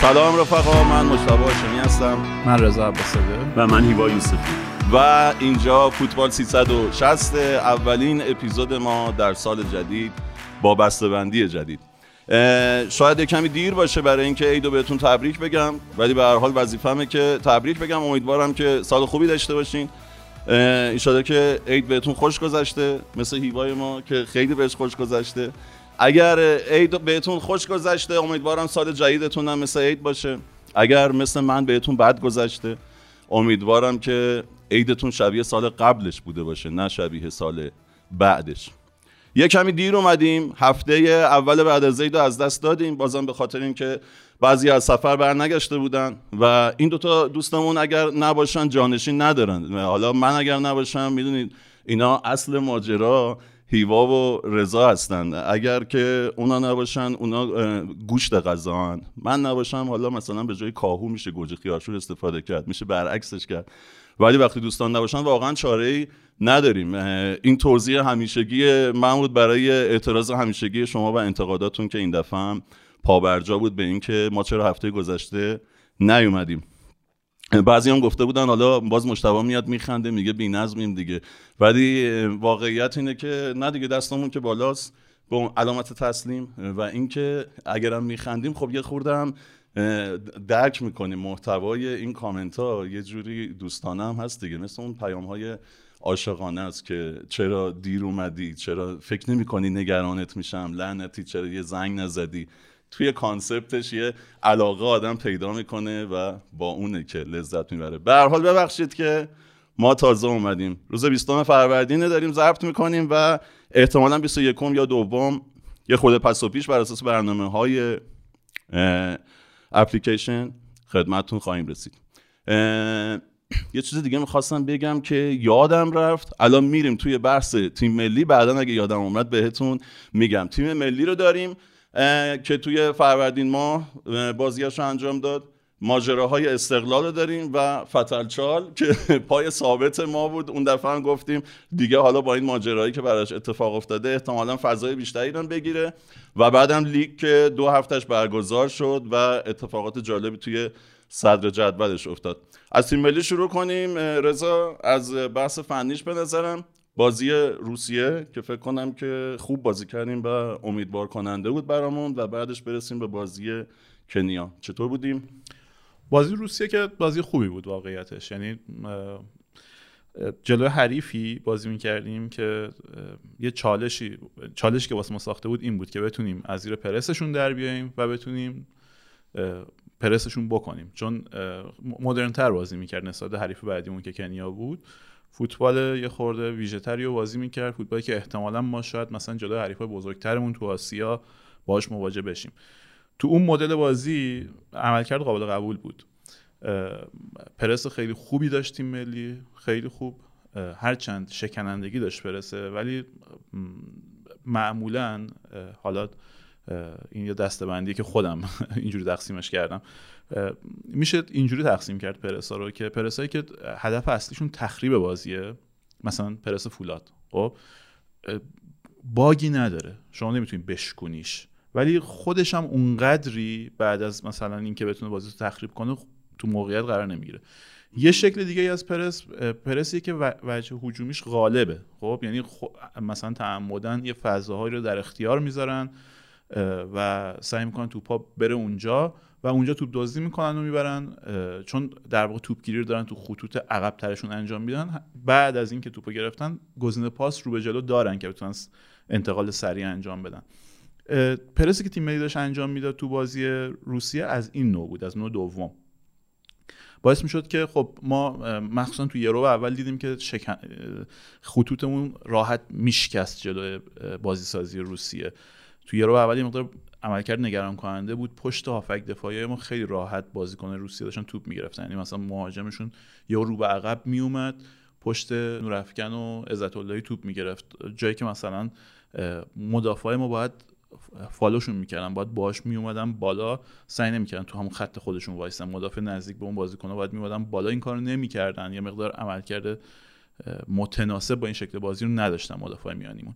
سلام رفقا من مشتبه هاشمی هستم. من رضا عباسزاده و من هیوا یوسفی. و اینجا فوتبال 360 اولین اپیزود ما در سال جدید با بسته‌بندی جدید. شاید کمی دیر باشه برای اینکه عیدو بهتون تبریک بگم ولی به هر حال وظیفمه که تبریک بگم. امیدوارم که سال خوبی داشته باشین. ان که عید بهتون خوش گذشته مثل هیوای ما که خیلی بهش خوش گذشته. اگر عید بهتون خوش گذشته امیدوارم سال جدیدتون هم مثل عید باشه. اگر مثل من بهتون بد گذشته امیدوارم که عیدتون شبیه سال قبلش بوده باشه نه شبیه سال بعدش. یه کمی دیر اومدیم هفته اول بعد از عید از دست دادیم. بازم به خاطر اینکه بعضی از سفر برنگشته بودن و این دوتا دوستمون اگر نباشن جانشین ندارن. حالا من اگر نباشم می‌دونید اینا اصل ماجرا. هیوا و رضا هستن. اگر که اونا نباشن اونا گوشت غذا من نباشم حالا مثلا به جای کاهو میشه گوجه خیارشور استفاده کرد میشه برعکسش کرد. ولی وقتی دوستان نباشن واقعا چاره ای نداریم این توضیح همیشگی من بود برای اعتراض همیشگی شما و انتقاداتون که این دفعه هم پابرجا بود به اینکه ما چرا هفته گذشته نیومدیم. بعضی هم گفته بودن حالا باز مشتبه میاد میخنده میگه بی نظمیم دیگه. ولی واقعیت اینه که نه دیگه دستمون که بالاست به علامت تسلیم و اینکه اگرم میخندیم خب یه خوردم درک می‌کنیم. محتوای این کامنت ها یه جوری دوستانه هم هست دیگه. مثل اون پیام های عاشقانه است که چرا دیر اومدی چرا فکر نمی کنی نگرانت میشم لعنتی چرا یه زنگ نزدی. توی کانسپتش یه علاقه آدم پیدا می‌کنه و با اونه که لذت می‌بره. به هر حال ببخشید که ما تازه اومدیم. روز 20 فروردین داریم ضبط می‌کنیم و احتمالا 21 یا دوم یه خود پس و پیش بر اساس برنامه های اپلیکیشن خدمتتون خواهیم رسید. یه چیز دیگه می‌خواستم بگم که یادم رفت. الان میریم توی بحث تیم ملی. بعدا اگه یادم اومد بهتون میگم. تیم ملی رو داریم. که توی فروردین ماه بازیش رو انجام داد. ماجراهای استقلال رو داریم و فتلچال که پای ثابت ما بود. اون دفعه هم گفتیم دیگه حالا با این ماجرایی که براش اتفاق افتاده احتمالا فضای بیشتری رو بگیره. و بعدم لیگ که دو هفتهش برگزار شد و اتفاقات جالبی توی صدر جدولش افتاد. از تیم ملی شروع کنیم. رضا از بحث فنیش به نظرم. بازی روسیه که فکر کنم که خوب بازی کردیم و امیدوار کننده بود برامون و بعدش برسیم به بازی کنیا. چطور بودیم؟ بازی روسیه که بازی خوبی بود واقعیتش. یعنی جلو حریفی بازی می‌کردیم که یه چالشی چالشی که واسه ما ساخته بود این بود که بتونیم از زیر پرسشون در بیاییم و بتونیم پرسشون بکنیم. چون مدرن تر بازی می‌کرد نسبت حریف بعدیمون که کنیا بود. فوتبال یه خورده ویژه‌تری رو بازی می‌کرد. فوتبالی که احتمالا ما شاید مثلا جلو حریف بزرگترمون تو آسیا باش مواجه بشیم. تو اون مدل بازی عملکرد قابل قبول بود. پرس خیلی خوبی داشتیم ملی خیلی خوب. هرچند شکنندگی داشت پرسه ولی معمولا حالا این یه دستبندی که خودم اینجوری تقسیمش کردم. میشه اینجوری تقسیم کرد پرسا رو که پرسایی که هدف اصلیشون تخریب بازیه مثلا پرس فولاد. خب؟ باگی نداره. شما نمی‌تونید بشکنیش ولی خودش هم اونقدری بعد از مثلا اینکه بتونه بازی رو تخریب کنه تو موقعیت قرار نمی‌گیره. یه شکل دیگه از پرس پرسی که وجه حجومیش غالبه. خب؟ یعنی مثلا تعمدن یه فضاهایی رو در اختیار می‌ذارن. و سعی می‌کنن توپا بره اونجا و اونجا توپ دزدی می‌کنن و می‌برن چون در واقع توپ دارن تو خطوط عقب ترشون انجام میدن. بعد از اینکه توپو گرفتن گزینه پاس رو به جلو دارن که بتونن انتقال سریع انجام بدن. پرسی که تیم ملی داشت انجام می‌داد تو بازی روسیه از این نوع بود از نوع دوم. باعث می‌شد که خب ما مخصوصا تو یورو اول دیدیم که شکن... خطوطمون راحت میشکست جلو بازی سازی روسیه. تو یورو اول یه مقدار عملکرد نگران کننده بود. پشت هافک دفاعی ما خیلی راحت بازیکن روسیه داشتن توپ می‌گرفتن. یعنی مثلا مهاجمشون یه رو به عقب میومد پشت نورافکن و عزت اللهی توپ می‌گرفت. جایی که مثلا مدافع ما باید فالوشون می‌کردن باید باش میومدن بالا سعی نمی‌کردن تو همون خط خودشون وایسن مدافع نزدیک به اون بازیکن باید میومدن بالا. این کارو نمی‌کردن. یه مقدار عملکرد متناسب با این شکل بازی رو نداشتن مدافع میانیمون.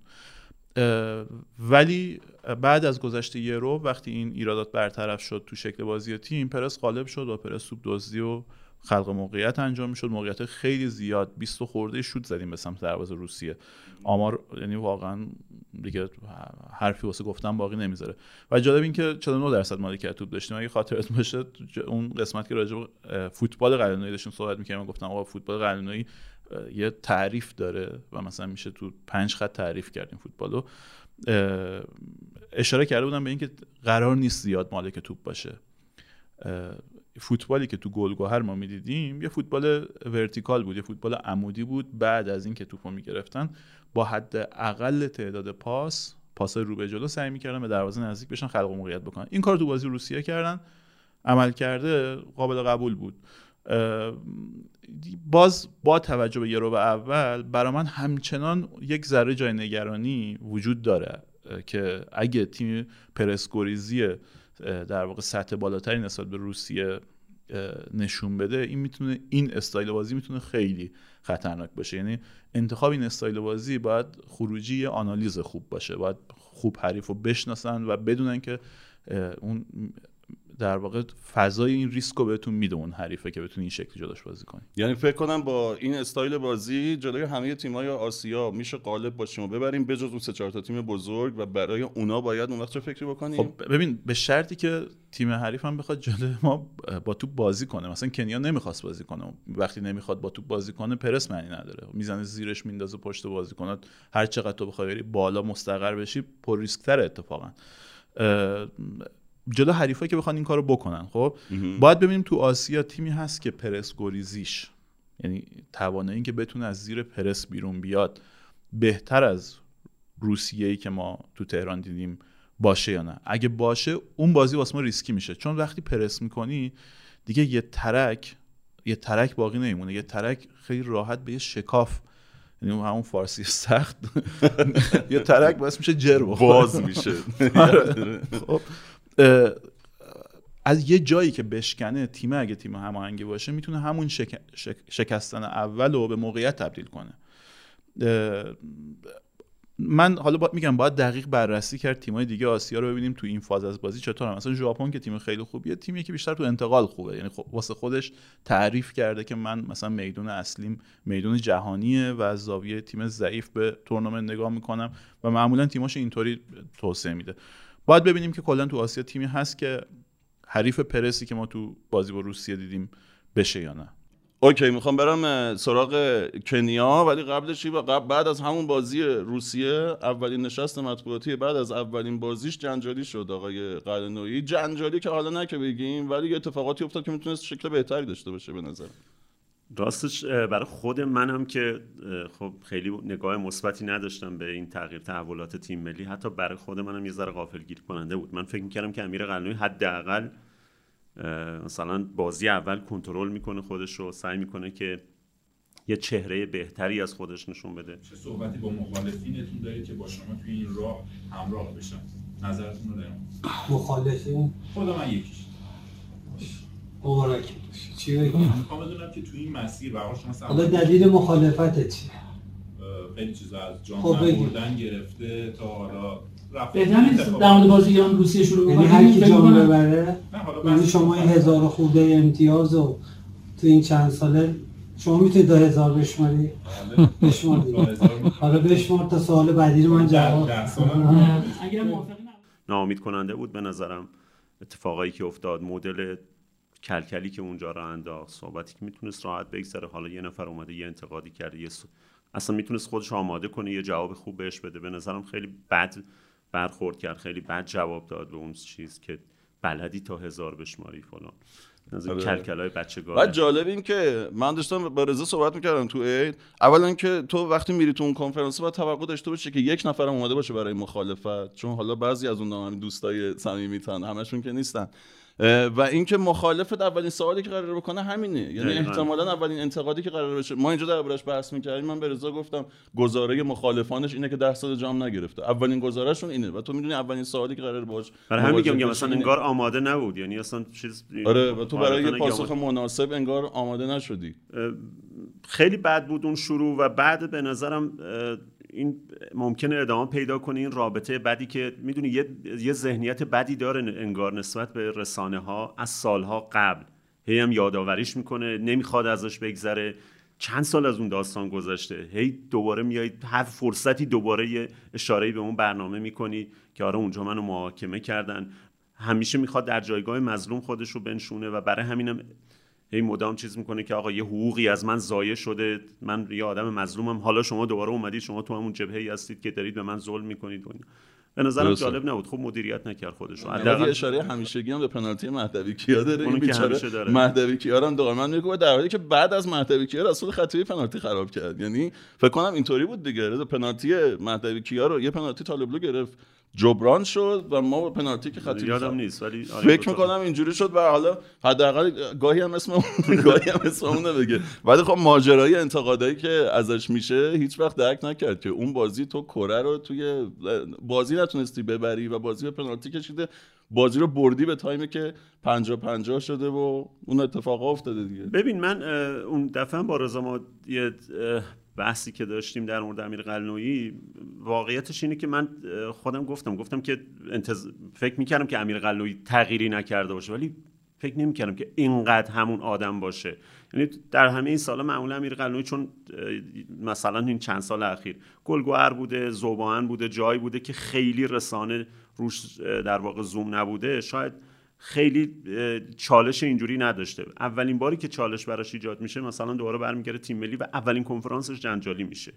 ولی بعد از گذشته یه رو وقتی این ایرادات برطرف شد تو شکل بازی تیم پرس غالب شد و پرس سوب دزدی و خلق موقعیت انجام می‌شد. موقعیت خیلی زیاد 20 خورده شوت زدیم به سمت دروازه روسیه. آمار یعنی واقعا دیگه حرفی واسه گفتن باقی نمی‌ذاره. و جالب این که 49 درصد مالکیت توپ داشتیم اگه خاطرت باشه اون قسمت که راجع فوتبال قلنویی داشتیم صحبت می‌کردیم گفتم آقا فوتبال قلنویی یه تعریف داره و مثلا میشه تو پنج خط تعریف کردیم فوتبالو. اشاره کرده بودم به اینکه قرار نیست زیاد مالک توپ باشه. فوتبالی که تو گلگوهر ما می‌دیدیم یه فوتبال ورتیکال بود یه فوتبال عمودی بود. بعد از اینکه توپو می‌گرفتن با حد اقل تعداد پاس پاس رو به جلو سعی می‌کردن به دروازه نزدیک بشن خلق موقعیت بکنن. این کار تو بازی روسیه کردن. عمل کرده قابل قبول بود. باز با توجه به یه به اول برا من همچنان یک ذره جای نگرانی وجود داره که اگه تیم پرسکوریزی در واقع سطح بالاتری نسبت به روسیه نشون بده این می‌تونه این استایل بازی می‌تونه خیلی خطرناک باشه. یعنی انتخاب این استایل بازی باید خروجی آنالیز خوب باشه باید خوب حریف رو بشناسن و بدونن که اون در واقع فضای این ریسک رو بهتون میده اون حریفه که بتونی این شکلی جلوش بازی کنی. یعنی فکر کنم با این استایل بازی جلوی همه تیم‌های آسیا میشه غالب باشیم و ببریم بجز اون سه چهار تا تیم بزرگ و برای اونا باید اون وقت چه فکری بکنیم؟ خب ببین به شرطی که تیم حریف هم بخواد جلوی ما با توپ بازی کنه. مثلا کنیا نمی‌خواست بازی کنه. وقتی نمی‌خواد با توپ بازی کنه پرس معنی نداره. می‌زنه زیرش میندازه پشت بازی کنه. هر چقدر تو بخوای بالا مستقر بشی پر ریسک تر اتفاقا جلو حریفایی که بخوان این کارو بکنن خب؟ باید ببینیم تو آسیا تیمی هست که پرس گریزیش. یعنی توانایی که بتونه از زیر پرس بیرون بیاد بهتر از روسیه ای که ما تو تهران دیدیم باشه یا نه. اگه باشه اون بازی واسه ما ریسکی میشه. چون وقتی پرس می‌کنی دیگه یه ترک یه ترک باقی نمیمونه. یه ترک خیلی راحت به یه شکاف یعنی همون فارسی سخت. یه ترک باعث میشه جر باز میشه. آره. خب. از یه جایی که بشکنه تیم اگه تیم هماهنگی باشه می‌تونه همون شکستن اول رو به موقعیت تبدیل کنه. من حالا با... میگم باید دقیق بررسی کرد تیمای دیگه آسیا رو ببینیم تو این فاز از بازی چطور مثلا ژاپن که تیم خیلی خوبیه تیمی که بیشتر تو انتقال خوبه. یعنی خب واسه خودش تعریف کرده که من مثلا میدون اصلیم میدون جهانیه و از زاویه تیم ضعیف به تورنمنت نگاه می‌کنم و معمولا تیماش اینطوری توسعه میده. باید ببینیم که کلا تو آسیا تیمی هست که حریف پرسی که ما تو بازی با روسیه دیدیم بشه یا نه. اوکی می‌خوام برم سراغ کنیا ولی قبلش قبل بعد از همون بازی روسیه اولین نشست مطبوعاتی بعد از اولین بازیش جنجالی شد آقای قلنویی. جنجالی که حالا نه که بگیم ولی یه اتفاقاتی افتاد که می‌تونست شکل بهتری داشته باشه به نظر. راستش برای خود منم که خب خیلی نگاه مثبتی نداشتم به این تغییر تحولات تیم ملی. حتی برای خود منم یه ذره غافلگیر کننده بود. من فکر می‌کردم که امیر قلنوی حداقل مثلا بازی اول کنترل می‌کنه خودش رو سعی می‌کنه که یه چهره بهتری از خودش نشون بده. چه صحبتی با مخالفینتون دارید که با شما توی این راه همراه بشن؟ نظرتون رو دارم. مخالفین؟ خود من یکیش. مبارک چی بگم؟ می‌خوام بدونم که توی این مسیر به شما حالا دلیل مخالفت چیه؟ خیلی چیزا از جام خب بگی. بردن گرفته تا حالا بهتر نیست در مورد بازی ایران روسیه شروع یعنی هر کی جام ببره نه حالا یعنی شما این. هزار خورده امتیاز رو تو این چند ساله شما می‌تونید تا هزار بشماری؟ بله. بشمار تا هزار می- حالا بشمار تا سوال بعدی رو من جواب سال. ناامید کننده بود به نظرم. اتفاقایی که افتاد مدل کلکلی که اونجا رو انداخت صحبتی که می‌تونست راحت بگذره. حالا یه نفر اومده یه انتقادی کرده یه س- اصلا می‌تونست خودش آماده کنه یه جواب خوب بهش بده. به نظرم خیلی بد برخورد کرد خیلی بد جواب داد به اون چیز که بلدی تا هزار بشماری فلان. از این آره. کلکلای بچگانه. بعد جالب این که من داشتم با رضا صحبت می‌کردم تو عید. اولا که تو وقتی میری تو اون کنفرانس باید توقع داشته باشه که یک نفرم اومده باشه برای مخالفت. چون حالا بعضی از اون دوستای صمیمیتن همشون که نیستن. و اینکه مخالفت اولین سوالی که قرار بکنه همینه. یعنی. احتمالا اولین انتقادی که قرار بشه ما اینجا دربارش بحث می‌کردیم من به رضا گفتم گزاره مخالفانش اینه که درصد جام نگرفته. اولین گزارهشون اینه. و تو می‌دونی اولین سوالی که قرار باش برای همین میگم مثلا اینه. انگار آماده نبود. یعنی اصلا چیز آره و تو برای یه پاسخ آماده- مناسب انگار آماده نشدی. خیلی بد بود اون شروع و بعد به نظرم این ممکنه ادامه پیدا کنه این رابطه بدی که می‌دونی یه, یه ذهنیت بدی داره انگار نسبت به رسانه ها از سالها قبل. هی هم یادآوریش می‌کنه نمی‌خواد ازش بگذره. چند سال از اون داستان گذشته؟ هی دوباره میای هر فرصتی دوباره یه اشاره به اون برنامه می‌کنی که آره اونجا منو محاکمه کردن. همیشه می‌خواد در جایگاه مظلوم خودش رو بنشونه و برای همینم هی مدام چیز می‌کنه که آقا یه حقوقی از من ضایع شده من یه آدم مظلومم حالا شما دوباره اومدید شما تو همون جبهه ای هستید که دارید به من ظلم می‌کنید و. به نظرم. جالب نبود خب مدیریت نکرد خودش حداقل اشاره همیشگی هم به پنالتی مهدوی کیا داره این که بیچاره داره. مهدوی کیا هم دائما میگه در حالی که بعد از مهدوی کیا رسول خطیبی پنالتی خراب کرد یعنی فکر کنم اینطوری بود دیگه پنالتی مهدوی کیا رو یه پنالتی طالبلو گرفت جبران شد و ما با پنالتی که خطیبی یادم نیست ولی آره فکر می‌کنم اینجوری شد و حالا حداقل گاهی هم اسم اون گاهی هم اسم بگه. ولی خب ماجرای انتقادایی که ازش میشه هیچ وقت درک نکرد که اون بازی تو کره رو توی بازی نتونستی ببری و بازی به پنالتی کشیده. بازی رو بردی به تایمی که 50 50 شده و اون اتفاق افتاده دیگه. ببین من اون دفعه با رضا ما یه بحثی که داشتیم در مورد امیر قلنویی واقعیتش اینه که من خودم گفتم گفتم که انتظ... فکر می‌کردم که امیر قلنویی تغییری نکرده باشه ولی فکر نمی‌کردم که اینقدر همون آدم باشه. یعنی در همه این سالا معمولا امیر قلنویی چون مثلا این چند سال اخیر گلگوهر بوده زوبان بوده جایی بوده که خیلی رسانه روش در واقع زوم نبوده شاید خیلی چالش اینجوری نداشته. اولین باری که چالش براش ایجاد میشه مثلا دوباره برمیگره تیم ملی و اولین کنفرانسش جنجالی میشه.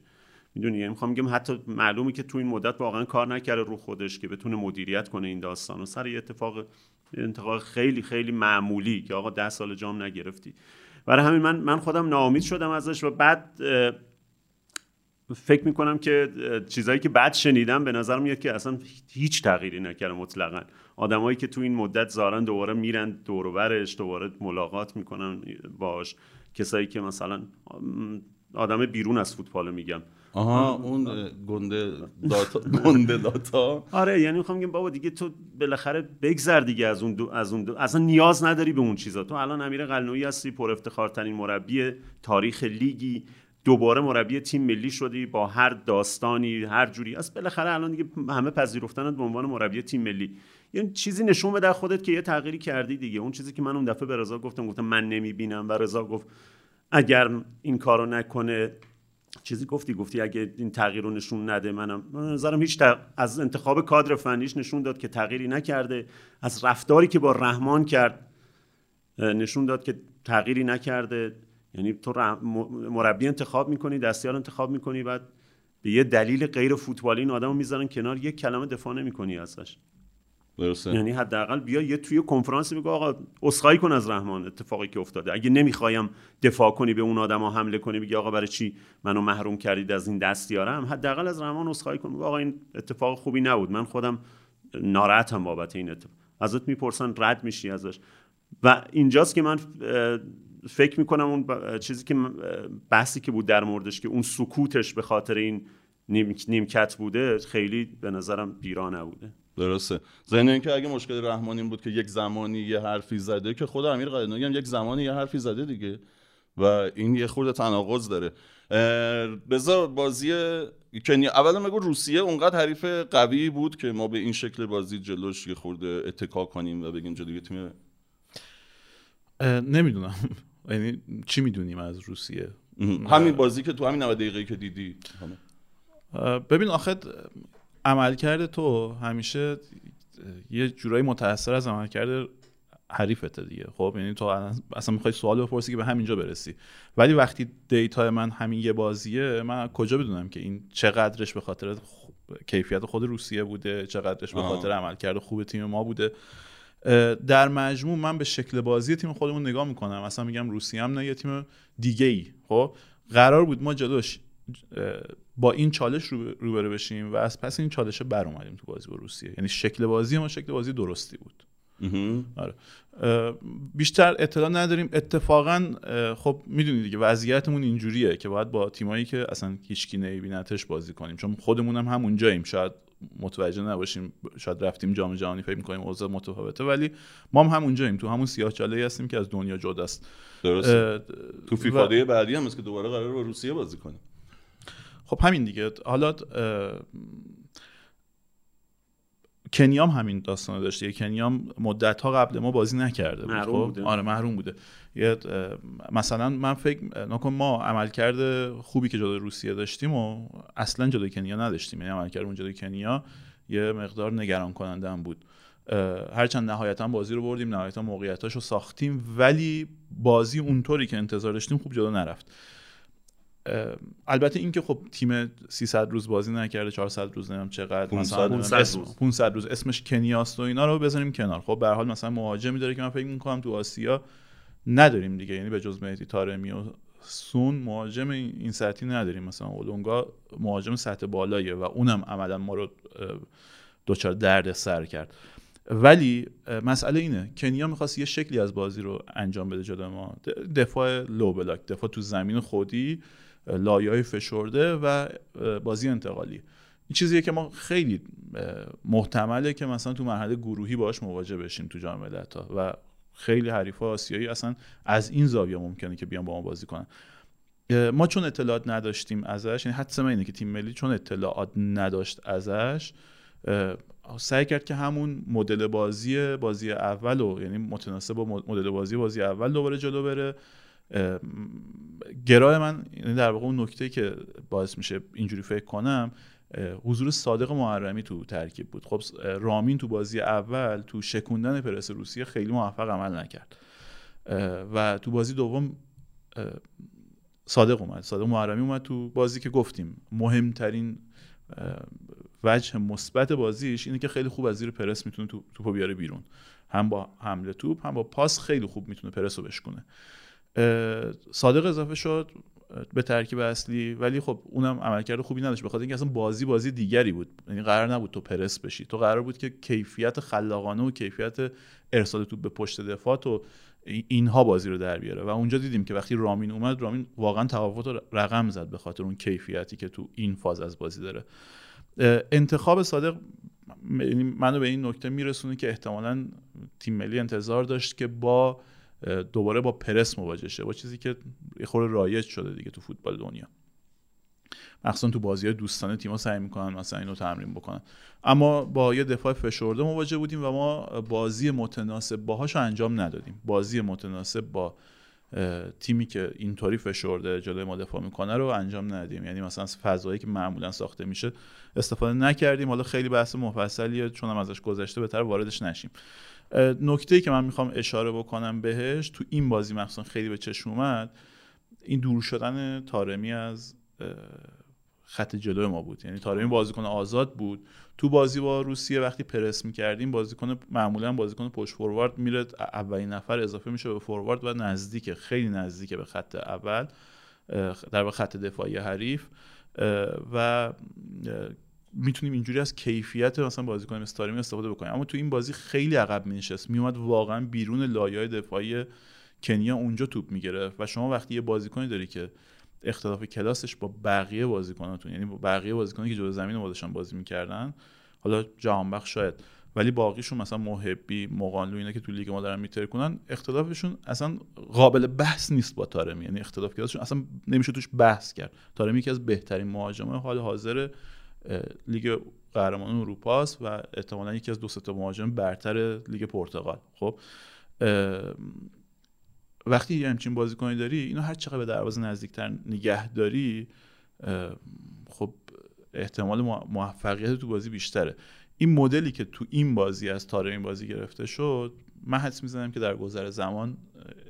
می‌دونی؟ یعنی می‌خوام بگم حتی معلومه که تو این مدت واقعا کار نکرده رو خودش که بتونه مدیریت کنه این داستان و سر یه اتفاق اتفاق خیلی خیلی معمولی که آقا ده سال جام نگرفتی. برای همین من من خودم ناامید شدم ازش و بعد فکر می‌کنم که چیزایی که بعد شنیدم به نظر میاد که اصلا هیچ تغییری نکرده مطلقا. آدمایی که تو این مدت زارن دوباره میرن دور و برش دوباره ملاقات می‌کنن باش کسایی که مثلا آدم بیرون از فوتبال میگم. آها اون گنده داتا گنده داتا. آره یعنی می‌خوام بگم بابا دیگه تو بالاخره بگذر دیگه از اون دو از اون دو. اصلا نیاز نداری به اون چیزا. تو الان امیر قلنویی هستی پر افتخارترین مربی تاریخ لیگی. دوباره مربی تیم ملی شدی با هر داستانی هر جوری. از بالاخره الان دیگه همه پذیرفتنت به عنوان مربی تیم ملی. یعنی چیزی نشون بده خودت که یه تغییری کردی دیگه. اون چیزی که من اون دفعه به رضا گفتم گفتم من نمی‌بینم. و رضا گفت اگر این کارو نکنه چیزی گفتی؟ گفتی اگه این تغییر رو نشون نده منم. من نظرم هیچ تغ... از انتخاب کادر فنیش نشون داد که تغییری نکرده. از رفتاری که با رحمان کرد نشون داد که تغییری نکرده. یعنی تو مربی انتخاب می‌کنی دستیار انتخاب می‌کنی بعد به یه دلیل غیر فوتبالی این آدمو می‌ذارن کنار یک کلمه دفاع نمی‌کنی ازش. درسته. یعنی حداقل بیا یه توی کنفرانسی بگو آقا اسخای کن از رحمان اتفاقی که افتاده. اگه نمی‌خوایم دفاع کنی به اون آدما حمله کنی بگی آقا برای چی منو محروم کردید از این دستیارم؟ حداقل از رحمان اسخای کن بگو آقا این اتفاق خوبی نبود. من خودم ناراحتم بابت این اتفاق. ازت می‌پرسن رد میشی ازش. و اینجاست که من فکر می‌کنم اون ب- چیزی که بحثی که بود در موردش که اون سکوتش به خاطر این نیم- نیمکت بوده خیلی به نظرم بیرا نبوده. درسته. ضمن اینکه اگه مشکل رحمان این بود که یک زمانی یه حرفی زده که خود امیر قلعه‌نویی هم یک زمانی یه حرفی زده دیگه و این یه خورده تناقض داره. بذار بازی کنیا اولا بگو روسیه اونقدر حریف قوی بود که ما به این شکل بازی جلوش یه خورده اتکا کنیم و بگیم جلوی تیم نمی‌دونم. یعنی چی می‌دونیم از روسیه؟ همین بازی که تو همین 90 دقیقه که دیدی. ببین آخه عملکرد تو همیشه یه جورایی متاثر از عملکرد حریفته دیگه. خب یعنی تو اصلا می‌خوای سوال بپرسی که به همینجا برسی. ولی وقتی دیتا من همین یه بازیه من کجا بدونم که این چقدرش به خاطر خ- کیفیت خود روسیه بوده چقدرش به. خاطر عملکرد خوب تیم ما بوده. در مجموع من به شکل بازی تیم خودمون نگاه می‌کنم. مثلا میگم روسیه هم نه یه تیم دیگه ای خب؟ قرار بود ما جلوش با این چالش رو- روبرو بشیم و از پس این چالش بر اومدیم تو بازی با روسیه. یعنی شکل بازی ما شکل بازی درستی بود. آره. بیشتر اطلاع نداریم. اتفاقا خب می‌دونید دیگه وضعیتمون اینجوریه که باید با تیمایی که اصلا هیچکی نمیبینتش بازی کنیم. چون خودمون هم همونجاییم. شاید متوجه نباشیم. شاید رفتیم جام جهانی فکر می‌کنیم اوضاع متفاوته. ولی ما هم همونجاییم. تو همون سیاه چاله هستیم که از دنیا جداست درسته. اه، تو و- فیفا دی بعدی هم است که دوباره قرار با روسیه بازی کنیم. خب همین دیگه. حالا کنیام همین داستان داشته. کنیام مدت ها قبل ما بازی نکرده بود محروم خب؟ بوده. آره محروم بوده. یه مثلا من فکر نکن ما عملکرد خوبی که جلوی روسیه داشتیم و اصلا جلوی کنیا نداشتیم. یعنی عملکرد اون جلوی کنیا یه مقدار نگران کننده هم بود. هرچند نهایتا بازی رو بردیم نهایتا موقعیتاش رو ساختیم ولی بازی اونطوری که انتظار داشتیم خوب جلو نرفت. البته اینکه خب تیم 300 روز بازی نکرده 400 روز نمی‌دونم چقدر 500 مثلا 500 اسم- روز. 500 روز. اسمش کنیاست و اینا رو بذاریم کنار. خب به هر حال مثلا مهاجمی داره که من فکر می‌کنم تو آسیا نداریم دیگه. یعنی به جز مهدی طارمی و سون مهاجم این سطحی نداریم. مثلا اولونگا مهاجم سطح بالاییه و اونم عملا ما رو اه، دچار درد سر کرد. ولی مسئله اینه کنیا می‌خواست یه شکلی از بازی رو انجام بده جلو ما. دفاع لو بلاک دفاع تو زمین خودی لایه های فشرده و بازی انتقالی. این چیزیه که ما خیلی محتمله که مثلا تو مرحله گروهی باش مواجه بشیم تو جام ملت‌ها و خیلی حریفا آسیایی اصلا از این زاویه ممکنه که بیان با ما بازی کنن. ما چون اطلاعات نداشتیم ازش یعنی حدس من اینه که تیم ملی چون اطلاعات نداشت ازش سعی کرد که همون مدل بازی بازی اول و یعنی متناسب با مدل بازی بازی اول دوباره جلو بره. گرای من یعنی در واقع اون نکته که باعث میشه اینجوری فکر کنم حضور صادق محرمی تو ترکیب بود. خب رامین تو بازی اول تو شکوندن پرس روسیه خیلی موفق عمل نکرد. و تو بازی دوم صادق اومد. صادق محرمی اومد تو بازی که گفتیم مهمترین وجه مثبت بازیش اینه که خیلی خوب از زیر پرس می‌تونه تو توپو بیاره بیرون. هم با حمله توپ هم با پاس خیلی خوب می‌تونه پرس رو بشکنه صادق اضافه شد به ترکیب اصلی ولی خب اونم عملکرد خوبی نداشت. بخاطر اینکه اصلا بازی بازی دیگری بود. یعنی قرار نبود تو پرس بشی. تو قرار بود که کیفیت خلاقانه و کیفیت ارسال توپ به پشت دفاع تو ای- اینها بازی رو در بیاره. و اونجا دیدیم که وقتی رامین اومد رامین واقعا تفاوت رقم زد به خاطر اون کیفیتی که تو این فاز از بازی داره. انتخاب صادق یعنی منو به این نکته میرسونه که احتمالا تیم ملی انتظار داشت که با دوباره با پرس مواجه شه با چیزی که خورده رایج شده دیگه تو فوتبال دنیا. مخصوصا تو بازی های دوستانه تیم‌ها سعی می‌کنن مثلا اینو تمرین بکنن. اما با یه دفاع فشرده مواجه بودیم و ما بازی متناسب باهاش انجام ندادیم. بازی متناسب با تیمی که اینطوری فشرده جلوی ما دفاع می‌کنه رو انجام ندیم. یعنی مثلا فضایی که معمولا ساخته میشه استفاده نکردیم. حالا خیلی بحث مفصلیه چون هم ازش گذشته بهتر واردش نشیم. نکته که من می‌خوام اشاره بکنم بهش تو این بازی مخصوصا خیلی به چشم اومد این دور شدن تارمی از خط جلو ما بود. یعنی تارمی بازیکن آزاد بود. تو بازی با روسیه وقتی پرس می‌کردیم بازیکن معمولا بازیکن پشت فوروارد میره اولین نفر اضافه میشه به فوروارد و نزدیک خیلی نزدیکه به خط اول در خط دفاعی حریف. و می‌تونیم اینجوری از کیفیت مثلا بازیکن مثل تارمی استفاده بکنیم. اما تو این بازی خیلی عقب مینشست. میومد واقعا بیرون لایه‌های دفاعی کنیا اونجا توپ می‌گرفت. و شما وقتی یه بازیکنی داری که اختلاف کلاسش با بقیه بازیکناتون. یعنی با بقیه بازیکنایی که جلو زمین ما داشتن بازی می‌کردن حالا جهانبخش شاید. ولی باقیشون مثلا محبی مقانلو اینا که تو لیگ ما دارن میتر کنن اختلافشون اصلا قابل بحث نیست با تارمی. یعنی اختلاف کلاسشون اصلا نمیشه توش بحث کرد. تارمی یکی از بهترین مهاجمه حال حاضر لیگ قهرمانان اروپا است و احتمالا یکی از دو تا مهاجم برتر لیگ پرتغال. خب وقتی یه همچین بازیکنی داری اینو هر چقدر به دروازه نزدیکتر نگه داری خب احتمال مو- موفقیت تو بازی بیشتره. این مدلی که تو این بازی از تارمی بازی گرفته شد من حدس می‌زنم که در گذر زمان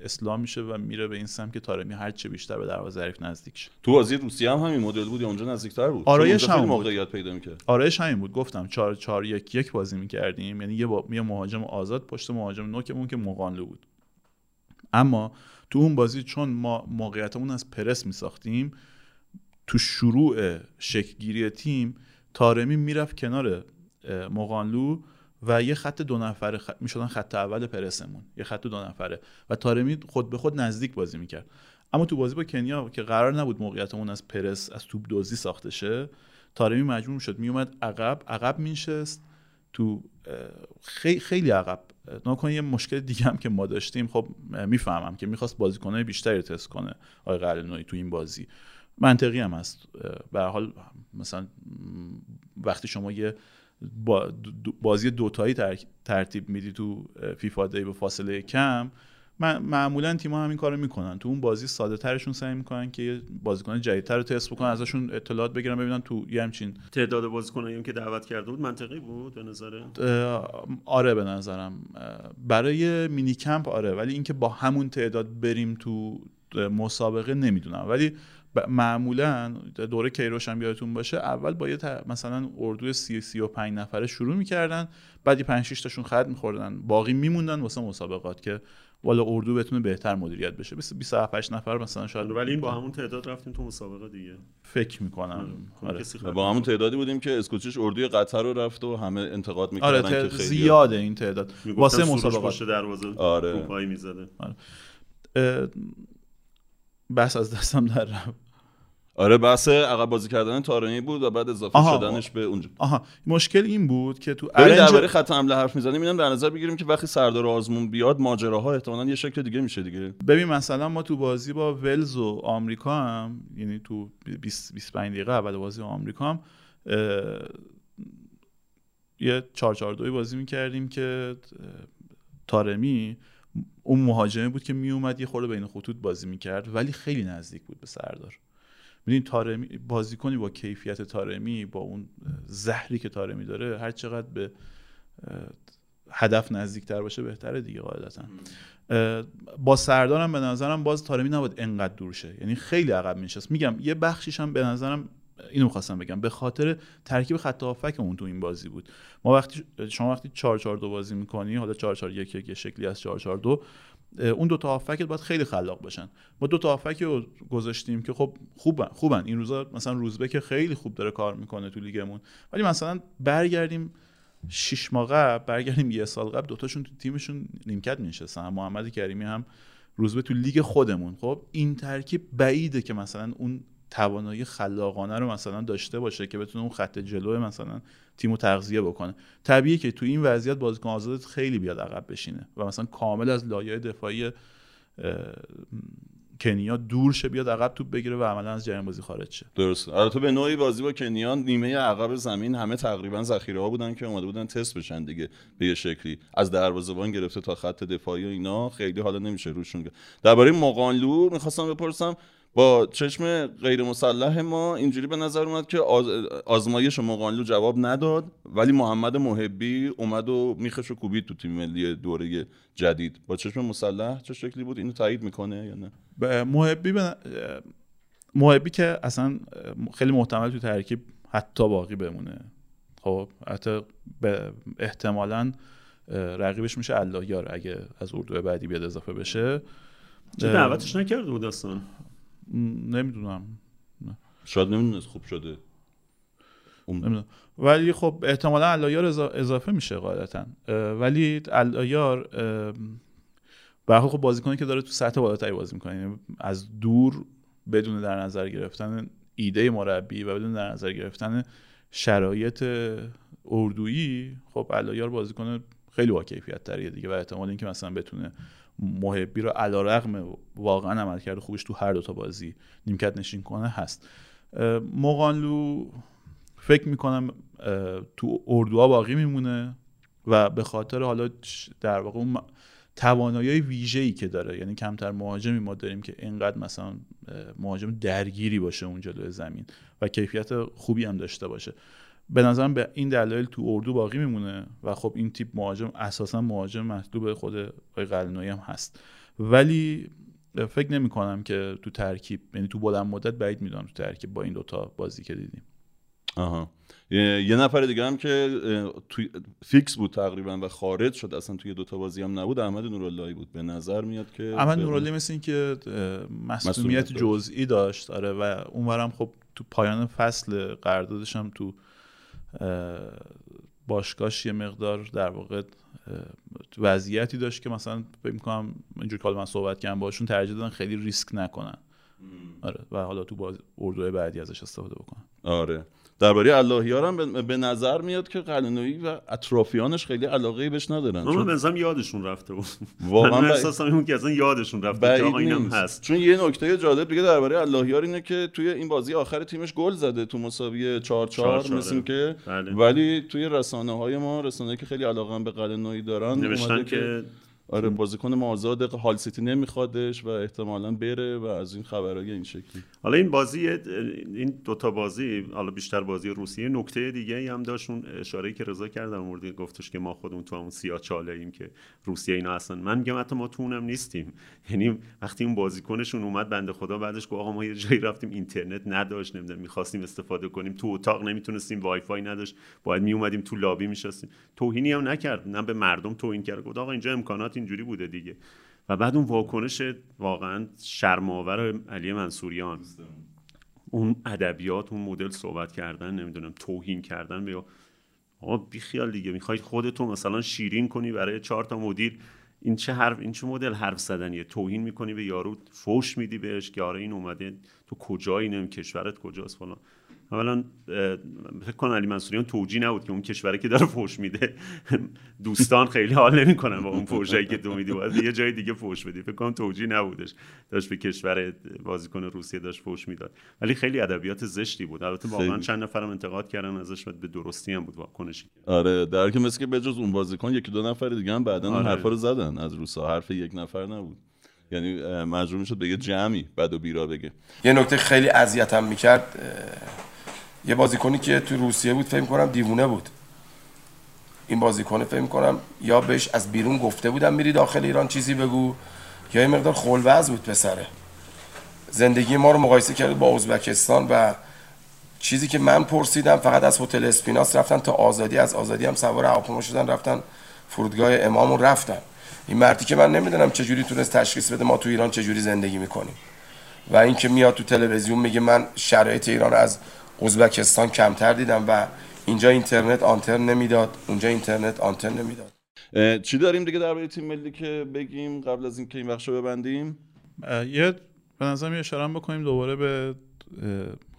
اصلاح میشه و میره به این سمت که تارمی هر چه بیشتر به دروازه حریف نزدیک شه. تو بازی روسیه هم همین مدل بود یا اونجا نزدیکتر بود؟ آرایش بود. موقعیت پیدا می‌کرد. آرایش همین بود. گفتم 4 4 1 1 بازی می‌کردیم. یعنی یه, با... یه مهاجم آزاد پشت مهاجم نوکمون که مقانلو بود. اما تو اون بازی چون ما موقعیتمون از پرس میساختیم تو شروع شکلگیری تیم تارمی می‌رفت کنار مقانلو و یه خط دو نفره خ... می‌شدن خط اول پرسمون یه خط دو نفره و تارمی خود به خود نزدیک بازی می‌کرد. اما تو بازی با کنیا که قرار نبود موقعیتمون از پرس از توپ دوزی ساخته شه تارمی مجبور شد میومد عقب عقب مینشست تو خیلی خیلی عقب نکن یه مشکل دیگه هم که ما داشتیم خب می‌فهمم که می‌خواست بازیکنهای بیشتری تست کنه آقای قلعه‌نویی تو این بازی. منطقی هم هست. به حال مثلا وقتی شما یه بازی دوتایی تر- ترتیب میدی تو فیفا دی به فاصله کم معمولا تیم‌ها همین کارو می‌کنن. تو اون بازی ساده ترشون سعی می‌کنن که یه بازیکن جدیدتر رو تست بکنن ازشون اطلاعات بگیرن ببینن تو یه همچین تعداد بازیکنایی که دعوت کرده بود منطقی بود به نظره؟ آره به نظرم. برای مینی کمپ آره ولی اینکه با همون تعداد بریم تو مسابقه نمی‌دونم. ولی ب- معمولا دوره کیروش هم یادتون باشه اول با یه ت- مثلا اردوی سی سی و پنج نفره شروع می‌کردن بعد یه پنج شیش تاشون خط میخوردن باقی میموندن واسه مسابقات که والا اردو بتونه بهتر مدیریت بشه. 27 8 نفر مثلا شاید ولی این با همون تعداد رفتیم تو مسابقه دیگه. فکر می‌کنم. خب آره. کسی خبر با همون تعدادی بودیم که اسکوچیش اردوی قطر رو رفت و همه انتقاد می‌کردن آره که خیلی زیاده این تعداد. واسه پشت دروازه آره. می‌زده. اه، بس از دستم در رفت. آره بحث عقب بازی کردن تارمی بود و بعد اضافه آها. شدنش به اونجا. آها. مشکل این بود که تو ارنج درباره خط حمله حرف می‌زنیم اینم در نظر بگیریم که وقتی سردار آزمون بیاد ماجراها احتمالاً یه شکل دیگه میشه دیگه. ببین مثلا ما تو بازی با ولز و آمریکا هم یعنی تو 20 25 دقیقه اول بازی با آمریکا هم یه 4 4 2 بازی می‌کردیم که تارمی اون مهاجمه بود که میومد یه خورده بین خطوط بازی می‌کرد ولی خیلی نزدیک بود به سردار. ببین تارمی بازیکنی با کیفیت تارمی با اون زهری که تارمی داره هر چقدر به هدف نزدیکتر باشه بهتره دیگه قاعدتا. با سردارم به نظرم باز تارمی نباید انقدر دور شه. یعنی خیلی عقب میشست میگم یه بخشیش هم به نظرم اینو خواستم بگم. به خاطر ترکیب خط هافکمون تو این بازی بود. ما وقتی شما وقتی 4 4 2 بازی می‌کنی حالا 4 4 1 1 یه شکلی از 4 4 2 اون دو تا هافکت باید خیلی خلاق باشن. ما دو تا هافک رو گذاشتیم که خب خوبن خوبن. این روزا مثلا روزبه که خیلی خوب داره کار می‌کنه تو لیگمون. ولی مثلا برگردیم شش ماه قبل برگردیم یه سال قبل دوتاشون تو تیمشون نیمکت مینشستن محمد کریمی هم روزبه تو لیگ خودمون. خب این ترکیب بعیده که مثلا اون توانایی خلاقانه رو مثلا داشته باشه که بتونه اون خط جلو مثلا تیمو تغذیه بکنه. طبیعیه که تو این وضعیت بازیکن آزاد خیلی بیاد عقب بشینه و مثلا کامل از لایه دفاعی کنیا دور شه بیاد عقب توپ بگیره و عملا از جریان بازی خارج شه. درست البته به نوعی بازی با کنیان نیمه عقب زمین همه تقریبا ذخیره ها بودن که اومده بودن تست بشن دیگه به یه شکلی. از دروازه‌بان گرفته تا خط دفاعی و اینا خیلی حالا نمیشه روشون. درباره مقانلو می‌خواستم بپرسم. با چشم غیر مسلح ما اینجوری به نظر اومد که آز... آزمایش مقانلو جواب نداد ولی محمد محبی اومد و میخش و کوبید تو تیم ملی دوره جدید. با چشم مسلح چه شکلی بود؟ اینو تایید می‌کنه یا نه؟ به محبی به محبی که اصلا خیلی محتمل تو ترکیب حتی باقی بمونه. خب حتی به احتمالا رقیبش میشه الله یار اگه از اردو بعدی بیاد اضافه بشه. چه دعوتش نکرده بود اصلا نمی‌دونم. شاید نمی‌دونست خوب شده. نمی‌دونم. ولی خب احتمالا علایار اضافه میشه قاعدتا ولی علایار به خب بازیکنی که داره تو سطح بالاتری بازی می‌کنه یعنی از دور بدون در نظر گرفتن ایده مربی و بدون در نظر گرفتن شرایط اردویی خب علایار بازیکن خیلی با کیفیت تریه دیگه و احتمال اینکه مثلا بتونه محبی رو علیرغم واقعا عملکرد خوبش تو هر دوتا بازی نیمکت نشین کنه هست. مقانلو فکر می‌کنم تو اردوها باقی میمونه و به خاطر حالا در واقع اون توانایی ویژه‌ای که داره یعنی کمتر مهاجمی ما داریم که اینقدر مثلا مهاجم درگیری باشه اون جلوی زمین و کیفیت خوبی هم داشته باشه. به نظرم به این دلایل تو اردو باقی میمونه و خب این تیپ مهاجم اساسا مهاجم مطلوب خود آقای قلنوی هم هست. ولی فکر نمی کنم که تو ترکیب یعنی تو بلند مدت بعید می‌دونم تو ترکیب با این دوتا بازی که دیدیم. آها. یه نفر دیگه هم که توی فیکس بود تقریبا و خارج شد اصلا توی دوتا بازی هم نبود احمد نوراللهی بود به نظر میاد که احمد نوراللهی مثل این که مسئولیت جزئی داشت آره و اونورم خب تو پایان فصل قراردادش هم تو باشگاهش یه مقدار در واقع وضعیتی داشت که مثلا فکر می‌کنم اینجور که من صحبت کردم باشون ترجیح دادن خیلی ریسک نکنن. آره و حالا تو باز اردوهای بعدی ازش استفاده بکنن. آره. درباره اللهیار هم به- نظر میاد که قلنویی و اطرافیانش خیلی علاقه بهش ندارن. چون بنظرم یادشون رفته بود. واقعا من احساسم بود که اصلا یادشون رفته که اینم هست. چون یه نکته جالب دیگه درباره اللهیار اینه که توی این بازی آخر تیمش گل زده تو مساوی 4 4 4-4 مثل که بله. ولی توی رسانه های ما رسانه که خیلی علاقه به قلنویی دارن نوشتن که آره بازیکن مازاد هال سیتی نمیخوادش و احتمالا بره و از این خبرای این شکلی. حالا این بازی این دوتا بازی حالا بیشتر بازی روسیه نکته دیگه ای هم داشت اون اشاره که رضا کرد در مورد گفتش که ما خودمون تو همون سیاه چاله ایم که روسیه اینا اصلا من میگم حتی ما تو اونم نیستیم. یعنی وقتی اون بازیکنشون اومد بنده خدا بعدش گفت آقا ما یه جایی رفتیم اینترنت نداشت نمی‌دونم می‌خواستیم استفاده کنیم. تو اتاق نمی‌تونستیم وای فای نداشت. باید میومدیم تو لابی میشستیم. توهینی هم نکرد. نه به مردم توهین کرد. گفت آقا اینجا امکانات اینجوری بوده دیگه. و بعد اون واکنش واقعا شرماور علی منصوریان. اون ادبیات اون مدل صحبت کردن نمی‌دونم توهین کردن به آقا بیخیال دیگه می‌خوای خودتو مثلا شیرین کنی برای چهار تا مدیر. این چه حرف این چه مدل حرف زدنیه؟ توهین می‌کنی به یارو فوش میدی بهش که آره این اومده تو کجایی نمی کشورت کجاست فلان. اولا فکر کنم علی منصوریان توجی نبود که اون کشوره که داره فوش میده دوستان خیلی حال نمی‌کنن با اون فوشایی که تو میدی. باید یه جای دیگه فوش بدی. فکر کنم توجی نبودش. داشت به کشور بازیکن روسیه داشت فوش می‌داد. ولی خیلی ادبیات زشتی بود. البته واقعا. چند نفرم انتقاد کردن ازش و به درستی هم بود واکنشی آره در که مثل که بجز اون بازیکن یکی دو نفر دیگه هم بعدا اون آره. حرفا رو زدن. از روسا حرف یک نفر نبود. یعنی مجبور می‌شد بگه جمعی بد و بیرا بگه. یه نکته خیلی اذیتم می‌کرد یه بازیکنی که تو روسیه بود فکر کنم دیوونه بود. این بازیکن فکر کنم یا بهش از بیرون گفته بودم میری داخل ایران چیزی بگو یا یه مقدار خلوز بود پسره. زندگی ما رو مقایسه کرد با ازبکستان و چیزی که من پرسیدم فقط از هتل اسپیناس رفتن تا آزادی از آزادی هم سوار هواپیما شدن رفتن فرودگاه امامون رفتن. این مردی که من نمی‌دونم چجوری تونست تشخیص بده ما تو ایران چجوری زندگی می‌کنیم. و اینکه میاد تو تلویزیون میگه من شرایط ایران از ازبکستان کمتر دیدم و اینجا اینترنت آنتن نمی‌داد اونجا اینترنت آنتن نمی‌داد. چی داریم دیگه درباره تیم ملی که بگیم قبل از اینکه این بخش رو ببندیم؟ یه به نظرم یه اشاره بکنیم دوباره به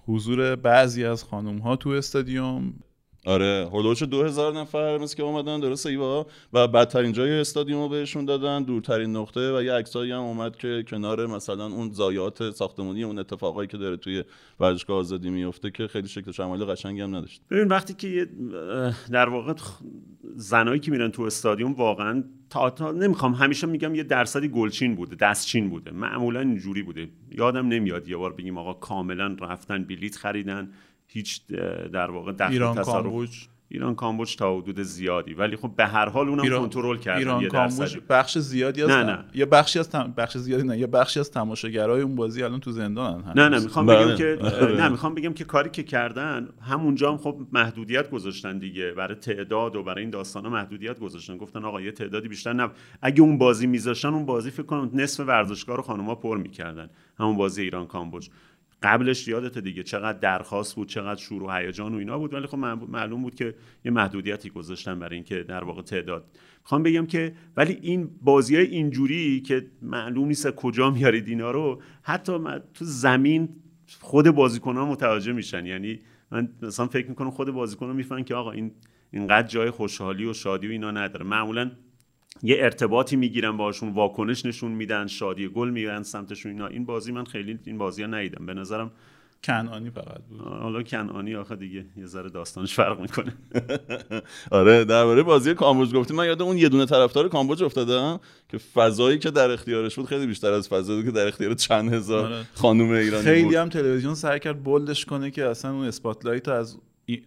حضور بعضی از خانم ها تو استادیوم. آره دو هزار نفر مثل که اومدن درست ایوا و بدترین جای استادیوم رو بهشون دادن دورترین نقطه و یه عکسایی هم اومد که کنار مثلا اون ضایعات ساختمانی اون اتفاقایی که داره توی ورزشگاه آزادی میفته که خیلی شکل شمالی قشنگی هم نداشت. ببین وقتی که در واقع زنایی که میرن تو استادیوم واقعا تا, تا نمی‌خوام همیشه میگم یه درصدی گلچین بوده دستچین بوده معمولا اینجوری بوده. یادم نمیاد یه بار بگیم آقا کاملا رفتن بلیت خریدن هیچ در واقع دخل ایران تصرف- کامبوج ایران کامبوج تا حدود زیادی ولی خب به هر حال اونم کنترل کردن ایران یه کامبوج درصدی بخش زیادی از نه، تم- نه. یه بخشی از تم... بخش زیادی نه یه بخشی از تماشاگرای اون بازی الان تو زندانن. نه نه می‌خوام بله. بگم که. نه می‌خوام بگم که کاری که کردن همونجا هم خب محدودیت گذاشتن دیگه برای تعداد و برای این داستانا محدودیت گذاشتن گفتن آقا یه تعدادی بیشتر نه اگه اون بازی میذاشتن اون بازی فکر کنم نصف ورزشگاه رو خانوما پر می‌کردن همون بازی ایران کامبوج قبلش یادت دیگه چقدر درخواست بود چقدر شور و هیجان و اینا بود. ولی خب معلوم- بود که یه محدودیتی گذاشتن برای اینکه در واقع تعداد. می‌خوام بگم که ولی این بازی های اینجوری که معلوم نیست کجا میارید اینا رو حتی تو زمین خود بازیکن ها متوجه میشن. یعنی من مثلا فکر می‌کنم خود بازیکن ها می‌فهمن که آقا این اینقدر جای خوشحالی و شادی و اینا نداره. معمولا یه ارتباطی می‌گیرن باشون واکنش نشون میدن شادی گل می‌گیرن سمتشون اینا. این بازی من خیلی این بازی ها ندیدم. به نظرم کنعانی فقط بود. حالا کنعانی آخه دیگه یه ذره داستانش فرق می‌کنه. آره درباره بازی کامبوج گفتیم. من یاد اون یه دونه طرفدار کامبوج افتادم که فضایی که در اختیارش بود خیلی بیشتر از فضایی که در اختیار چند هزار آره. خانم ایرانی خیلی بود. هم تلویزیون سعی کرد بولدش کنه که اصلا اون اسپاتلایت از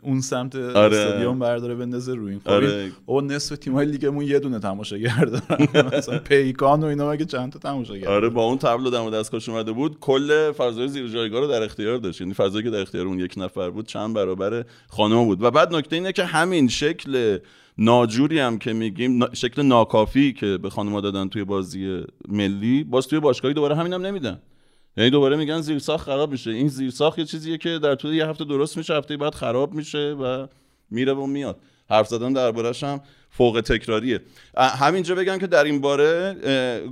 اون سمت آره. استادیوم برداره بندازه روی این آره. او نصف تیم‌های لیگمون یه دونه تماشاگر دارن مثلا پیکان و اینا مگه چند تا تماشاگر آره با اون تبلو دم دستکش اومده بود. کل فضای زیر جایگاه رو در اختیار داشت. یعنی فضایی که در اختیار اون یک نفر بود چند برابر خانم بود. و بعد نکته اینه که همین شکل ناجوری هم که میگیم شکل ناکافی که به خانم‌ها دادن توی بازی ملی باز توی باشگاهی دوباره همین هم نمیدن. یعنی دوباره میگن زیرساخت خراب میشه. این زیرساخت یه چیزیه که در طول یه هفته درست میشه هفته بعد خراب میشه و میره و میاد. حرف زدن دربارش هم فوق تکراریه. همینجا بگم که در این باره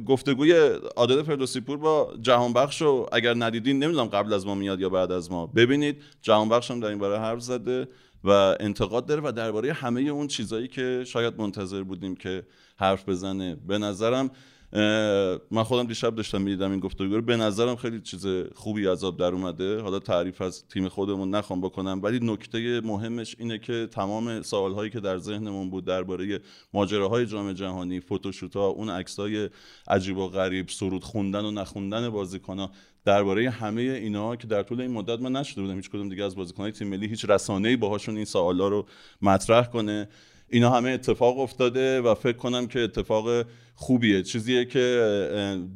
گفتگوی عادل فردوسی پور با جهانبخش رو اگر ندیدین نمی‌دونم قبل از ما میاد یا بعد از ما. ببینید جهانبخش هم در این باره حرف زده و انتقاد داره و درباره همه اون چیزایی که شاید منتظر بودیم که حرف بزنه. به نظرم من خودم دیشب داشتم می‌دیدم این گفتگو رو. به نظرم خیلی چیز خوبی آب در اومده. حالا تعریف از تیم خودمون نخوام بکنم ولی نکته مهمش اینه که تمام سوالهایی که در ذهنمون بود درباره ماجراهای جام جهانی فوتوشوت ها اون عکسای عجیب و غریب سرود خوندن و نخوندن بازیکن‌ها درباره همه اینا که در طول این مدت من نشده بودم هیچ کدوم دیگه از بازیکن‌های تیم ملی هیچ رسانه‌ای باهاشون این سوالا رو مطرح کنه. اینا همه اتفاق افتاده و فکر کنم که اتفاق خوبیه. چیزیه که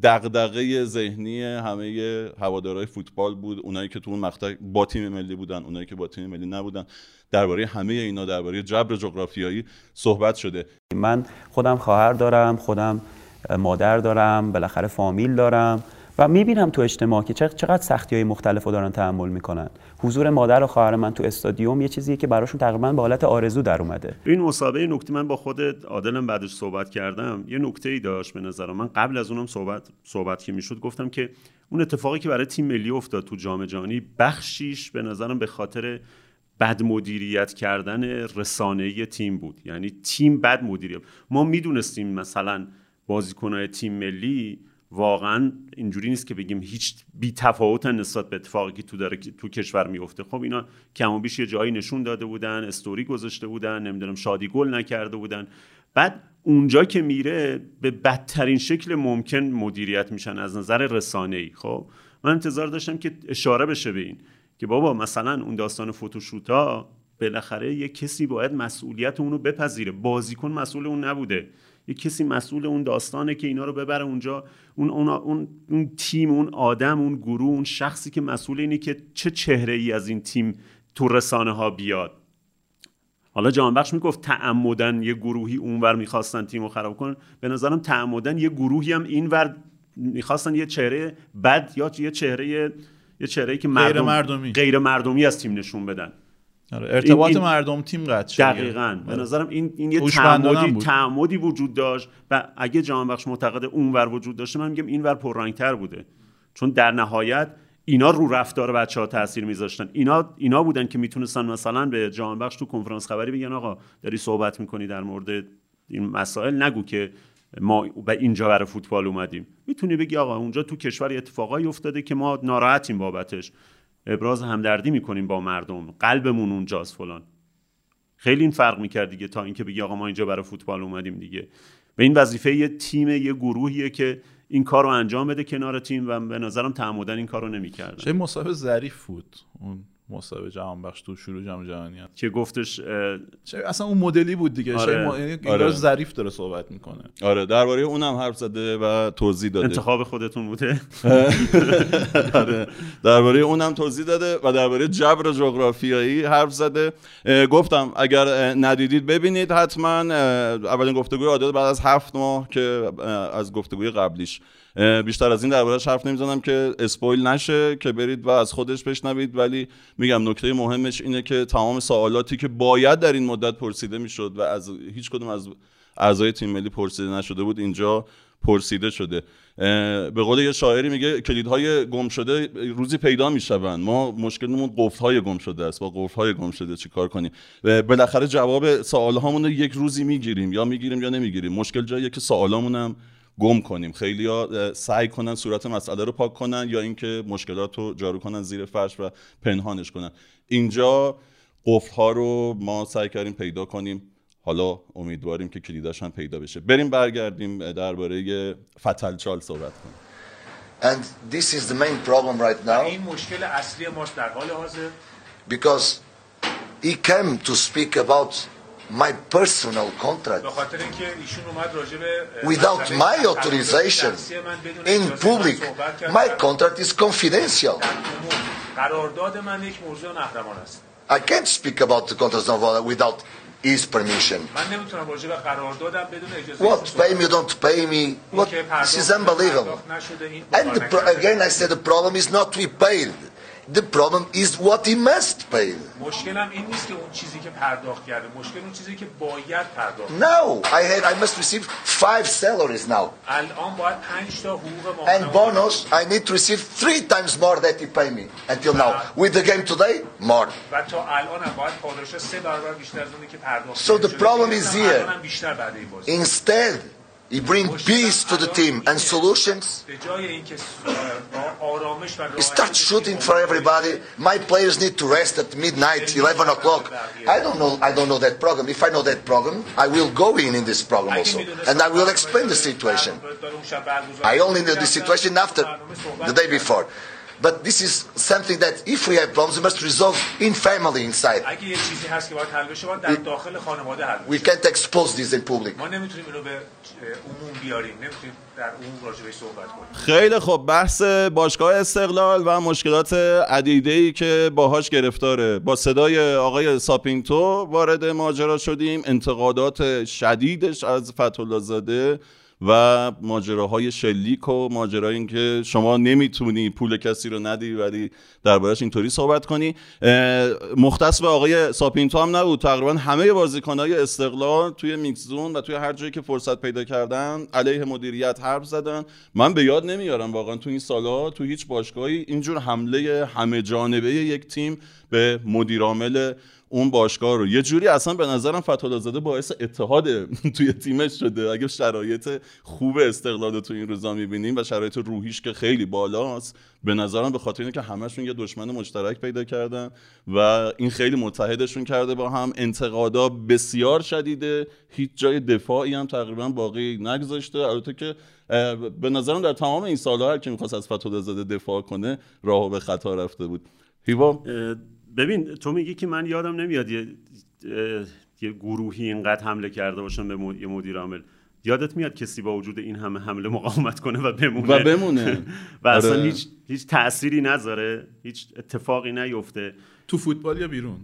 دغدغه ذهنی همه هوادارهای فوتبال بود. اونایی که تو اون مقطع با تیم ملی بودن اونایی که با تیم ملی نبودن. درباره همه اینا درباره جبر جغرافیایی صحبت شده. من خودم خواهر دارم خودم مادر دارم بالاخره فامیل دارم. و می‌بینم تو اجتماع که چق- چقدر سختی های مختلف رو دارن تحمل می‌کنن. حضور مادر و خواهر من تو استادیوم یه چیزیه که براشون تقریبا به حالت آرزو در اومده. این مسابقه نکته من با خود عادلم بعدش صحبت کردم یه نکته ای داشت به نظرم من. قبل از اونم صحبت صحبت که می‌شد گفتم که اون اتفاقی که برای تیم ملی افتاد تو جام جهانی بخشیش به نظرم به خاطر بد مدیریت کردن رسانه‌ای تیم بود. یعنی تیم بد مدیریت. ما می‌دونستیم مثلا بازیکنهای تیم ملی واقعا اینجوری نیست که بگیم هیچ بی تفاوت نسبت به اتفاقی که تو داره تو کشور میفته. خب اینا کم و بیش یه جایی نشون داده بودن استوری گذاشته بودن نمی‌دونم شادی گل نکرده بودن. بعد اونجا که میره به بدترین شکل ممکن مدیریت میشن از نظر رسانه‌ای. خب من انتظار داشتم که اشاره بشه به این که بابا مثلا اون داستان فوتوشوتا بالاخره یه کسی باید مسئولیت اونو بپذیره. بازیکن مسئول اون نبوده. یه کسی مسئول اون داستانه که اینا رو ببره اونجا. اون اون اون, اون تیم اون آدم اون گروه اون شخصی که مسئول اینه که چه چهره ای از این تیم تو رسانه ها بیاد. حالا جهانبخش می‌گفت تعمدن یه گروهی اونور می‌خواستن تیم رو خراب کنن. به نظرم تعمدن یه گروهی هم اینور می‌خواستن یه چهره بد یا یه چهره یه چهره که مردم مردمی. غیر مردمی از تیم نشون بدن. آره، ارتباط این- مردم تیم قطع شد دقیقا. به نظرم این این یه تعمدی بود. تعمدی وجود داشت و اگه جهانبخش معتقد اونور وجود داشته من میگم اینور پررنگتر بوده. چون در نهایت اینا رو رفتار بچه ها تاثیر میذاشتن. اینا اینا بودن که می‌تونستن مثلا به جهانبخش تو کنفرانس خبری بگن آقا داری صحبت می‌کنی در مورد این مسائل نگو که ما به اینجا برای فوتبال اومدیم. می‌تونی بگی آقا اونجا تو کشور اتفاقایی افتاده که ما ناراحتیم بابتش. ابراز همدردی می‌کنیم با مردم. قلبمون اونجاست فلان. خیلی این فرق می‌کرد دیگه تا اینکه بگی آقا ما اینجا برای فوتبال اومدیم دیگه. به این وظیفه یه تیم یه گروهیه که این کار رو انجام بده کنار تیم و به نظرم تعمدن این کار رو نمی‌کردن چه مسابقه ظریف بود. اون مسابقه جهان بخش تو شروع جام جهانی ها. که گفتش اصلا اون مدلی بود دیگه آره. آره. یعنی آره. آره. ظریف داره صحبت می‌کنه آره درباره اونم حرف زده و توضیح داده انتخاب خودتون بوده آره درباره اونم توضیح داده و درباره جبر جغرافیایی حرف زده گفتم اگر ندیدید ببینید حتما اولین گفتگوی عادل بعد از هفت ماه که از گفتگوی قبلیش بیشتر از این دربارهش حرف نمی‌زنم که اسپویل نشه که برید و از خودش بشنوید. ولی میگم نکته مهمش اینه که تمام سوالاتی که باید در این مدت پرسیده می‌شد و از هیچ کدوم از اعضای تیم ملی پرسیده نشده بود اینجا پرسیده شده. به قول یه شاعری میگه کلیدهای گم شده روزی پیدا می‌شوند. ما مشکلمون قفلهای گم شده است. با قفلهای گم شده چیکار کنیم؟ بالاخره جواب سوالهامون رو یک روزی می‌گیریم یا می‌گیریم یا نمی‌گیریم. مشکل جاییه که سوالامون هم گم کنیم. خیلی ها سعی کنن صورت مسئله رو پاک کنن یا اینکه مشکلات رو جارو کنن زیر فرش و پنهانش کنن. اینجا قفل ها رو ما سعی کردیم پیدا کنیم. حالا امیدواریم که کلیداش هم پیدا بشه. بریم برگردیم درباره فتلچال صحبت کنیم. And this is the main problem right now. این مشکل اصلی ماست در حال حاضر. Because he came to speak about my personal contract به خاطر اینکه ایشون اومد راجع به اه، without مسئله my تعلق authorization شخصی من بدون in اجازه من public. صحبت کرد. My در- contract is confidential. در عموم. قرارداد من یک موضوع محرمانه است I can't speak about the contract of without his permission. من نمی‌تونم راجع به قراردادم بدون اجازه What ایشون pay me, صحبت don't pay me. کنم. What اینکه this is پرداخت- unbelievable. پرداخت نشده، این And the کار pro- نکرده. again, I said the problem is not we paid. The problem is what he must pay. مشکلم این نیست که اون چیزی که پرداخت کرده مشکل اون چیزی که باید پرداخت Now I had I must receive five salaries now. الان باید 5 تا حقوق ماهانه And bonus, I need to receive three times more that he pay me until now. With the game today, more. و تا الان هم باید پاداش سه برابر بیشتر از اونی که پرداخت So the شده. problem شده. is الان here. هم بیشتر بعد این بازی Instead, you bring peace to the team and solutions. You start shooting for everybody. My players need to rest at midnight, 11 o'clock. I don't know. I don't know that program. If I know that program, I will go in in this program also, and I will explain the situation. I only know the situation after, the day before. But this is something that if we have problems, we must resolve in family inside. اگه یه چیزی هست که باید حل بشه باید در داخل خانواده حل We can't expose this in public. ما نمی‌تونیم اینو به عموم بیاریم نمی‌تونیم در عموم راجبش صحبت کنیم. خیلی خب بحث باشگاه استقلال و مشکلات عدیده ای که باهاش گرفتاره. با صدای آقای ساپینتو وارد ماجرا شدیم. انتقادات شدیدش از فتولا زاده و ماجراهای شلیک و ماجرای اینکه شما نمی‌تونی پول کسی رو ندی ولی دربارش اینطوری صحبت کنی. مختص به آقای ساپینتو هم نبود. تقریبا همه بازیکنهای استقلال توی mixed zone و توی هر جایی که فرصت پیدا کردن علیه مدیریت حرف زدن. من به یاد نمیارم واقعا تو این سالا تو هیچ باشگاهی اینجور حمله همه جانبه یک تیم به مدیرعامل اون باشگاه رو. یه جوری اصلا به نظرم فتح‌الله باعث اتحاد توی تیمش شده. اگه شرایط خوب استقلال تو این روزا می‌بینیم و شرایط روحیش که خیلی بالاست. به نظرم به خاطر اینکه همشون یه دشمن مشترک پیدا کردن و این خیلی متحدشون کرده با هم. انتقادا بسیار شدیده. هیچ جای دفاعی هم تقریبا باقی نگذاشته. البته که به نظرم در تمام این سالها هر کی می‌خواست از فتولا زاده دفاع کنه راهو به خطا رفته بود. هیوا؟ ببین تو میگی که من یادم نمیاد یه, یه گروهی اینقدر حمله کرده باشن به یه مدیر عامل. یادت میاد کسی با وجود این همه حمله مقاومت کنه و بمونه؟ و بمونه. و اصلا آره. هیچ هیچ تأثیری نذاره؟ هیچ اتفاقی نیفته؟ تو فوتبال یا بیرون؟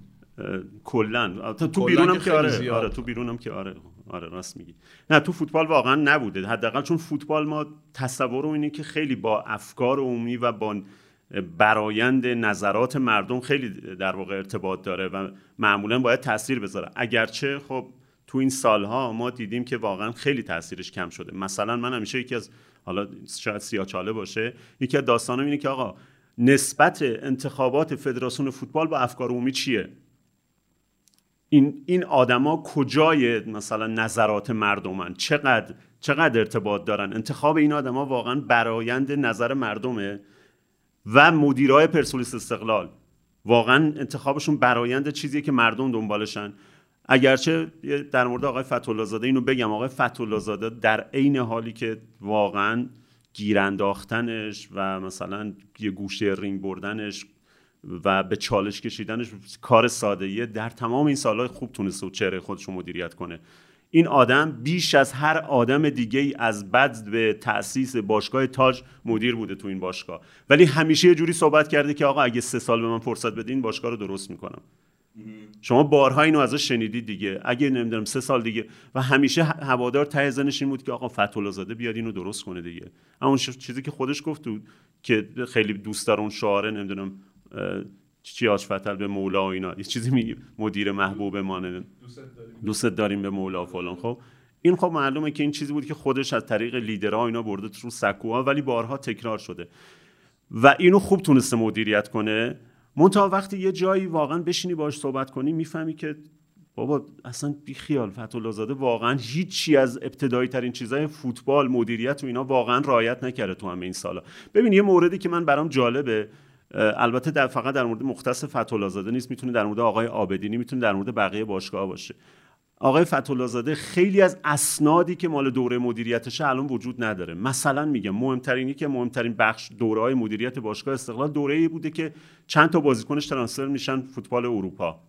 کلا. تو, بیرونم که آره. آره تو بیرونم که آره. آره راست میگی. نه تو فوتبال واقعا نبوده. حداقل چون فوتبال ما تصور اینه که خیلی با افکار عمومی و با برایند نظرات مردم خیلی در واقع ارتباط داره و معمولا باید تاثیر بذاره. اگرچه خب تو این سالها ما دیدیم که واقعا خیلی تاثیرش کم شده. مثلا من همیشه یکی از حالا شاید سیاچاله باشه یکی از داستانم اینه که آقا نسبت انتخابات فدراسیون فوتبال با افکار عمومی چیه؟ این این آدما کجای مثلا نظرات مردمن چقدر چقدر ارتباط دارن؟ انتخاب این آدما واقعا برایند نظر مردمه و مدیرای پرسپولیس استقلال. واقعا انتخابشون برایند چیزیه که مردم دنبالشن. اگرچه در مورد آقای فتولا زاده اینو بگم آقای فتولا زاده در عین حالی که واقعا گیر انداختنش و مثلا یه گوشه رینگ بردنش و به چالش کشیدنش کار ساده در تمام این سالهای خوب تونسته و چهره خودش رو مدیریت کنه. این آدم بیش از هر آدم دیگه ای از بد به تأسیس باشگاه تاج مدیر بوده تو این باشگاه. ولی همیشه یه جوری صحبت کرده که آقا اگه سه سال به من فرصت بدین باشگاه رو درست می‌کنم. شما بارها اینو ازش شنیدید دیگه. اگه نمی‌دونم سه سال دیگه. و همیشه هوادار ته ذهنش این بود که آقا فتولا زاده بیاد اینو درست کنه دیگه. اما ش- چیزی که خودش گفت بود که خیلی دوست داره اون شعاره نمی‌دونم چی آش فتل به مولا و اینا. یه چیزی میگه. مدیر محبوب ما دوست داریم. به مولا فلان. خب این خب معلومه که این چیزی بود که خودش از طریق لیدرها اینا برده رو سکوها ولی بارها تکرار شده. و اینو خوب تونسته مدیریت کنه. منتها وقتی یه جایی واقعا بشینی باش صحبت کنی می‌فهمی که بابا اصلا بی خیال فتولا زاده واقعا هیچی از ابتدایی ترین چیزای فوتبال مدیریت و اینا واقعا رعایت نکرده تو همه این سالا. ببین یه موردی که من برام جالبه البته در فقط در مورد مختص فتولا زاده نیست می‌تونه در مورد آقای آبدینی می‌تونه در مورد بقیه باشگاه باشه. آقای فتولا زاده خیلی از اسنادی که مال دوره مدیریتش الان وجود نداره. مثلا میگم مهمترینی که مهمترین بخش دوره های مدیریت باشگاه استقلال دوره ای بوده که چند تا بازیکنش ترانسفر میشن فوتبال اروپا.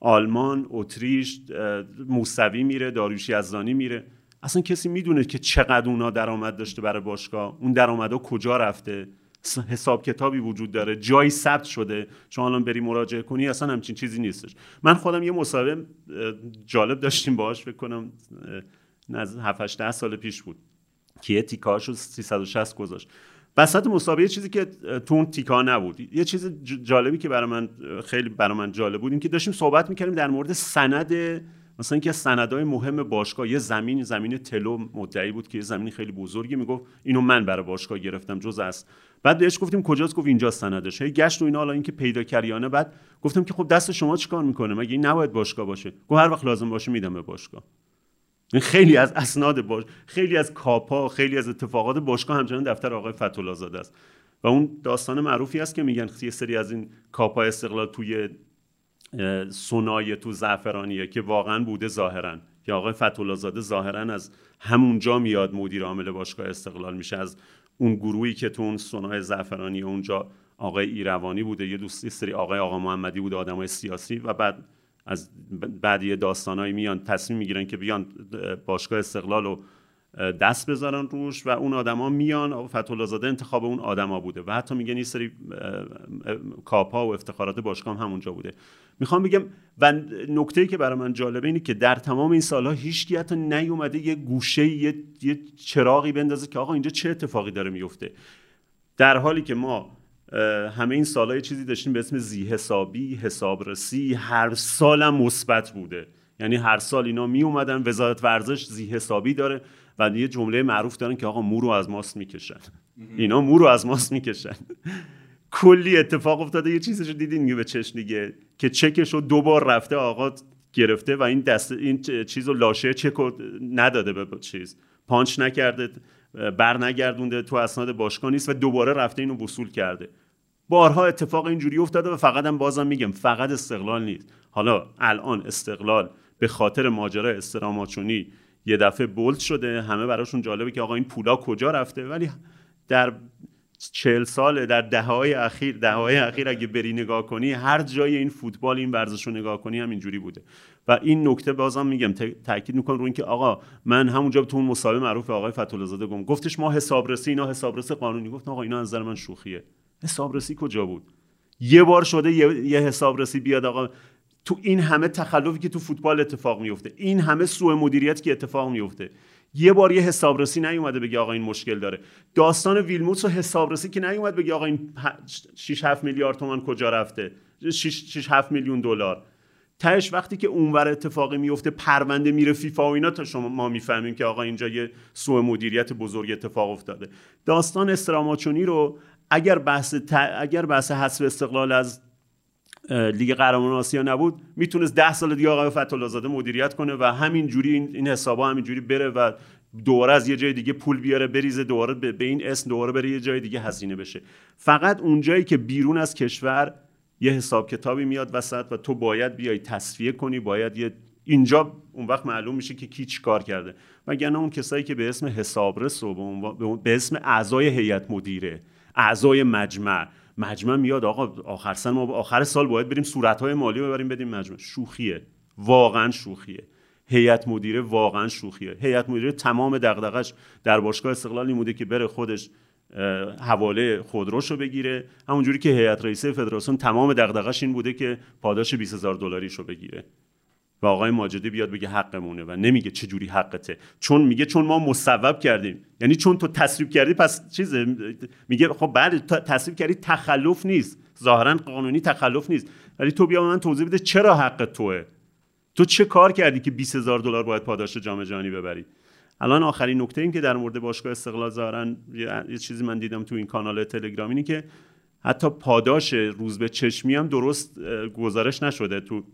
آلمان اتریش موسوی میره داریوش یزدانی میره. اصلا کسی می‌دونه که چقدر اونا درآمد داشته برای باشگاه. اون درآمدها کجا رفته؟ حساب کتابی وجود داره جایی ثبت شده شما الان بری مراجعه کنی اصلا همچین چیزی نیستش. من خودم یه مصاحبه جالب داشتیم باهاش فکر کنم نزد 7 8 سال پیش بود که تیکاشو 360 گذاشت. وسط مسابقه یه چیزی که تو تیکا نبود. یه چیز جالبی که برای من خیلی برای من جالب بود این که داشتیم صحبت می‌کردیم در مورد سند مثلا اینکه از سندهای مهم باشگاه یه زمین زمین تلو مدعی بود که یه زمین خیلی بزرگی می‌گفت اینو من برای باشگاه گرفتم جز از. بعد بهش گفتیم کجاست؟ گفت اینجا سندش. هی گشت و اینا حالا اینکه پیدا کریانه بعد گفتم که خب دست شما چیکار می‌کنه؟ مگه این نباید باشگاه باشه؟ گفت هر وقت لازم باشه میدم به باشگاه. خیلی از اسناد باش خیلی از کاپا خیلی از اتفاقات باشگاه همچنان دفتر آقای فتولا زاده است. و اون داستان معروفی است که میگن یه سری از این کاپا استقلال توی اه، سونای تو زعفرانیه که واقعا بوده ظاهرا. که آقای فتولا زاده ظاهرا از همونجا میاد مدیر عامل باشگاه استقلال میشه از اون گروهی که تو اون سونای زعفرانی اونجا آقای ایروانی بوده یه دوست یه سری آقای آقا محمدی بوده آدمای سیاسی و بعد از بعد یه داستانایی میان تصمیم می‌گیرن که بیان باشگاه استقلال رو دست بذارن روش و اون آدما میان. فتحالله زاده انتخاب اون آدما بوده و حتی میگن یه سری کاپا و افتخارات باشگاه هم همونجا بوده. می‌خوام بگم و نکته که برای من جالبه اینه که در تمام این سالها هیچ حتی نیومده یه گوشه یه, یه چراغی بندازه که آقا اینجا چه اتفاقی داره میفته. در حالی که ما همه این سالها یه چیزی داشتیم به اسم زی حسابی حسابرسی هر سالم مثبت بوده. یعنی هر سال اینا می اومدن وزارت ورزش زی حسابی داره. و یه جمله معروف دارن که آقا مو رو از ماست می‌کشن. اینا مو رو از ماست می‌کشن. کلی اتفاق افتاده یه چیزشو دیدین به چشم دیگه که چکش رو دو بار رفته آقا گرفته و این دست این چیز رو لاشه چک رو نداده به چیز. پانچ نکرده بر نگردونده تو اسناد باشگاه نیست و دوباره رفته اینو وصول کرده. بارها اتفاق اینجوری افتاده و فقط هم بازم میگم فقط استقلال نیست. حالا الان استقلال به خاطر ماجرای استراماچونی یه دفعه بولد شده همه براشون جالبه که آقا این پولا کجا رفته؟ ولی در چهل ساله در دههای اخیر دههای اخیر اگه بری نگاه کنی هر جای این فوتبال این ورزش رو نگاه کنی هم اینجوری بوده. و این نکته بازم میگم تاکید می‌کنم رو اینکه آقا من همونجا تو اون مصاحبه معروف آقای فتولا زاده گم گفتش ما حسابرسی اینا حسابرسی قانونی. گفت آقا اینا از نظر من شوخیه. حسابرسی کجا بود؟ یه بار شده یه, یه حسابرسی بیاد آقا تو این همه تخلفی که تو فوتبال اتفاق میفته این همه سوء مدیریت که اتفاق میفته یه بار یه حسابرسی نیومده بگه آقا این مشکل داره. داستان ویلموتس و حسابرسی که نیومد بگه آقا این 6 7 میلیارد تومان کجا رفته؟ 6 7 میلیون دلار. تهش وقتی که اونور اتفاقی میفته پرونده میره فیفا و اینا تا شما ما می‌فهمیم که آقا اینجا یه سوء مدیریت بزرگ اتفاق افتاده. داستان استراماچونی رو اگر بحث ت... اگر بحث حذف استقلال از لیگ قهرمانان آسیا نبود می‌تونست ده سال دیگه آقای فتحالله زاده مدیریت کنه و همین جوری این, این حسابا همین جوری بره و دوباره از یه جای دیگه پول بیاره بریزه دوباره به این اسم دوباره بره یه جای دیگه هزینه بشه. فقط اونجایی که بیرون از کشور یه حساب کتابی میاد وسط و تو باید بیای تصفیه کنی باید یه اینجا اون وقت معلوم میشه که کی چی کار کرده. وگرنه اون کسایی که به اسم حسابرس و به اسم اعضای هیئت مدیره اعضای مجمع مجمع میاد آقا آخر سال ما آخر سال باید بریم صورتهای مالی ببریم بدیم مجمع. شوخیه. واقعا شوخیه. هیئت مدیره واقعا شوخیه. هیئت مدیره تمام دغدغش در باشگاه استقلال این بوده که بره خودش حواله خودروشو بگیره. همونجوری که هیئت رئیسه فدراسیون تمام دغدغش این بوده که پاداش 20000 دلاریشو بگیره. و آقای ماجدی بیاد بگه حقمونه و نمیگه چه جوری حقته. چون میگه چون ما مصوب کردیم. یعنی چون تو تصویب کردی پس چیز میگه خب بعد تصویب کردی تخلف نیست. ظاهرا قانونی تخلف نیست. ولی تو بیا من توضیح بده چرا حق توه. تو چه کار کردی که 20000 دلار باید پاداش جام جهانی ببری؟ الان آخرین نکته این که در مورد باشگاه استقلال ظاهرا یه چیزی من دیدم تو این کانال تلگرام اینی که حتی پاداش روز به چشمی هم درست گزارش نشده. تو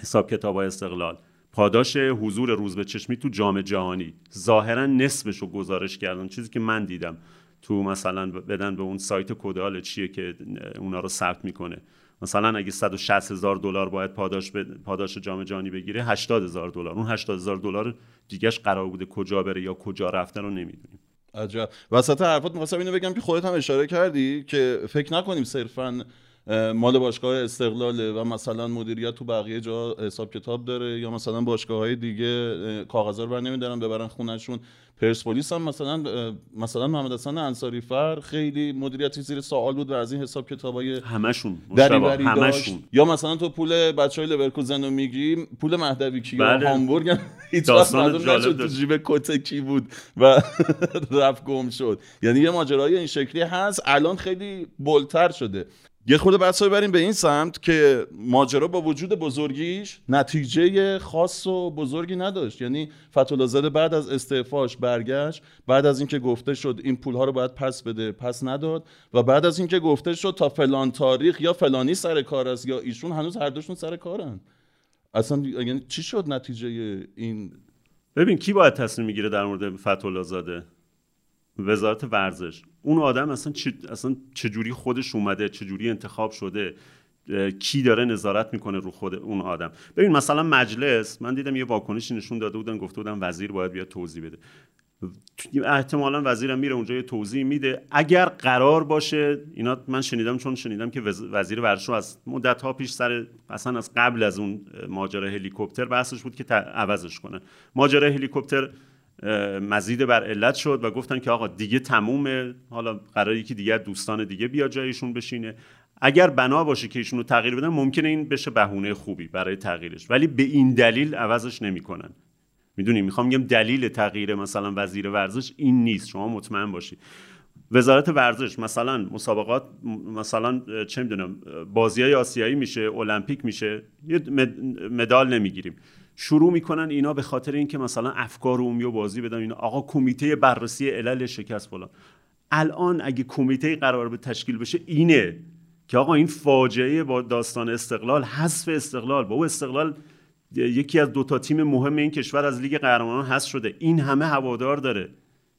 حساب کتاب استقلال. پاداش حضور روز به چشمی تو جام جهانی. ظاهرا نصفش رو گزارش کردن. چیزی که من دیدم. تو مثلا بدن به اون سایت کدال چیه که اونا رو ثبت می‌کنه. مثلا اگه 160 هزار دلار باید پاداش ب... پاداش جام جهانی بگیره 80 هزار دلار. اون 80 هزار دلار دیگهش قرار بوده کجا بره یا کجا رفته رو نمی‌دونیم. عجب. وسط حرفات می‌خواستم اینو بگم که خودت هم اشاره کردی که فکر نکنیم صرفاً مال باشگاه استقلاله و مثلا مدیریت تو بقیه جا حساب کتاب داره یا مثلا باشگاه های دیگه اه، کاغذا رو نمیدارن ببرن خونهشون. پرسپولیس هم مثلا مثلا محمد حسن انصاری فر خیلی مدیریتی زیر سوال بود و از این حساب کتابای همشون دری مشتبه، بری همشون داشت یا مثلا تو پول بچه های لورکوزن رو میگی پول مهدوی کیا بله. هامبورگ هم هیچ وقت معلوم تو. جیب کت کی بود و رفت گم شد. یعنی یه ماجرای این شکلی هست. الان خیلی بلتر شده. یه خود بحث رو ببریم به این سمت که ماجرا با وجود بزرگیش نتیجه خاص و بزرگی نداشت. یعنی فتولازاده بعد از استعفاش برگشت بعد از اینکه گفته شد این پولها رو باید پس بده پس نداد و بعد از اینکه گفته شد تا فلان تاریخ یا فلانی سر کار است یا ایشون هنوز هر دوشون سر کارن. اصلا یعنی چی شد نتیجه این؟ ببین کی باید تصمیم می‌گیره در مورد فتح زاده وزارت ورزش. اون آدم اصلا چه اصلا چجوری خودش اومده چجوری انتخاب شده کی داره نظارت می‌کنه رو خود اون آدم. ببین مثلا مجلس من دیدم یه واکنشی نشون داده بودن گفته بودن وزیر باید بیاد توضیح بده. احتمالا وزیرم میره اونجا یه توضیح میده. اگر قرار باشه اینا من شنیدم چون شنیدم که وز- وزیر ورزش از مدت ها پیش سر اصلا از قبل از اون ماجرا هلیکوپتر بحثش بود که عوضش کنه. ماجرا هلیکوپتر مزید بر علت شد و گفتن که آقا دیگه تمومه حالا قرار یکی دیگه از دوستان دیگه بیا جایشون بشینه. اگر بنا باشه که ایشون رو تغییر بدن ممکنه این بشه بهونه خوبی برای تغییرش. ولی به این دلیل عوضش نمی‌کنن. می‌دونی می‌خوام میگم دلیل تغییر مثلا وزیر ورزش این نیست. شما مطمئن باشید وزارت ورزش مثلا مسابقات مثلا چه می‌دونم بازی های آسیایی میشه المپیک میشه یه مد- مدال نمی‌گیریم. شروع می‌کنن اینا به خاطر اینکه مثلا افکار عمومی و بازی بدن اینا آقا کمیته بررسی علل شکست فلان. الان اگه کمیته قرار به تشکیل بشه اینه که آقا این فاجعه با داستان استقلال حذف استقلال. بابا استقلال یکی از دو تا تیم مهم این کشور از لیگ قهرمانان حذف شده. این همه هوادار داره.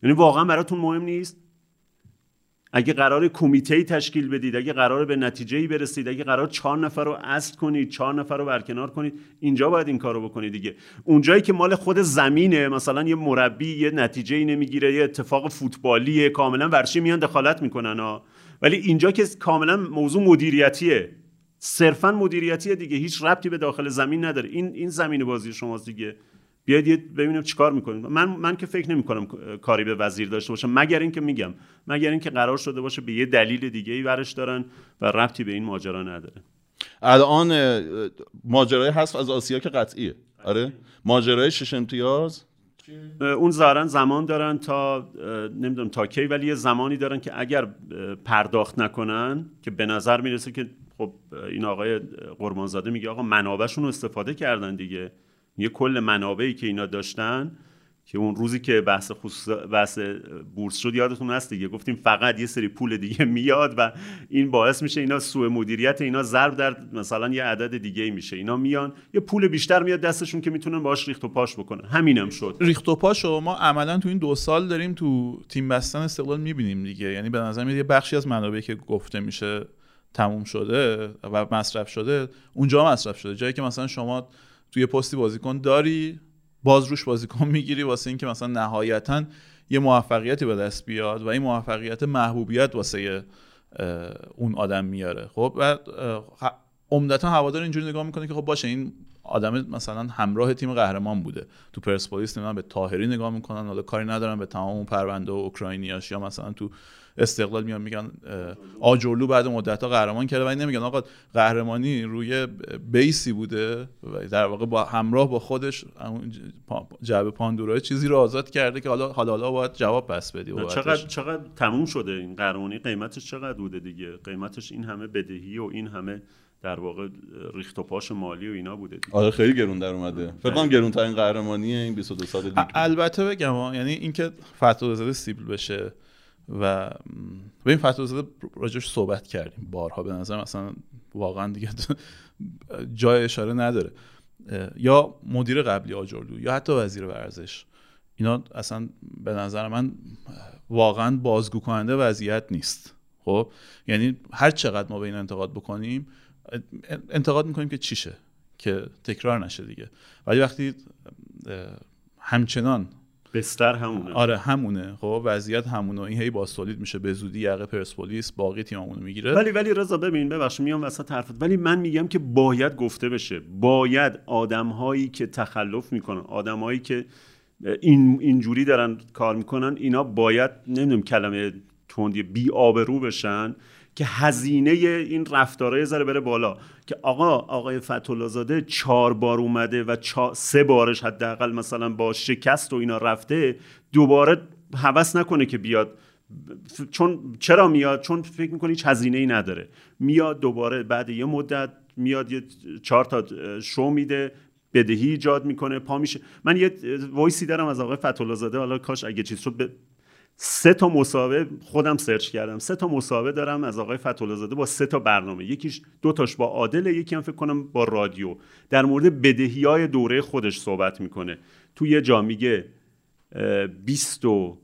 یعنی واقعا براتون مهم نیست؟ اگه قرار کمیته تشکیل بدید اگه قرار به نتیجه برسید اگه قرار چهار نفر رو اصل کنید چهار نفر رو برکنار کنید اینجا باید این کارو بکنید دیگه. اونجایی که مال خود زمینه مثلا یه مربی یه نتیجه ای نمی‌گیره یه اتفاق فوتبالیه کاملا ورشی میان دخالت می‌کنن ها ولی اینجا که کاملا موضوع مدیریتیه. صرفا مدیریتیه دیگه هیچ ربطی به داخل زمین نداره. این این زمین بازی شماست دیگه. بیاید یه ببینیم چیکار می‌کنیم. من من که فکر نمی کنم کاری به وزیر داشته باشه مگر اینکه میگم. مگر اینکه قرار شده باشه به یه دلیل دیگه ای ورش دارن و ربطی به این ماجرا نداره. الان ماجرای حذف از آسیا که قطعیه. آره؟ ماجرای شش امتیاز. اون ظاهرا زمان دارن تا نمی‌دونم تا کی ولی یه زمانی دارن که اگر پرداخت نکنن که به نظر می‌رسه که خب این آقای قربانزاده میگه آقا منابعشون رو استفاده کردن دیگه. یه کل منابعی که اینا داشتن که اون روزی که بحث خصوص بحث بورس شد یادتون هست دیگه؟ گفتیم فقط یه سری پول دیگه میاد و این باعث میشه اینا سوء مدیریت اینا ضرب در مثلا یه عدد دیگه میشه. اینا میان یه پول بیشتر میاد دستشون که می‌تونن باهاش ریخت و پاش بکنن. همینم شد. ریخت و پاشو ما عملا تو این دو سال داریم تو تیم بستن استقلال می‌بینیم دیگه. یعنی به نظر میاد یه بخشی از منابعی که گفته میشه تموم شده و مصرف شده اونجا مصرف شده. جایی که مثلا شما توی پستی بازیکن داری باز روش بازیکن می‌گیری واسه اینکه مثلا نهایتا یه موفقیتی به دست بیاد و این موفقیت محبوبیت واسه اون آدم میاره. خب و عمدتا هوادار اینجوری نگاه می‌کنه که خب باشه این آدم مثلا همراه تیم قهرمان بوده. تو پرسپولیس نمی‌دونم به تاهری نگاه می‌کنن حالا کاری ندارن به تمام اون پرونده اوکراینیاش یا مثلا تو استقلال میان میگن آجرلو بعد مدت ها قهرمان کرده. ولی نمیگن آقا قهرمانی روی بیسی بوده و در واقع با همراه با خودش جعبه پاندورای چیزی رو آزاد کرده که حالا حالا حالا باید جواب پس بدی. چقدر چقدر تموم شده این قهرمانی؟ قیمتش چقدر بوده دیگه؟ قیمتش این همه بدهی و این همه در واقع ریخت و پاش مالی و اینا بوده دیگه. آره خیلی گرون در اومده. فکر کنم گرون ترین قهرمانی این 22 سال لیگ ا- البته بگم یعنی اینکه فتوزاده سیبل بشه و به این فتوزاده راجعش صحبت کردیم بارها. به نظر مثلا واقعا دیگه جای اشاره نداره. یا مدیر قبلی آجرلو یا حتی وزیر ورزش. اینا اصلا به نظر من واقعا بازگو کننده وضعیت نیست. خب؟ یعنی هر چقدر ما به این انتقاد بکنیم انتقاد می‌کنیم که چیشه؟ که تکرار نشه دیگه. ولی وقتی همچنان بستر همونه. آره همونه. خب وضعیت همونه. این هی باستولید میشه. به زودی یقه پرسپولیس باقی تیممونو می‌گیره. ولی ولی رضا ببین ببخشید میام وسط حرفت. ولی من میگم که باید گفته بشه. باید آدم هایی که تخلف می‌کنن آدم هایی که این اینجوری دارن کار می‌کنن اینا باید نمی‌دونم کلمه تندی بی آبرو بشن. که هزینه این رفتارهای ذره بره بالا. که آقا آقای فتولا زاده چهار بار اومده و. سه بارش حداقل مثلا با شکست و اینا رفته دوباره هوس نکنه که بیاد. چون چرا میاد؟ چون فکر می‌کنه هیچ هزینه ای نداره. میاد دوباره بعد یه مدت میاد یه چهار تا شو میده بدهی ایجاد می‌کنه پا میشه. من یه وایسی دارم از آقای فتولا زاده حالا کاش اگه چیز شد سه تا مسابقه خودم سرچ کردم. سه تا مسابقه دارم از آقای فتولا زاده با سه تا برنامه. یکیش دو تاش با عادل یکی هم فکر کنم با رادیو. در مورد بدهی های دوره خودش صحبت می‌کنه. تو یه جا میگه اه، 20 و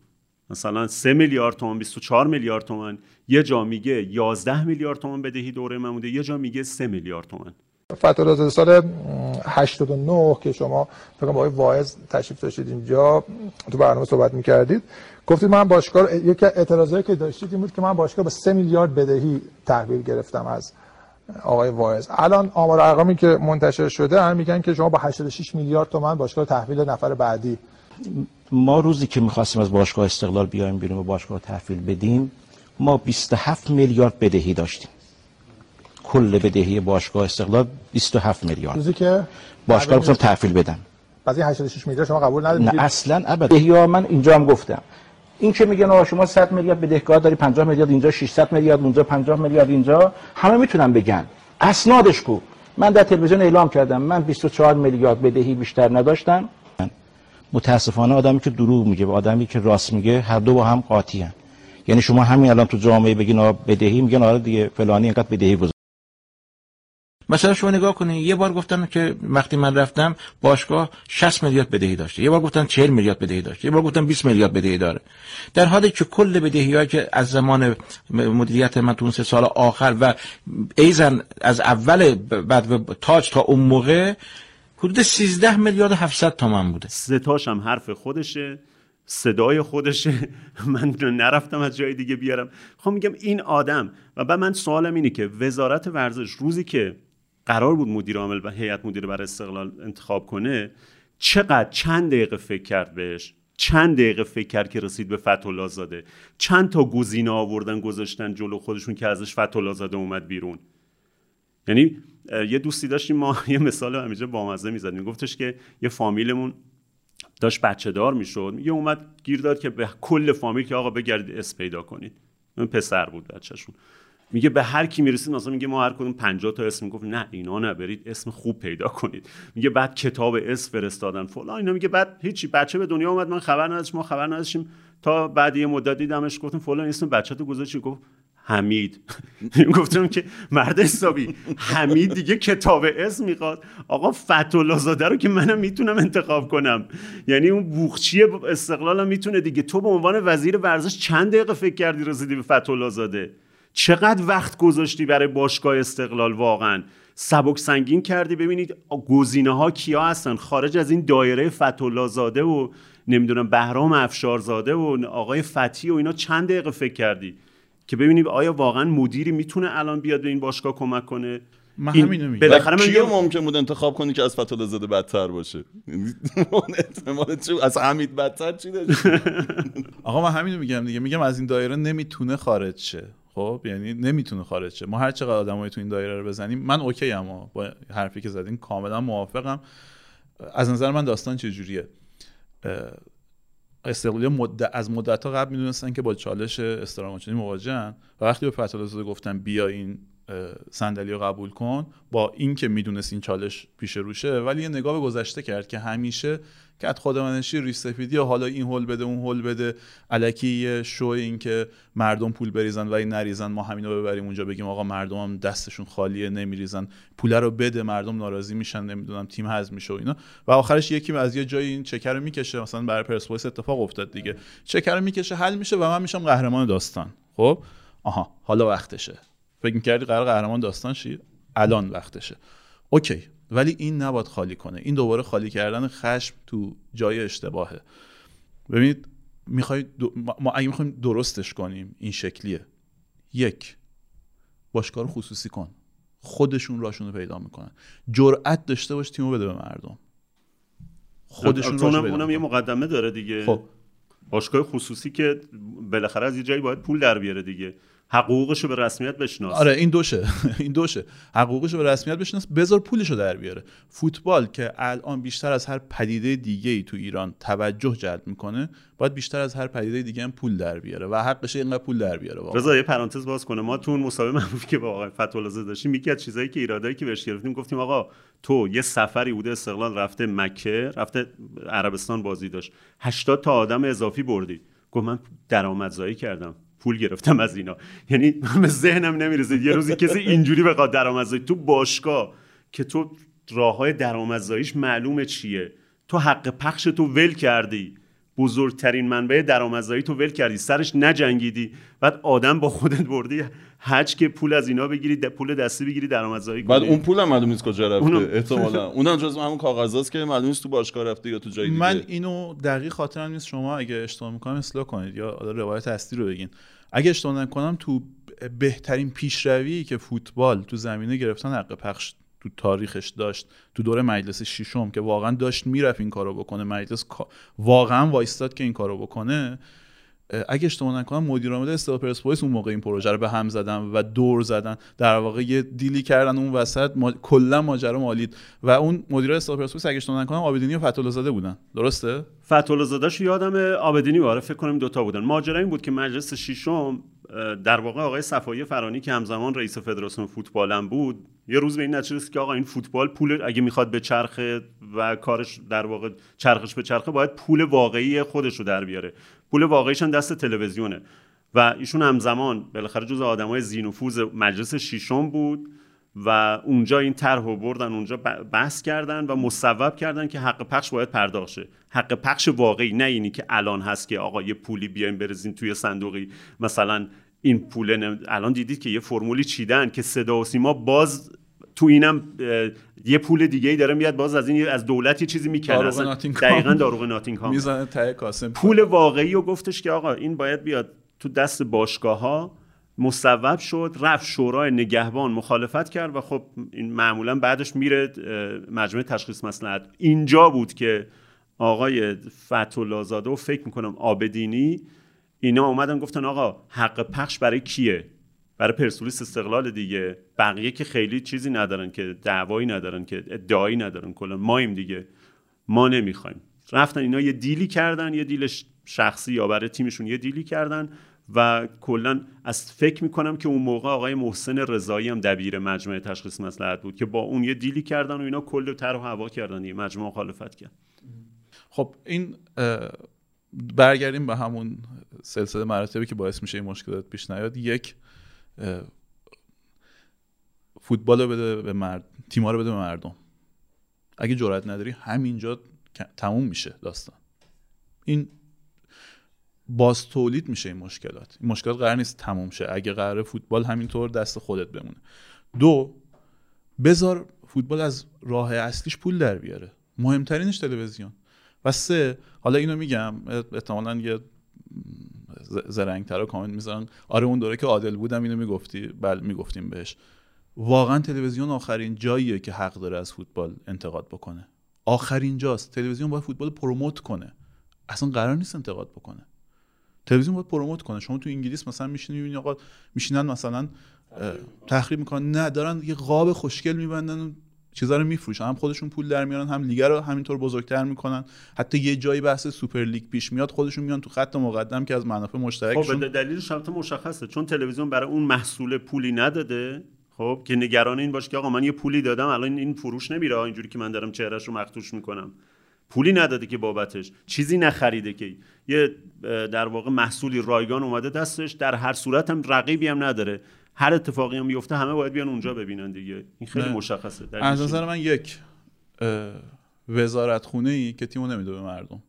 مثلا 3 میلیارد تومان 24 میلیارد تومان. یه جا میگه 11 میلیارد تومان بدهی دوره من بوده. یه جا میگه 3 میلیارد تومان. فتح سال م، 89 که شما فکر کنم آقای واعظ تشریف داشتید اینجا تو برنامه صحبت می‌کردید. گفتید من باشگاه رو- یکی اعتراضایی که داشتید این بود که من باشگاه با 3 میلیارد بدهی تحویل گرفتم از آقای واعظ. الان آمار ارقامی که منتشر شده هم میگن که شما با 86 میلیارد تومان باشگاه رو تحویل نفر بعدی. ما روزی که می‌خواستیم از باشگاه استقلال بیایم بیرون و باشگاه تحویل بدیم ما 27 میلیارد بدهی داشتیم. کل بدهی باشگاه استقلال 27 میلیارد. روزی که باشگاه رو تحویل بدم از این 86 میلیارد شما قبول ندارید؟ نه اصلا ابدا. ها من اینجا هم گفتم. این که میگن آقا شما 100 میلیارد بدهکار داری 50 میلیارد اینجا 600 میلیارد اونجا 50 میلیارد اینجا همه می‌تونن بگن. اسنادش کو من در تلویزیون اعلام کردم. من 24 میلیارد بدهی بیشتر نداشتم. متاسفانه آدمی که دروغ میگه و آدمی که راست میگه هر دو با هم قاطی هن. یعنی شما همین الان تو جامعه بگین آقا بدهی میگن آره دیگه فلانی اینقدر بدهی گذاشت. مثلا شما نگاه کنید یه بار گفتن که وقتی من رفتم باشگاه 60 میلیارد بدهی داشته. یه بار گفتن 40 میلیارد بدهی داشته. یه بار گفتن 20 میلیارد بدهی داره. در حالی که کل بدهی که از زمان مدیریت من تو سه سال آخر و ایزن از اول بعد تاج تا اون موقع حدود 13 میلیارد و 700 تومان بوده. ستاش هم حرف خودشه صدای خودشه. من نرفتم از جای دیگه بیارم. خب میگم این آدم و بعد من سوالم اینه که وزارت ورزش روزی که قرار بود مدیر عامل و هیئت مدیره بر استقلال انتخاب کنه چقدر چند دقیقه فکر کرد بهش؟ چند دقیقه فکر کرد که رسید به فتح زاده؟ چند تا گزینه آوردن گذاشتن جلو خودشون که ازش فتح زاده اومد بیرون؟ یعنی یه دوستی داشتیم ما یه مثال همینجا بامزه می‌زدیم. گفتش که یه فامیلمون داشت بچه دار می‌شد یه اومد گیر داد که به کل فامیل که آقا بگردید اس پیدا کنید. اون پسر بود بچهشون. میگه به هر کی می‌رسید مثلا میگه ما هر کدوم 50 تا اسم گفت نه اینا نه برید اسم خوب پیدا کنید. میگه بعد کتاب اسم فرستادن. فلان اینا میگه بعد هیچی بچه به دنیا اومد من خبر نداشتم ما خبر نداشتیم. تا بعد یه مدت دیدمش گفتم فلان اسم بچه تو گذاشتی گفت حمید. گفتم که مرد حسابی حمید دیگه کتاب اسم می‌خواد. آقا فتولا زاده رو که منم می‌تونم انتخاب کنم. یعنی اون بوخچی استقلالم می‌تونه دیگه. تو به عنوان وزیر ورزش چند دقیقه فکر کردی رسیدی به فتولا زاده چقدر وقت گذاشتی برای باشگاه استقلال واقعا؟ سبک سنگین کردی. ببینید گزینه ها کیا هستن؟ خارج از این دایره فتولا زاده و نمی‌دونم بهرام افشارزاده و آقای فتی و اینا چند دقیقه فکر کردی که ببینیم آیا واقعا مدیری می‌تونه الان بیاد به این باشگاه کمک کنه؟ من این- همینو میگم. بالاخره من کیو ممکن بود انتخاب کنی که از فتوله زاده بدتر باشه؟ یعنی احتمال چی از حمید بدتر چی داشت؟ آقا من همینو میگم دیگه. میگم از این دایره نمی‌تونه خارج شه. خب یعنی نمی‌تونه خارج شه. ما هر چقدر آدمای تو این دایره رو بزنیم من اوکی ام با حرفی که زدین کاملا موافقم. از نظر من داستان چه جوریه؟ استقلالی مدت از مدت ها قبل می‌دونستن که با چالش استراماچونی مواجهن. و وقتی به فتح زاده گفتن بیا این صندلی رو قبول کن. با این که می‌دونست این چالش پیش روشه ولی یه نگاه به گذشته کرد که همیشه از خودمنشی ریش سفیدی حالا این هول بده اون هول بده. الکی شو این که مردم پول بریزن و این نریزن ما همینو ببریم اونجا بگیم آقا مردم هم دستشون خالیه نمیریزن. پول رو بده مردم ناراضی میشن نمی‌دونم تیم حذف میشه و اینا. و آخرش یکی از یه جایی این چکر رو می‌کشه مثلا برای پرسپولیس اتفاق افتاد دیگه. چکر رو می‌کشه حل میشه و من میشم قهرمان داستان. خب؟ آها حالا وقتشه. فکر می‌کردی قرار قهرمان داستان شی الان وقتشه. اوکی ولی این نباید خالی کنه. این دوباره خالی کردن خشم تو جای اشتباهه. ببینید می‌خوای ما ما اگه می‌خوایم درستش کنیم این شکلیه. یک باشگاه رو خصوصی کن. خودشون راشون رو پیدا می‌کنن. جرأت داشته باش تیمو بده به مردم. خودشون راشون اونم, اونم یه. مقدمه داره دیگه. خب. باشگاه خصوصی که بالاخره از یه جایی باید پول در بیاره دیگه. حقوقش رو به رسمیت بشناس. آره این دوشه این دوشه. حقوقش رو به رسمیت بشناس. بذار پولش رو در بیاره. فوتبال که الان بیشتر از هر پدیده دیگه ای تو ایران توجه جلب می‌کنه باید بیشتر از هر پدیده دیگه هم پول در بیاره و حقشه اینقدر پول در بیاره واقعا. رضا یه پرانتز باز کنه. ما تو اون مسابقه معروفی که با آقای فتوالازه داشتیم یکی از چیزایی که ایرادایی که بهش گرفتیم گفتیم آقا تو یه سفری بوده استقلال رفته مکه رفته عربستان بازی داشت. 80 تا آدم اضافی بردی. گفت من درآمدزایی کردم. پول گرفتم از اینا. یعنی به ذهنم نمی‌رسید. یه روزی کسی اینجوری بخواد درآمدزایی تو باشگاه که تو راه های درآمدزاییش معلومه چیه؟ تو حق پخش تو ول کردی. بزرگترین منبع درآمدزایی تو ول کردی سرش نجنگیدی. بعد آدم با خودت بردی حج که پول از اینا بگیری پول دستی بگیری درآمدزایی کنی. بعد اون پول هم معلوم نیست کجا رفته اونم- احتمالا. اونم جز همون کاغذاست که معلوم نیست تو باشگاه رفته یا تو جای دیگه. من اینو دقیق خاطرم نیست. شما اگه اشتباه می‌کنم اصلاح کنید یا روایت اصلی رو بگین. اگه اشتباه نکنم تو بهترین پیشروی که فوتبال تو زمینه گرفتن حق پخش تو تاریخش داشت تو دوره مجلس ششم که واقعا داشت می‌رفت این کارو بکنه مجلس واقعا وایستاد که این کارو بکنه. اگه اشتباه نکنم مدیر عامل استقلال پرسپولیس اون موقع این پروژه رو به هم زدن و دور زدن. در واقع یه دیلی کردن اون وسط ما... کلا ماجرا مالید. و اون مدیر استقلال پرسپولیس اگه اشتباه نکنم آبدینی و فتولا زاده بودن. درسته؟ فتولا زاده‌شو یادم آبدینی باره فکر کنم دوتا بودن. ماجرا این بود که مجلس ششم در واقع آقای صفایی فرانی که همزمان رئیس فدراسیون فوتبال هم بود یه روز به این نتیجه که آقا این فوتبال پول اگه می‌خواد به چرخه و کارش در واقع چرخش به چرخه باید پول واقعی خودش رو در بیاره. پول واقعیش هم دست تلویزیونه. و ایشون همزمان بالاخره جز آدمای زینفوز مجلس ششم بود و اونجا این طرح بردن اونجا بحث کردن و مصوب کردن که حق پخش باید پرداخت شه. حق پخش واقعی نه اینی که الان هست که آقا یه پولی بیایم برزین توی صندوقی. مثلا این پول الان دیدید که یه فرمولی چیدن که صدا و سیما باز تو اینم یه پول دیگه ای داره میاد باز از این از دولت یه چیزی می‌کنه. دقیقا داروغ ناتینگهام می‌زنه ته کاسه. پول واقعی رو گفتش که آقا این باید بیاد تو دست باشگاه ها مصوب شد رفت شورای نگهبان مخالفت کرد و خب این معمولا بعدش میره اه، مجموعه تشخیص مصلحت. اینجا بود که آقای فتولازاده و فکر می‌کنم آبدینی اینا اومدن گفتن آقا حق پخش برای کیه؟ برای پرسپولیس استقلال دیگه. بقیه که خیلی چیزی ندارن که دعوایی ندارن که ادعایی ندارن. کلا مایم دیگه. ما نمی‌خوایم. رفتن اینا یه دیلی کردن یه دیل شخصی یا برای تیمشون یه دیلی کردن و کلا از فکر می‌کنم که اون موقع آقای محسن رضایی هم دبیر مجمع تشخیص مصلحت بود که با اون یه دیلی کردن و اینا کل طرح هوا کردن یه مجمع مخالفت کرد. خب این برگردیم به همون سلسله مراتبی که باعث میشه این مشکلات پیش نیاد. یک فوتبال رو بده به مرد تیما رو بده به مردم. اگه جرئت نداری همینجا تموم میشه داستان. این باز تولید میشه این مشکلات. این مشکلات قرار نیست تموم شه. اگه قرار فوتبال همینطور دست خودت بمونه. دو بذار فوتبال از راه اصلیش پول در بیاره. مهمترینش تلویزیون. و سه حالا اینو میگم احتمالا یه ز- زرنگترا کامنت می‌ذارن. آره اون دوره که عادل بودم اینو می‌گفتی. بله می‌گفتیم بهش. واقعا تلویزیون آخرین جاییه که حق داره از فوتبال انتقاد بکنه. آخرین جاست. تلویزیون باید فوتبال پروموت کنه. اصلا قرار نیست انتقاد بکنه. تلویزیون باید پروموت کنه. شما تو انگلیس مثلا میشینی می‌بینی آقا میشینن مثلا تخریب می‌کنن. نه دارن یه قاب خوشگل میبندن چیزا رو میفروشن هم خودشون پول در میارن هم لیگ رو همینطور بزرگتر می‌کنن. حتی یه جایی بحث سوپر لیگ پیش میاد خودشون میان تو خط مقدم که از منافع خب مشترکشون به دلیلش البته مشخصه. چون تلویزیون برای اون محصول پولی نداده خب که نگران این باشه که آقا من یه پولی دادم الان این فروش نمیره اینجوری که من دارم چهرهش رو مختوش می‌کنم. پولی نداده که بابتش. چیزی نخریده که یه در واقع محصولی رایگان اومده دستش در هر صورت هم رقیبی هم نداره. هر اتفاقی هم بیفته همه باید بیان اونجا ببینن دیگه. این خیلی نه. مشخصه. از. نظر من یک وزارت خونه ای که تیمو نمیده به مردم.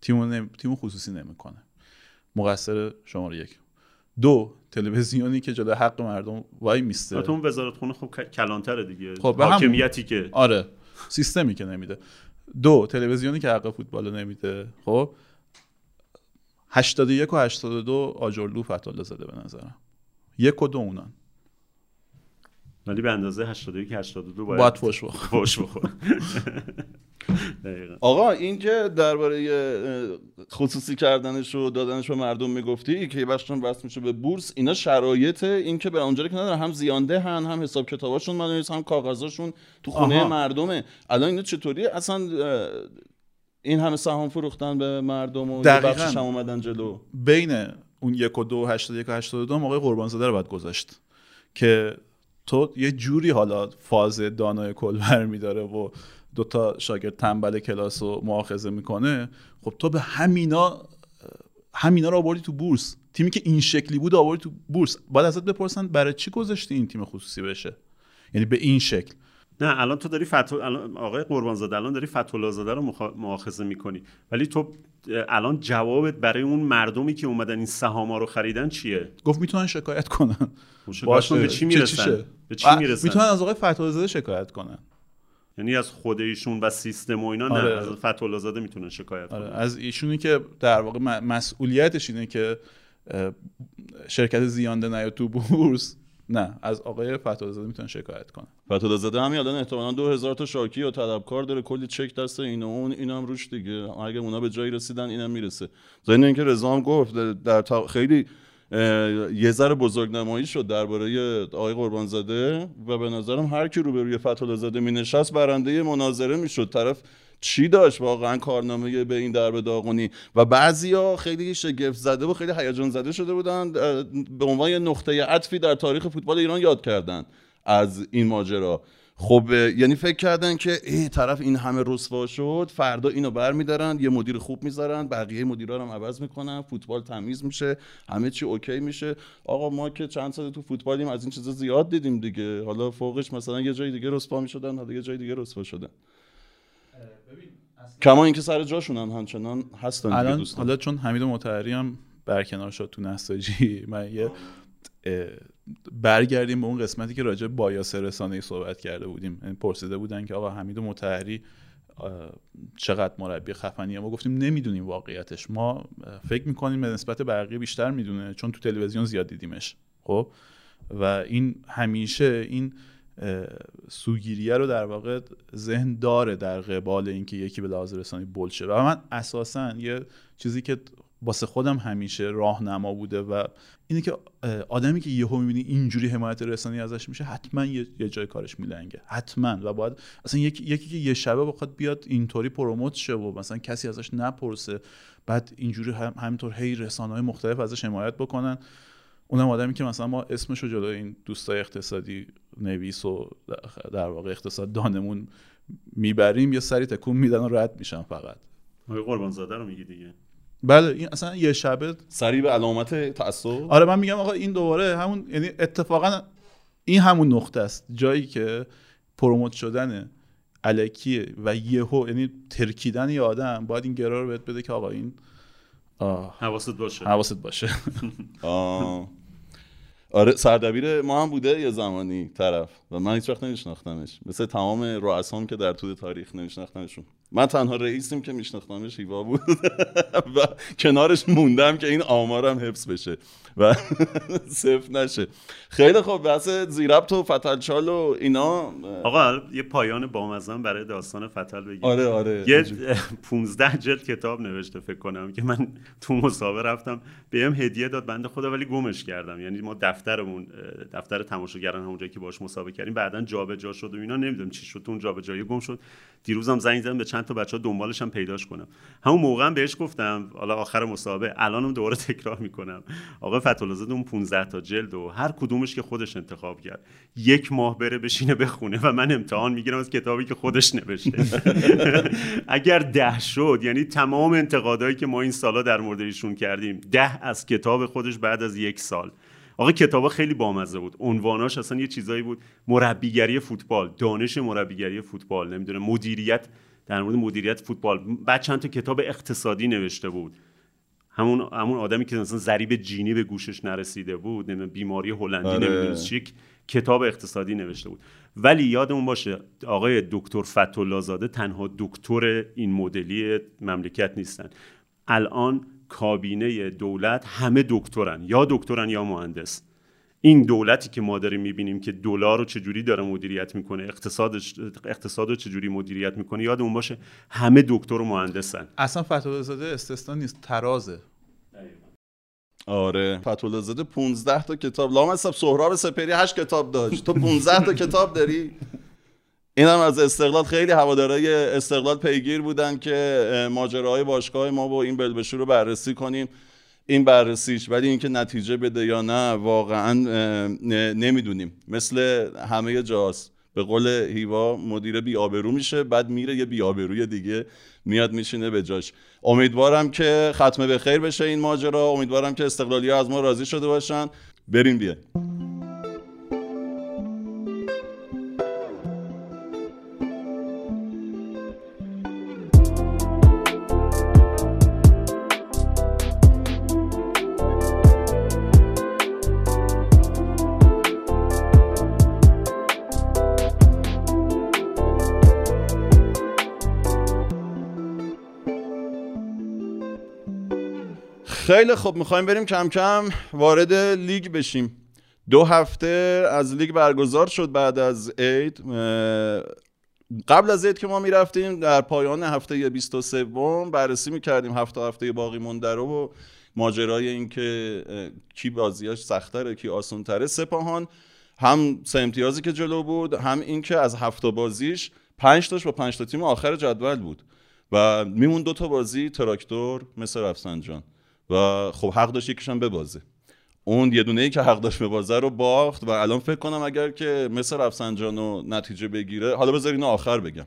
تیمو, نم... تیمو خصوصی نمی‌کنه. مقصر شماره یک. دو تلویزیونی که جلوی حق مردم وای میسته. البته اون وزارت خونه خب کلانتره دیگه. خب حاکمیتی که. آره سیستمی که نمیده. دو تلویزیونی که حق فوتبال نمیده. خب 81 و 82 آجرلو فتاله زده به نظرم. یک و دو اونان ولی به اندازه 81 82 باید باید فوش بخور فوش بخور دقیقاً. آقا این که درباره خصوصی کردنش و دادنش به مردم می‌گفتی که یه بخششون بس میشه به بورس اینا شرایط این که به اونجا که ندارن هم زیانده هن هم حساب کتاباشون من هم کاغذاشون تو خونه آها. مردمه الان اینا چطوری اصلا این همه سهام فروختن به مردم و. بخشش هم اومدن جلو بین اون یک و دو هشتاد یک و هشتاد دو موقع قربانزاده رو باید گذاشت. که تو یه جوری حالا فاز دانای کل برمیداره و دوتا شاگرد تنبل کلاس رو مؤاخذه می‌کنه. خب تو به همینا همینا رو آوردی تو بورس. تیمی که این شکلی بود آوردی تو بورس. باید ازت بپرسن برای چی گذاشتی این تیم خصوصی بشه؟ یعنی به این شکل. نه الان تو داری فتو... الان آقای قربانزاده الان داری فتولا زاده رو مخا... مؤاخذه می‌کنی. ولی تو الان جوابت برای اون مردمی که اومدن این سهاما رو خریدن چیه؟ گفت می‌تونن شکایت کنن. شکایت به چی می‌رسن؟ به چی می‌رسن؟ می‌تونن از آقای فتوازاده شکایت کنن. یعنی از خود ایشون و سیستم و اینا نه آره. از فتولا زاده می‌تونن شکایت آره، کنن. از ایشونی که در واقع مسئولیتش اینه که شرکت زیانده نیاد تو بورس. نه از آقای فتوازاده می‌تونن شکایت کنن فتولا زده همین الان احتمالاً 2000 تا شاکی و طلبکار داره کلی چک دست این و اون این هم روش دیگه. اگه اونا به جایی رسیدن اینم می‌رسه. ضمن اینکه رضا هم گفت در تا- خیلی یه ذره بزرگنمایی شد درباره آقای قربانزاده و به نظرم هر کی روبروی فتولا زاده می نشست برنده مناظره می‌شد. طرف چی داشت واقعا کارنامه به این درب داغونی؟ و بعضیا خیلی شگفت زده و خیلی هیجان زده شده بودن به عنوان نقطه عطفی در تاریخ فوتبال ایران یاد کردن از این ماجرا. خب یعنی فکر کردن که ای طرف این همه رسوا شد فردا اینو برمیدارن یه مدیر خوب می‌ذارن بقیه مدیرا رو هم عوض می‌کنن فوتبال تمیز میشه همه چی اوکی میشه. آقا ما که چند سال تو فوتبالیم از این چیزا زیاد دیدیم دیگه. حالا فوقش مثلا یه جای دیگه رسوا می‌شدن حالا یه جای دیگه رسوا شدن. کما اینکه سر جاشون هم همچنان هستن الان دوستان. حالا چون حمید مطهری هم برکنار شد تو نساجی من یه برگردیم به اون قسمتی که راجع بایاس رسانه‌ای صحبت کرده بودیم. یعنی پرسیده بودن که آقا حمید مطهری چقدر مربی خفنیه؟ ما گفتیم نمی‌دونیم واقعیتش. ما فکر می‌کنیم به نسبت بقیه بیشتر می‌دونه چون تو تلویزیون زیاد دیدیمش. خب؟ و این همیشه این سوگیریه رو در واقع ذهن داره در قبال اینکه یکی به لحاظ رسانه‌ای بلشه و من اساسا یه چیزی که واسه خودم همیشه راهنما بوده و اینه که آدمی که یهو می‌بینی اینجوری حمایت رسانه‌ای ازش میشه حتما یه, یه جای کارش میلنگه. حتما. و باید اصلا یکی, یکی که یه شبه بخواد بیاد اینطوری پروموت شه و مثلا کسی ازش نپرسه بعد اینجوری هم همینطور هی رسانه‌های مختلف ازش حمایت بکنن. اونم آدمی که مثلا ما اسمش رو جلوی این دوستای اقتصادی نویس و در واقع اقتصاد دانمون می‌بریم یه سری تکون میدن و رد میشن فقط. آقای قربانزاده رو میگی دیگه؟ بله این اصلا یه شبه سریع به علامت تعصب؟ آره من میگم آقا این دوباره همون یعنی اتفاقا این همون نقطه است. جایی که پروموت شدن الکیه و یهو یعنی ترکیدن یه آدم باید این گرا رو بهت بده که آقا این آه حواست باشه. حواست باشه. آه. آره سردبیر ما هم بوده یه زمانی طرف؟ و من هیچ وقت نمیشناختمش. مثل تمام رؤسام که در طول تاریخ نمیشناختمشون. من تنها رئیسیم که میشناختمش هیوا بود. و کنارش موندم که این آمارم حفظ بشه. و صفر نشه. خیلی خوب. بحث زیربط و فتلچال و اینا. آقا یه پایان بامزن برای داستان فتل بگیم. آره آره. یه 15 جلد کتاب نوشته فکر کنم که من تو مسابقه رفتم. بهم هدیه داد بنده خدا ولی گمش کردم. یعنی ما دفترمون دفتر تماشاگران همونجایی که باش مسابقه کردیم بعدا جابجا شد و اینا. نمی‌دونم چی شد. اون جابجایی گم شد. دیروزم زنگ زدم به چند تا بچه‌ها دنبالش هم پیداش کنم. همون موقع هم بهش گفتم. حالا آخر مسابقه الانم دوباره تکرار می‌کنم. آقا فتولازاده اون 15 تا جلد و هر کدومش که خودش انتخاب کرد. یک ماه بره بشینه بخونه و من امتحان می‌گیرم از کتابی که خودش نوشته. اگر ده شد یعنی تمام انتقادایی که ما این سالا در مورد ایشون کردیم ده از کتاب خودش بعد از یک سال. آقا کتابا خیلی بامزه بود. عنواناش اصلا یه چیزایی بود. مربیگری فوتبال دانش مربیگری فوتبال نمی‌دونم مدیریت در مورد مدیریت فوتبال. بعد چند تا کتاب اقتصادی نوشته بود. همون همون آدمی که مثلا ضریب جینی به گوشش نرسیده بود نمی‌دونم بیماری هلندی آره. نمی‌دونم چی کتاب اقتصادی نوشته بود. ولی یادمون باشه آقای دکتر فتولا زاده تنها دکتر این مدلی مملکت نیستن. الان کابینه دولت همه دکترن یا دکترن یا مهندس. این دولتی که ما داریم می‌بینیم که دلار رو چجوری داره مدیریت می‌کنه اقتصادش اقتصاد رو چجوری مدیریت می‌کنه یادمون باشه همه دکتر و مهندسن. اصلا فتوی زاده استثنا نیست ترازه. آره. فتولا زاده 15 تا کتاب لامصب سهراب سپری 8 کتاب داشت. تو 15 تا کتاب داری؟ این هم از استقلال خیلی هوادارای استقلال پیگیر بودن که ماجراهای باشگاه ما با این بلبشو رو بررسی کنیم. این بررسیش ولی اینکه نتیجه بده یا نه واقعا نمی‌دونیم. مثل همه جاست. به قول هیوا مدیر بیابرو میشه بعد میره یه بیابروی دیگه میاد میشینه به جاش. امیدوارم که ختمه به خیر بشه این ماجرا. امیدوارم که استقلالی از ما راضی شده باشن. بریم بیایم خیلی خوب می‌خوایم بریم کم کم وارد لیگ بشیم. دو هفته از لیگ برگزار شد بعد از عید. قبل از عید که ما می‌رفتیم در پایان هفته 23 بررسی می‌کردیم هفته هفته باقی مونده رو و ماجرای اینکه کی بازیاش سختره کی آسونتره. سپاهان هم سه امتیازی که جلو بود هم اینکه از هفته بازیش پنج تاش با پنج تا تیم آخر جدول بود و میمون دو تا بازی تراکتور مثل رفسنجان. و خب حق داشت یکیشم ببازه. اون یه دونه ای که حق داشت ببازه رو باخت و الان فکر کنم اگر که مثل رفسنجان و نتیجه بگیره حالا بذار اینو آخر بگم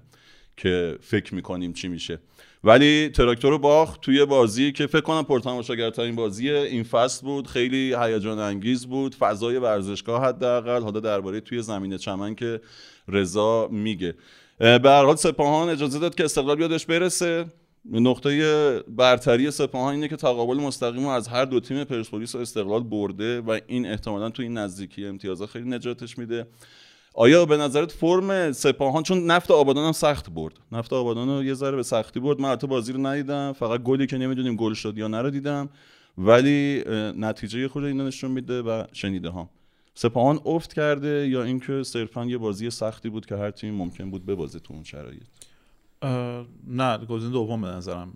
که فکر می‌کنیم چی میشه. ولی تراکتور رو باخت توی بازی که فکر کنم پرتماشاگرترین بازی این فصل بود. خیلی هیجان انگیز بود. فضای ورزشگاه حداقل حالا درباره توی زمین چمن که رضا میگه. به هر حال سپاهان اجازه داد که استقلال بیادش برسه. نقطه برتری سپاهان اینه که تقابل مستقیم از هر دو تیم پرسپولیس و استقلال برده و این احتمالا تو این نزدیکی امتیازها خیلی نجاتش میده. آیا به نظرت فرم سپاهان چون نفت آبادان هم سخت برد نفت آبادان رو یه ذره به سختی برد. من بازی رو ندیدم فقط گلی که نمی‌دونیم گل شد یا نه دیدم ولی نتیجه خود اینا نشون میده و شنیده ها. سپاهان افت کرده یا اینکه صرفا یه بازی سختی بود که هر تیم ممکن بود ببازه تو اون شرایط؟ نه گزینه دوم به نظرم.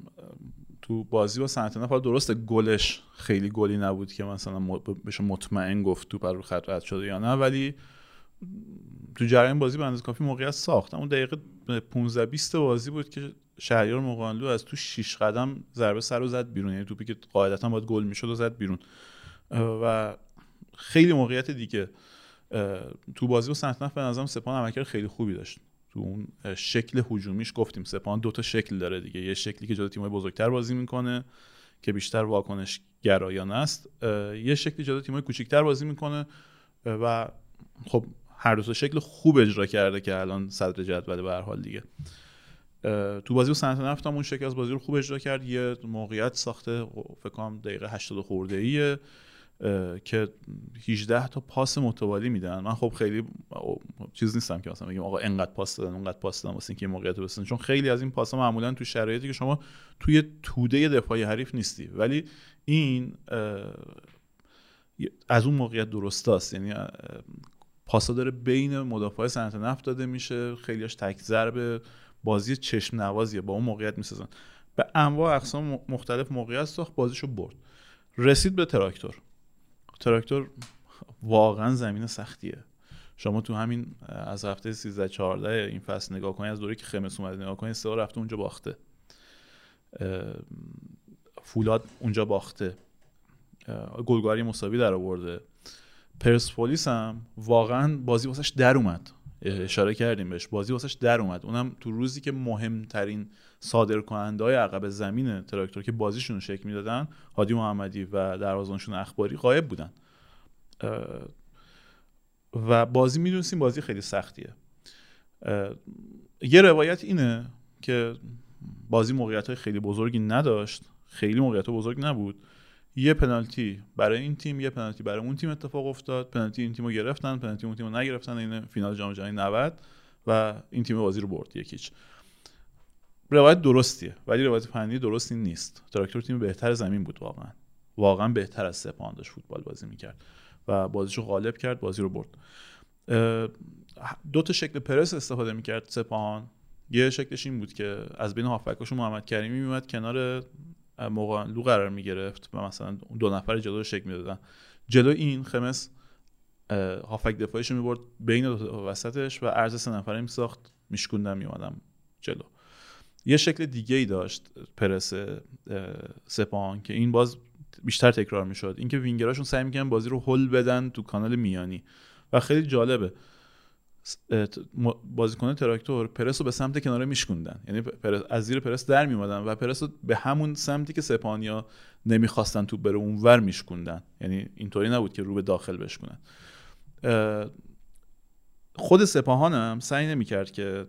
تو بازی با سنت نفر درسته گلش خیلی گلی نبود که مثلا بهش مطمئن گفت تو پر خط رد شده یا نه ولی تو جریان بازی به اندازه کافی موقعیت ساخت. اون دقیقه 15 20 بازی بود که شهریار مقانلو از تو 6 قدم ضربه سر رو زد بیرون. یعنی توپی که قاعدتا باید گل می‌شد و زد بیرون. و خیلی موقعیت دیگه. تو بازی با سنت به نظرم سپان عملکرد خیلی خوبی داشت. تو اون شکل هجومیش گفتیم. سپاهان دو تا شکل داره دیگه. یه شکلی که جلوی تیم‌های بزرگتر بازی می‌کنه که بیشتر واکنش گرایانه است. یه شکلی جلوی تیم‌های کوچیک‌تر بازی می‌کنه. و خب هر دو شکل خوب اجرا کرده که الان صدر جدول به هر حال دیگه. تو بازی با صنعت نفت هم اون شکل از بازی رو خوب اجرا کرد. یه موقعیت ساخته فکر کنم دقیقه 80 خورده ایه که 18 تا پاس متوالی میدن. من خب خیلی چیز نیستم که مثلا بگم آقا انقدر پاس دادن اونقدر پاس دادن واسه اینکه موقعیت بسن چون خیلی از این پاسا معمولا تو شرایطی که شما توی توده دفاعی حریف نیستی. ولی این از اون موقعیت درست است. یعنی پاسا داره بین مدافع صنعت نفت داده میشه. خیلیاش تک ضرب بازی چشم نوازیه. با اون موقعیت می‌سازن. به انواع اقسام مختلف موقعیت ساخت بازیشو برد. رسید به تراکتور. تراکتور واقعا زمین سختیه. شما تو همین از هفته 13 14 این فصل نگاه کنید از دوره که خمس اومد نگاه کنید سه رفته اونجا باخته. فولاد اونجا باخته. گلگاری مساوی در آورده. پرسپولیس هم واقعا بازی واسش در اومد. اشاره کردیم بهش. بازی واسش در اومد. اونم تو روزی که مهمترین صادر کننده های عقب زمین تراکتور که بازیشون شکل می‌دادن هادی محمدی و دروازه‌بانشون اخباری غایب بودن. و بازی می‌دونستیم بازی خیلی سختیه. یه روایت اینه که بازی موقعیت های خیلی بزرگی نداشت. خیلی موقعیت بزرگ نبود. یه پنالتی برای این تیم یه پنالتی برای اون تیم اتفاق افتاد. پنالتی این تیم رو گرفتن پنالتی اون تیم رو نگرفتن این فینال جام جهانی 90 و این تیم بازی رو برد یکیچ. روایت درستیه ولی روایت فنی درستی نیست. تراکتور تیم بهتر زمین بود واقعا. واقعا بهتر از سپاهان داشت فوتبال بازی می‌کرد. و بازیشو غالب کرد بازی رو برد. دو تا شکل پرس استفاده می‌کرد سپاهان. یه شکلش این بود که از بین هافبکاشون محمد کریمی میومد کنار مقانلو قرار می‌گرفت و مثلا دو نفر جلو رو شکل می‌دادن. جلو این خمس هافک دفاعیش رو می‌برد بین دو وسطش و عرض سه نفره میساخت میشکوندم میومدم جلو. یه شکل دیگه ای داشت پرس سپاهان که این باز بیشتر تکرار می‌شد. اینکه وینگراشون سعی می‌کنن بازی رو هل بدن تو کانال میانی. و خیلی جالبه. بازیکن تراکتور پرس رو به سمت کناره میشکوندن. یعنی از زیر پرس در میومدن و پرس رو به همون سمتی که سپانیا نمی‌خواستن تو بره اونور میشکوندن. یعنی اینطوری نبود که رو به داخل بشکنن خود سپاهان هم سعی نمی‌کرد که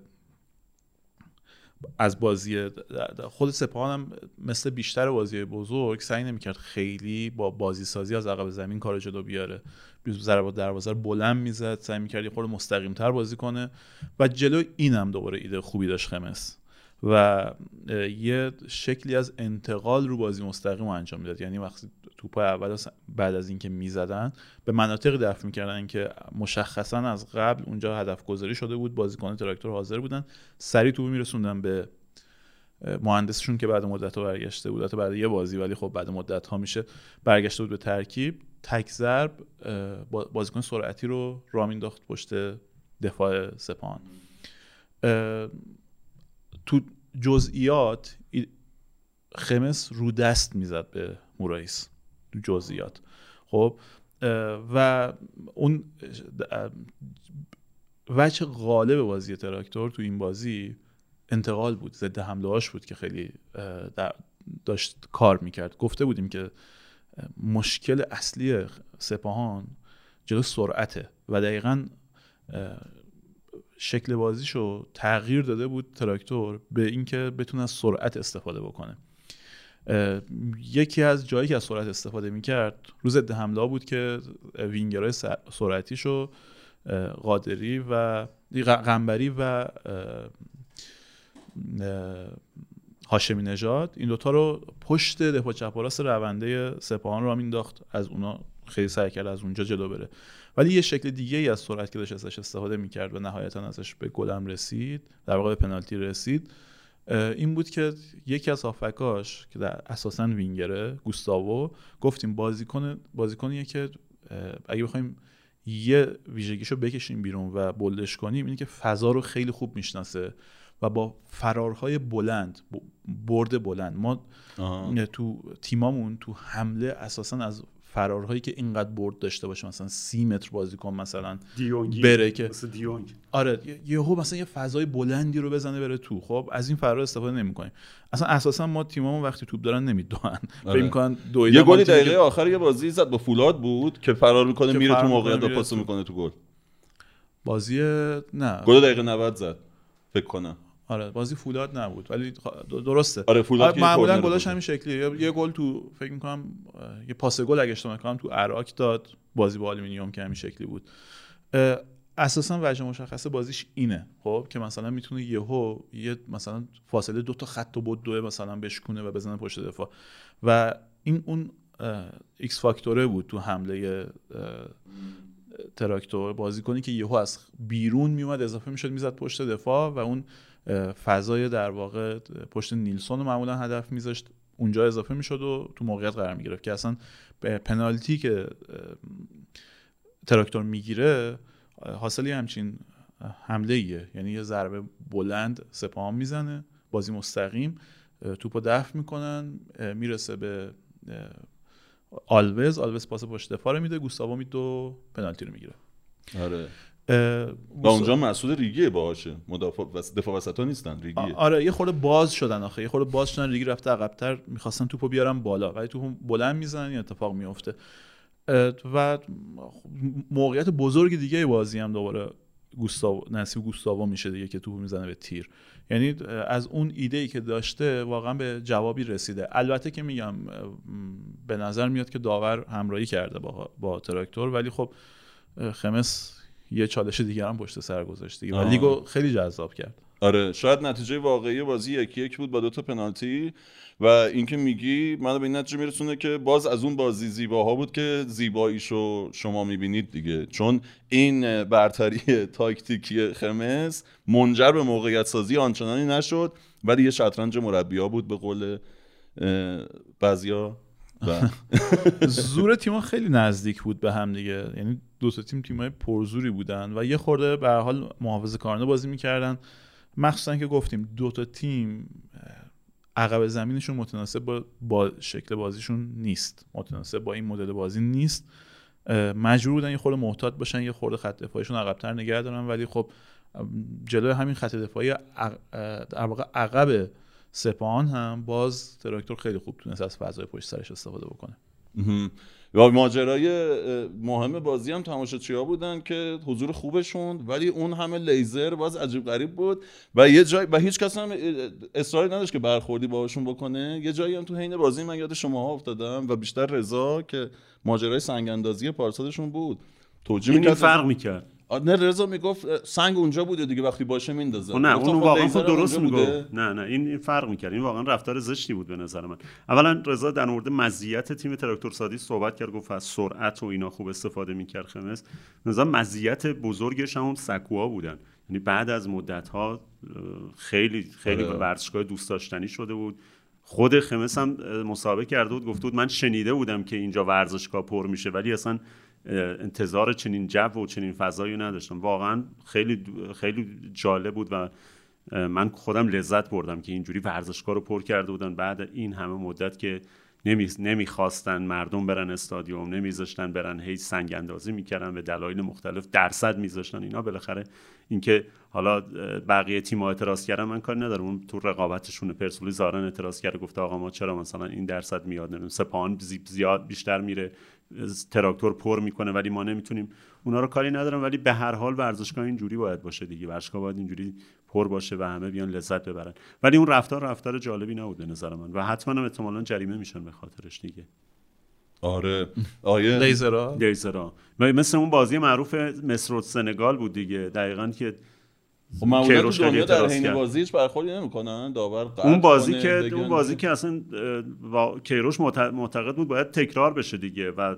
از بازی خود سپاهان هم مثل بیشتر بازی بزرگ سعی نمی‌کرد خیلی با بازی سازی از عقب زمین کار جلو بیاره. ضربات دروازه بلند می‌زد سعی می‌کرد یه خورده مستقیم تر بازی کنه و جلو اینم دوباره ایده خوبی داشت خمس. و یه شکلی از انتقال رو بازی مستقیم انجام می‌داد. یعنی وقتی توپ اول بعد از اینکه می‌زدن به مناطق دفع می‌کردن که مشخصا از قبل اونجا هدف گذاری شده بود بازیکن تراکتور حاضر بودن سری توپ میرسوندن به مهندسشون که بعد مدت ها برگشته بود. بعد یه بازی ولی خب بعد مدت ها میشه برگشته بود به ترکیب. تک ضرب بازیکن سرعتی رو راه مینداخت پشت دفاع سپان تو جزئیات خمس رو دست می‌زد به مورایس تو جزئیات. خب و اون وجه غالب بازی تراکتور تو این بازی انتقال بود ضد حمله هاش بود که خیلی داشت کار می‌کرد. گفته بودیم که مشکل اصلی سپاهان جلو سرعته و دقیقا شکل بازیشو تغییر داده بود تراکتور به اینکه بتونه از سرعت استفاده بکنه. یکی از جایی که از سرعت استفاده می‌کرد روز ضد حمله بود که وینگرهای سرعتیشو قادری و قنبری و هاشمی نژاد این دوتا رو پشت دفاع چپ سپاهان را مینداخت. از اونا خیلی سعی کرد از اونجا جلو بره. ولی یه شکل دیگه ای از سرعت که داشت ازش استفاده می‌کرد و نهایتا ازش به گلم رسید در واقع به پنالتی رسید این بود که یکی از هافکاش که در اساسا وینگره گوستاوو گفتیم بازیکن بازیکنیه که اگه بخوایم یه ویژگیشو بکشیم بیرون و بلدش کنیم اینه که فضا رو خیلی خوب می‌شناسه و با فرارهای بلند برد بلند. ما تو تیمامون تو حمله اساسا از فرارهایی که اینقدر برد داشته باشه مثلا سی متر بازیکن مثلا دیونگی بره که دیونگ. آره یهو مثلا یه فضای بلندی رو بزنه بره تو. خب از این فرار استفاده نمی‌کنیم. اصلا اساسا ما تیممون وقتی توپ دارن نمی‌دونن آره. فکر می‌کنن یه گلی دقیقه آخر یه بازی زد با فولاد بود که فرار می‌کنه میره تو موقعیت و پاس می‌کنه تو گل. بازی نه. گل دقیقه 90 زد فکر کنم. آره بازی فولاد نبود ولی درسته. آره فولاد معمولا گلاش همین شکلیه. یه گل تو فکر می‌کنم یه پاس گل اگه اشتباه نکنم تو عراق داد بازی با آلومینیوم که همین شکلی بود. اساسا وجه مشخصه بازیش اینه خب که مثلا می‌تونه یهو یه مثلا فاصله دو تا خط و بود دو مثلا بشکونه و بزنه پشت دفاع. و این اون X factor ه بود تو حمله تراکتور بازیکنی که یهو از بیرون میومد اضافه می‌شد می‌زد پشت دفاع و اون فضای در واقع پشت نیلسون رو معمولا هدف میذاشت. اونجا اضافه می‌شد و تو موقعیت قرار می‌گرفت که اصلا پنالتی که تراکتور می‌گیره حاصلی همچین حمله ایه یعنی یه ضربه بلند سپاهان می‌زنه بازی مستقیم توپو دفع می‌کنن می‌رسه به آلوز. آلوز پاس پشت دفاع میده. گوستاوا میده و پنالتی رو می‌گیره. آره. و اونجا مسئول ریگیه باهاشه. مدافع دفاع وسط ها نیستن ریگیه. آره یه خورده باز شدن آخه. یه خورده باز شدن ریگی رفته عقبتر. می‌خواستن توپو بیارن بالا. ولی توپو بلند می‌زنن این اتفاق میفته و موقعیت بزرگ دیگه بازی هم دوباره گوستاو نصیب گوستاوا میشه دیگه که توپ می‌زنه به تیر. یعنی از اون ایده ای که داشته واقعا به جوابی رسیده. البته که میگم به نظر میاد که داور همراهی کرده با, با تراکتور. ولی خب خمس یه چالش دیگر هم پشت سر گذاشت و لیگو خیلی جذاب کرد. آره شاید نتیجه واقعی بازی یکی یک بود با دو تا پنالتی. و اینکه میگی منو به این نتیجه میرسونه که باز از اون بازی زیباها بود که زیباییشو شما می‌بینید دیگه. چون این برتری تاکتیکی خمس منجر به موقعیت سازی آنچنانی نشد ولی یه شطرنج مربیا بود به قول بعضیا. زور تیم‌ها خیلی نزدیک بود به هم دیگه. یعنی دو تا تیم تیم‌های پرزوری بودن و یه خورده به هر حال محافظه‌کارانه بازی می‌کردن. مخصوصا که گفتیم دو تا تیم عقب زمینشون متناسب با, با شکل بازیشون نیست. متناسب با این مدل بازی نیست. مجبور بودن یه خورده محتاط باشن یه خورده خط دفاعیشون عقب‌تر نگه دارن. ولی خب جلوی همین خط دفاعی در واقع عقب سپاهان هم باز تراکتور خیلی خوب تونست از فضای پشت سرش استفاده بکنه. و ماجرای مهم بازی هم تماشاچی‌ها بودن که حضور خوبشون ولی اون همه لیزر باز عجیب غریب بود و یه جای و هیچ کس هم اصراری نداشت که برخوردی باهاشون بکنه. یه جایی هم تو حین بازی من یاد شماها افتادم و بیشتر رضا که ماجرای سنگ اندازی پارسالشون بود. توجیه این فرق می‌کرد. نه رضا می‌گفت سنگ اونجا بوده دیگه وقتی باشه میندازه. خب نه اون واقعا خب درست. می‌گفت. نه نه این فرق می‌کرد. این واقعا رفتار زشتی بود به نظر من. اولا رضا در مورد مزیت تیم تراکتور سادی صحبت کرد گفت از سرعت و اینا خوب استفاده می‌کرد خمس. نظر مزیت بزرگش هم سکوها بودن. یعنی بعد از مدت ها خیلی خیلی آره. ورزشگاه دوست داشتنی شده بود. خود خمس هم مسابقه کرده بود گفته بود من شنیده بودم که اینجا ورزشگاه پر میشه ولی اصلا انتظار چنین جو و چنین فضایی نداشتم. واقعا خیلی خیلی جالب بود و من خودم لذت بردم که اینجوری ورزشگاه رو پر کرده بودن. بعد این همه مدت که نمی... نمی‌خواستن مردم برن استادیوم نمیذاشتن برن هی سنگ اندازی می‌کردن به دلایل مختلف درصد میذاشتن. اینا بالاخره اینکه حالا بقیه تیم اعتراض کردن من کاری ندارم. اون تو رقابتشون پرسپولیس زارن اعتراض کرده گفته آقا ما چرا مثلا این درصد میاد؟ سپاهان زیاد بیشتر میره. تراکتور پر می‌کنه ولی ما نمی‌تونیم. اونا رو کاری ندارم ولی به هر حال ورزشگاه اینجوری باید باشه دیگه. ورزشگاه باید اینجوری پر باشه و همه بیان لذت ببرن. ولی اون رفتار رفتار جالبی نبود به نظر من و حتما هم احتمالاً جریمه میشن به خاطرش دیگه. آره. آیه؟ لیزرها و مثل اون بازی معروف مصر و سنگال بود دیگه. دقیقا که خب معمولا تو دنیا در حین کرد. بازی هیچ برخوردی نمی‌کنن داور اون بازی کنه، که بگن- اون بازی که اصلا وا- کیروش معت- معتقد بود باید تکرار بشه دیگه و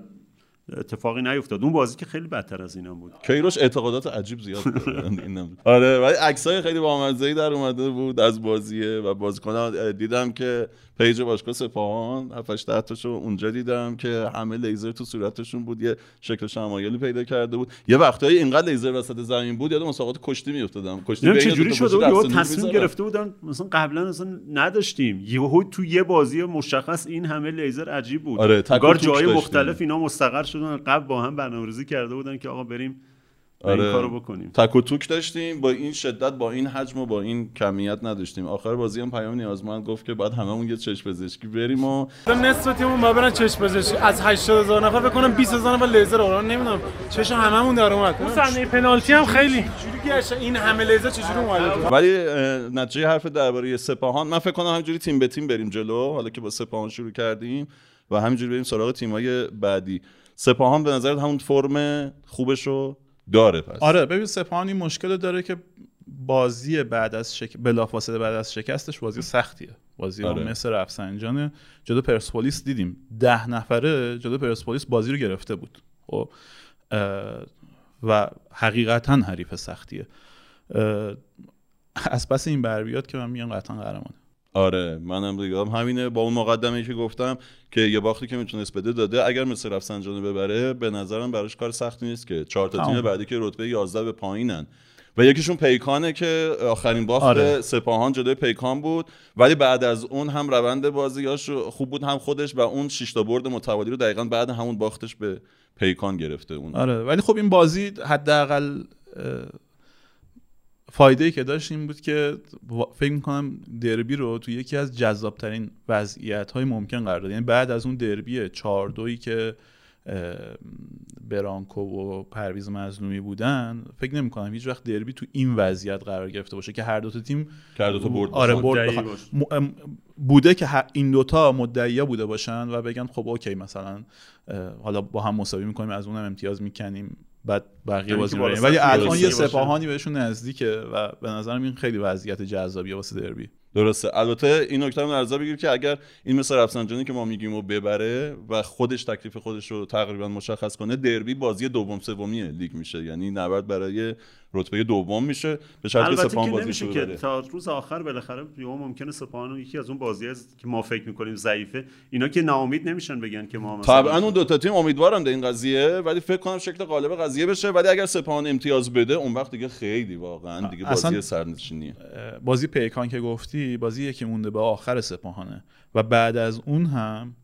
اتفاقی نیفتاد اون بازی که خیلی بدتر از اینا بود کیروش اعتقادات عجیب زیاد داره. اینم. آره ولی عکسای خیلی بامزه‌ای در اومده بود از بازیه و بازیکن‌ها دیدم که page باشگاه سپاهان 7 8 تاشو اونجا دیدم که همه لیزر تو صورتشون بود یه شکل شمایلی پیدا کرده بود. یه وقتایی اینقدر لیزر وسط زمین بود یاد مسابقات کشتی میافتادم. کشتی چه جوری شده بود؟ تصمیم. گرفته بودن مثلا قبلا اصلا نداشتیم. یهو تو یه بازی مشخص این همه لیزر عجیب بود. آره، جای. مختلف اینا مستقر شدن. قبل با هم برنامه‌ریزی کرده بودن که آقا بریم و این آره. کارو بکنیم. تک و توک داشتیم با این شدت با این حجم و با این کمیت نداشتیم. آخر بازی هم پیام نیازمند گفت که بعد هممون یه چشم پزشکی بریم و نصف تیممون ما برن چشم پزشکی. از 80000 نفر فکر کنم 20000 نفر لیزر آورن نمی‌دونم. چشم هممون در اومد. اون صحنه پنالتی هم خیلی. جوری که اصلا این همه لیزر چجوری اومده تو ولی نتیجه حرف درباره سپاهان من فکر کنم همینجوری تیم به تیم بریم جلو حالا که با سپاهان شروع کردیم و همینجوری بریم سراغ تیمای بعدی. سپاهان به نظرت همون فرم خوبشو داره پس. آره ببین سپاهان این مشکل داره که بازی بعد از شک... بلافاصله بعد از شکستش بازی سختیه. بازی با آره. مثل رفسنجان جلو پرسپولیس دیدیم. ده نفره جلو پرسپولیس بازی رو گرفته بود. خب و حقیقتا حریف سختیه. از پس این بر بیاد که من میگم قطعا قهرمانه. آره منم دیگه. همینه. با اون مقدمه که گفتم که یه باختی که می‌تونست بده داده. اگر مثل رفسنجانو ببره به نظرم براش کار سختی نیست که. چهار تا تیم. بعدی که رتبه 11 به پایینن. و یکیشون پیکانه که آخرین باخت آره. سپاهان جلوی پیکان بود. ولی بعد از اون هم روند بازیاش خوب بود هم خودش و اون شش تا برد متوالی رو دقیقا بعد همون باختش به پیکان گرفته اون. آره. ولی خب این بازی حداقل فایده ای که داشت این بود که فکر می‌کنم دربی رو تو یکی از جذابترین وضعیت های ممکن قرار داد یعنی بعد از اون دربی 4 دویی که برانکو و پرویز مظلومی بودن فکر نمی کنم هیچ وقت دربی تو این وضعیت قرار گرفته باشه که هر دو تا تیم هر دو تا برد آره. برد. م- بوده که این دوتا مدعیا بوده باشن و بگن خب اوکی مثلا حالا با هم مساوی می‌کنیم از اونم امتیاز می‌کنیم بعد بقیه یعنی بازی. ولی الان یه. سپاهانی بهشون نزدیکه و به نظرم این خیلی وضعیت جذابیه واسه دربی درسته. البته این نکته در نظر بگیر که اگر این مثل رفسنجانی که ما میگیم و ببره و خودش تکلیف خودش رو تقریبا مشخص کنه دربی بازی دوم سومی لیگ میشه. یعنی نبرد برای رتبه دوم میشه به شرطی که سپاهان بازی نمیشه رو که تا روز آخر بالاخره یهو ممکنه سپاهان یکی از اون بازی که ما فکر می‌کنیم ضعیفه اینا که ناامید نمیشن بگن که ما مثلا طبعا اون دو تا تیم امیدوارن به این قضیه ولی فکر کنم شکل غالب قضیه بشه. ولی اگر سپاهان امتیاز بده اون وقت دیگه خیلی واقعا دیگه بازی سرنشینیه. بازی پیکان که گفتی بازی که مونده به آخر سپاهانه و بعد از اون هم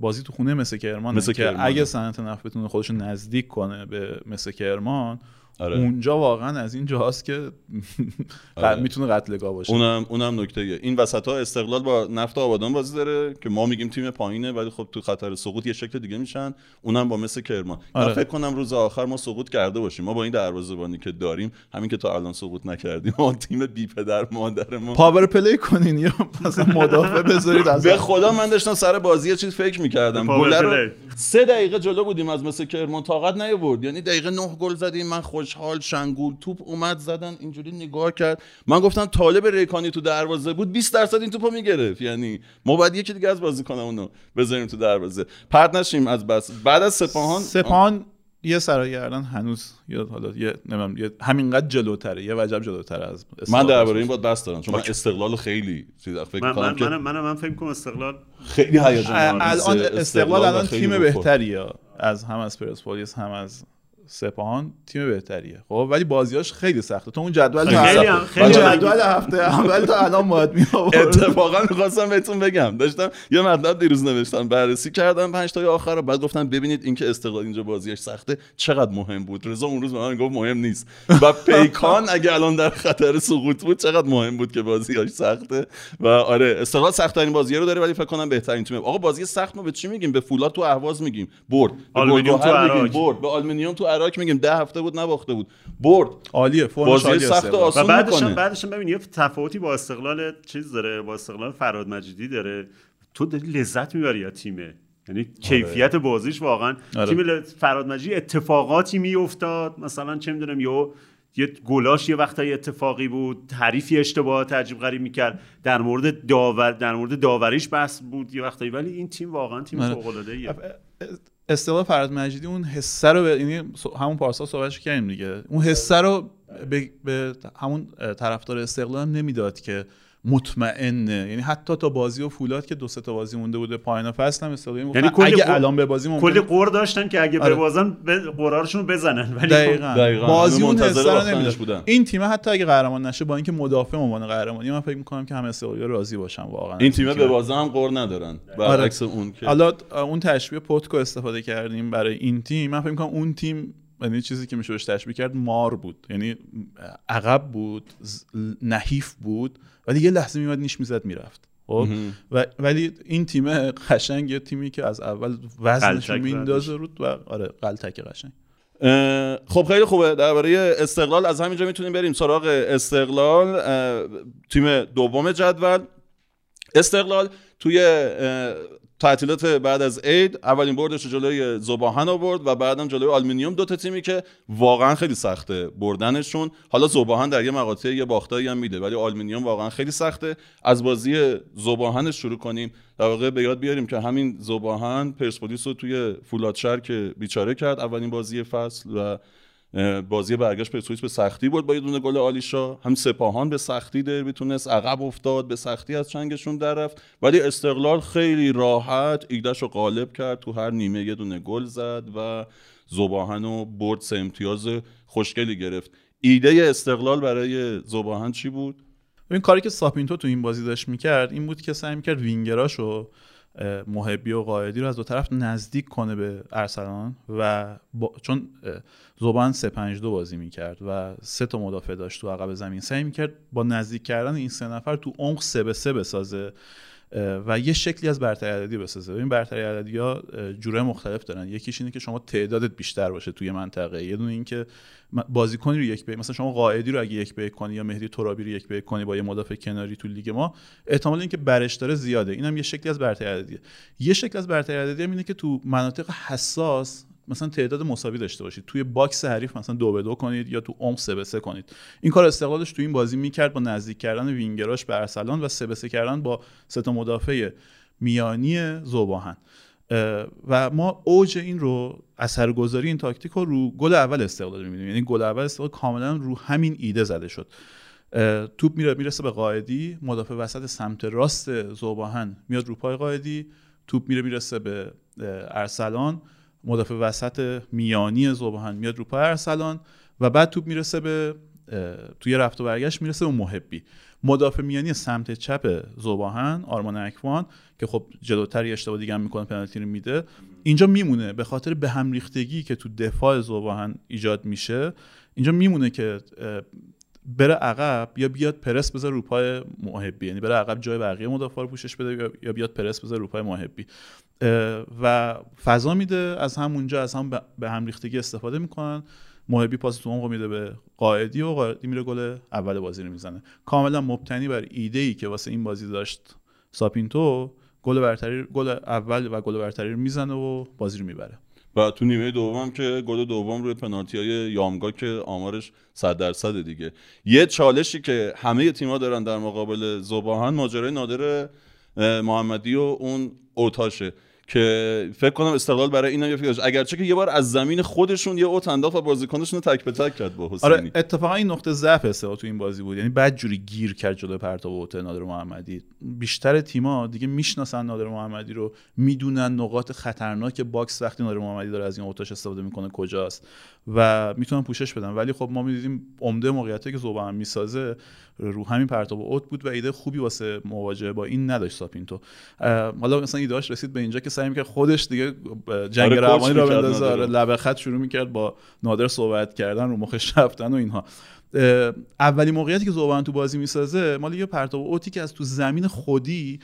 بازی تو خونه مثل کرمان که. اگه صنعت نفت بتونه خودش نزدیک کنه به مثل کرمان آره. اونجا واقعا از این جاست که آره. می‌تونه قتلگاه باشه اونم اونم نکته ایه. این وسط ها استقلال با نفت آبادان بازی داره که ما میگیم تیم پایینه ولی خب تو خطر سقوط یه شکل دیگه میشن اونم با مس کرمان من آره. فکر کنم روز آخر ما سقوط کرده باشیم ما با این دروازه‌بانی که داریم همین که تا الان سقوط نکردیم ما تیم بی پدر مادر ما power play کنین یا مثلا مدافع بذارید از به خدا من داشتم سر بازی چیز فکر می‌کردم گل رو. سه دقیقه جلو بودیم از مس کرمان طاقت نیاورد یعنی دقیقه نه گل زدیم من خوشحال شنگول توپ اومد زدن اینجوری نگاه کرد من گفتم طالب ریکانی تو دروازه بود 20 درصد این توپو می‌گرفت یعنی ما باید یکی دیگه از بازیکنامونو بذاریم تو دروازه پرت نشیم از بس بعد از سپاهان سپاهان یه سرگردن هنوز یا حالا یه نمیم یه همینقدر جلوتره یه وجب جلوتر از من درباره این باید بس دارم چون من. استقلال خیلی چیز فکر من من که من من, من فکر کنم استقلال خیلی هیجان الان. استقلال الان تیم. بهتریه از هم از پرسپولیس هم از سپاهان تیم بهتریه. خب ولی بازیاش خیلی سخته. تو اون جدول خیلی تا هم- خیلی هم جدول هفته اول تا الان باید می اتفاقا می‌خواستم بهتون بگم. داشتم یه مطلب دیروز نوشتم. بررسی کردم پنج تای آخر رو. بعد گفتم ببینید اینکه استقلال اینجا بازیش سخته. چقدر مهم بود؟ رضا اون روز به من گفت مهم نیست. و پیکان اگه الان در خطر سقوط بود چقدر مهم بود که بازیاش سخته. و آره استقلال سخت ترین بازی رو داره ولی فکر کنم بهترین تیمه. آقا بازی سخت ما به چی میگیم؟ به فولاد تو اهواز میگیم. برد. به تو گلگهر میگیم. برد. به آلومینیوم تو اراک میگیم ده هفته بود نباخته بود. برد. عالیه بازی عالیه سخت. و و آسون بعدش هم بعدش هم ببین یه تفاوتی با استقلال چیز داره با استقلال فراد مجیدی داره. تو داری لذت می‌بری یا تیمه. یعنی کیفیت بازیش واقعا. آره. تیم فراد مجیدی اتفاقاتی میافتاد. مثلا چه می‌دونم یه یه گلاش یه وقتایی اتفاقی بود حریفی اشتباهات عجیب غریب می‌کرد. در مورد داور در مورد داوریش بحث بود یه وقتایی. ولی این تیم واقعا تیم آره. فوق العاده استقلال فراد مجیدی اون حسه رو به یعنی همون پارسال صحبتش کردیم دیگه. اون حسه رو به, به همون طرفدار استقلال هم نمی‌داد که مطمئنه. یعنی حتی تا بازی و فولاد که دو سه تا بازی مونده بوده پایان فصل هم استقلال یعنی یعنی کلی اگه قر- الان به بازی ممکن کلی قور داشتن که اگه آره. ببازن به قرارشون بزنن. ولی خب دقیقاً. دقیقاً. بازی اون بودن. این تیم حتی اگه قهرمان نشه با اینکه مدافع عنوان قهرمانی من فکر می‌کنم که همه استقلالی راضی باشن واقعا. این که- به بازه هم قور ندارن. برعکس اون که حالا اون تشبیه پتکو استفاده کردیم برای این تیم. من فکر می‌کنم اون تیم یعنی چیزی که میشه بهش تشبیه کرد مار بود. یعنی عقب بود نحیف بود. ولی یه لحظه میومد نیش می‌زد می‌رفت. خب؟ و ولی این تیم قشنگ یه تیمی که از اول وزنش میندازه رود و آره قلتک قشنگ. خب خیلی خوبه. درباره استقلال از همینجا می‌تونیم بریم سراغ استقلال. تیم دوم جدول. استقلال توی تعطیلات بعد از عید اولین بردش رو جلوی ذوب‌آهن آورد و بعدم جلوی آلومینیوم دو تا تیمی که واقعا خیلی سخته بردنشون. حالا ذوب‌آهن در یه مقاطع یه باختایی هم میده ولی آلومینیوم واقعا خیلی سخته. از بازی ذوب‌آهن شروع کنیم. در واقع به یاد بیاریم که همین ذوب‌آهن پرسپولیس رو توی فولادشهر که بیچاره کرد اولین بازی فصل و بازی برگشت پرسپولیس به سختی بود با یه دونه گل آلیشا هم سپاهان به سختی دربی تونست عقب افتاد به سختی از چنگشون در رفت. ولی استقلال خیلی راحت ایدش رو غالب کرد تو هر نیمه یه دونه گل زد و زباهن و برد سه امتیاز خوشگلی گرفت. ایده استقلال برای زباهن چی بود؟ این کاری که ساپینتو تو این بازی داشت می‌کرد این بود که سعی می‌کرد وینگراشو محبی و قائدی رو از دو طرف نزدیک کنه به ارسلان و با- چون ذوب‌آهن 3 5 2 بازی می‌کرد و سه تا مدافع داشت تو عقب زمین. سعی می‌کرد با نزدیک کردن این سه نفر تو عمق 3 به 3 بسازه و یه شکلی از برتری عددی بسازه. این برتری عددی ها جوره مختلف دارن. یکیش اینه که شما تعدادت بیشتر باشه توی منطقه. یه دونه این که م- بازیکنی رو یک به مثلا شما قائدی رو اگه یک به کنی یا مهدی ترابی رو یک به کنی با یه مدافع کناری تو لیگ ما احتمال اینکه برش داره زیاده. اینم یه شکلی از برتری عددیه. یه شکل از برتری عددی هم اینه که تو مناطق حساس مثلا تعداد مساوی داشته باشید. توی box حریف مثلا دو به دو کنید یا تو عمق سه به سه کنید. این کار استقلالش تو این بازی می‌کرد با نزدیک کردن وینگراش به ارسلان و سه به سه کردن با سه تا مدافع میانی زوباهن. و ما اوج این رو اثرگذاری این تاکتیک رو رو گل اول استقلال می‌بینیم یعنی گل اول استقلال کاملا رو همین ایده زده شد. توپ میره می‌رسه به قاعدی مدافع وسط سمت راست زوباهن میاد رو پای قاعدی توپ میره می‌رسه به ارسلان. مدافع وسط میانی زوباهن میاد رو پای ارسلان و بعد توپ می‌رسه به توی رفت و برگشت می‌رسه به محبی مدافع میانی سمت چپ زوباهن آرمان اکوان که خب جلوتر یه اشتباه دیگه هم می‌کنه پنالتی رو میده. اینجا میمونه به خاطر به هم ریختگی که تو دفاع زوباهن ایجاد میشه. اینجا میمونه که بره عقب یا بیاد پرس بذاره رو پای محبی یعنی بره عقب جای بقیه مدافع رو پوشش بده یا بیاد پرس بذاره رو پای محبی و فضا میده از همونجا از هم به هم ریختگی استفاده می‌کنن. محبی پاس تو عمق میده به قائدی و قائدی میره گل اول بازی رو می‌زنه. کاملا مبتنی بر ایده ای که واسه این بازی داشت ساپینتو گل برتری گل اول و گل برتری رو می‌زنه و بازی رو می‌بره. و تو نیمه دوم که گل دوم روی پنالتی های یامگا که آمارش 100 درصد دیگه. یه چالشی که همه تیم‌ها دارن در مقابل زباهن ماجرای نادر محمدی و اون اوتاشه که فکر کنم استقلال برای اینا یه فکر اگرچه که یه بار از زمین خودشون یه اوت انداخت و بازیکنشون رو تک به تک کرد با حسینی. آره اتفاقا این نقطه ضعف استقلال تو این بازی بود. یعنی بعد جوری گیر کرد جلوی پرتاب اوت نادر محمدی. بیشتر تیما دیگه می‌شناسن نادر محمدی رو می‌دونن نقاط خطرناک box وقتی نادر محمدی داره از این اوتاش استفاده می‌کنه کجاست. و می‌تونن پوشش بدن ولی خب ما می‌دیدیم عمده موقعیتی که ذوب‌آهن می‌سازه رو همین پرتاب اوت بود و ایده خوبی واسه مواجهه با این نداشت ساپینتو. حالا مثلا ایدهاش رسید به اینجا که سعی می‌کرد خودش دیگه جنگ آره، روانی می‌کرد بندازه. آره، لبه خط شروع می‌کرد با نادر صحبت کردن رو مخش رفتن و اینها. اولی موقعیتی که زوبان تو بازی می‌سازه مال یه پرتاب اوتی که از تو زمین خودی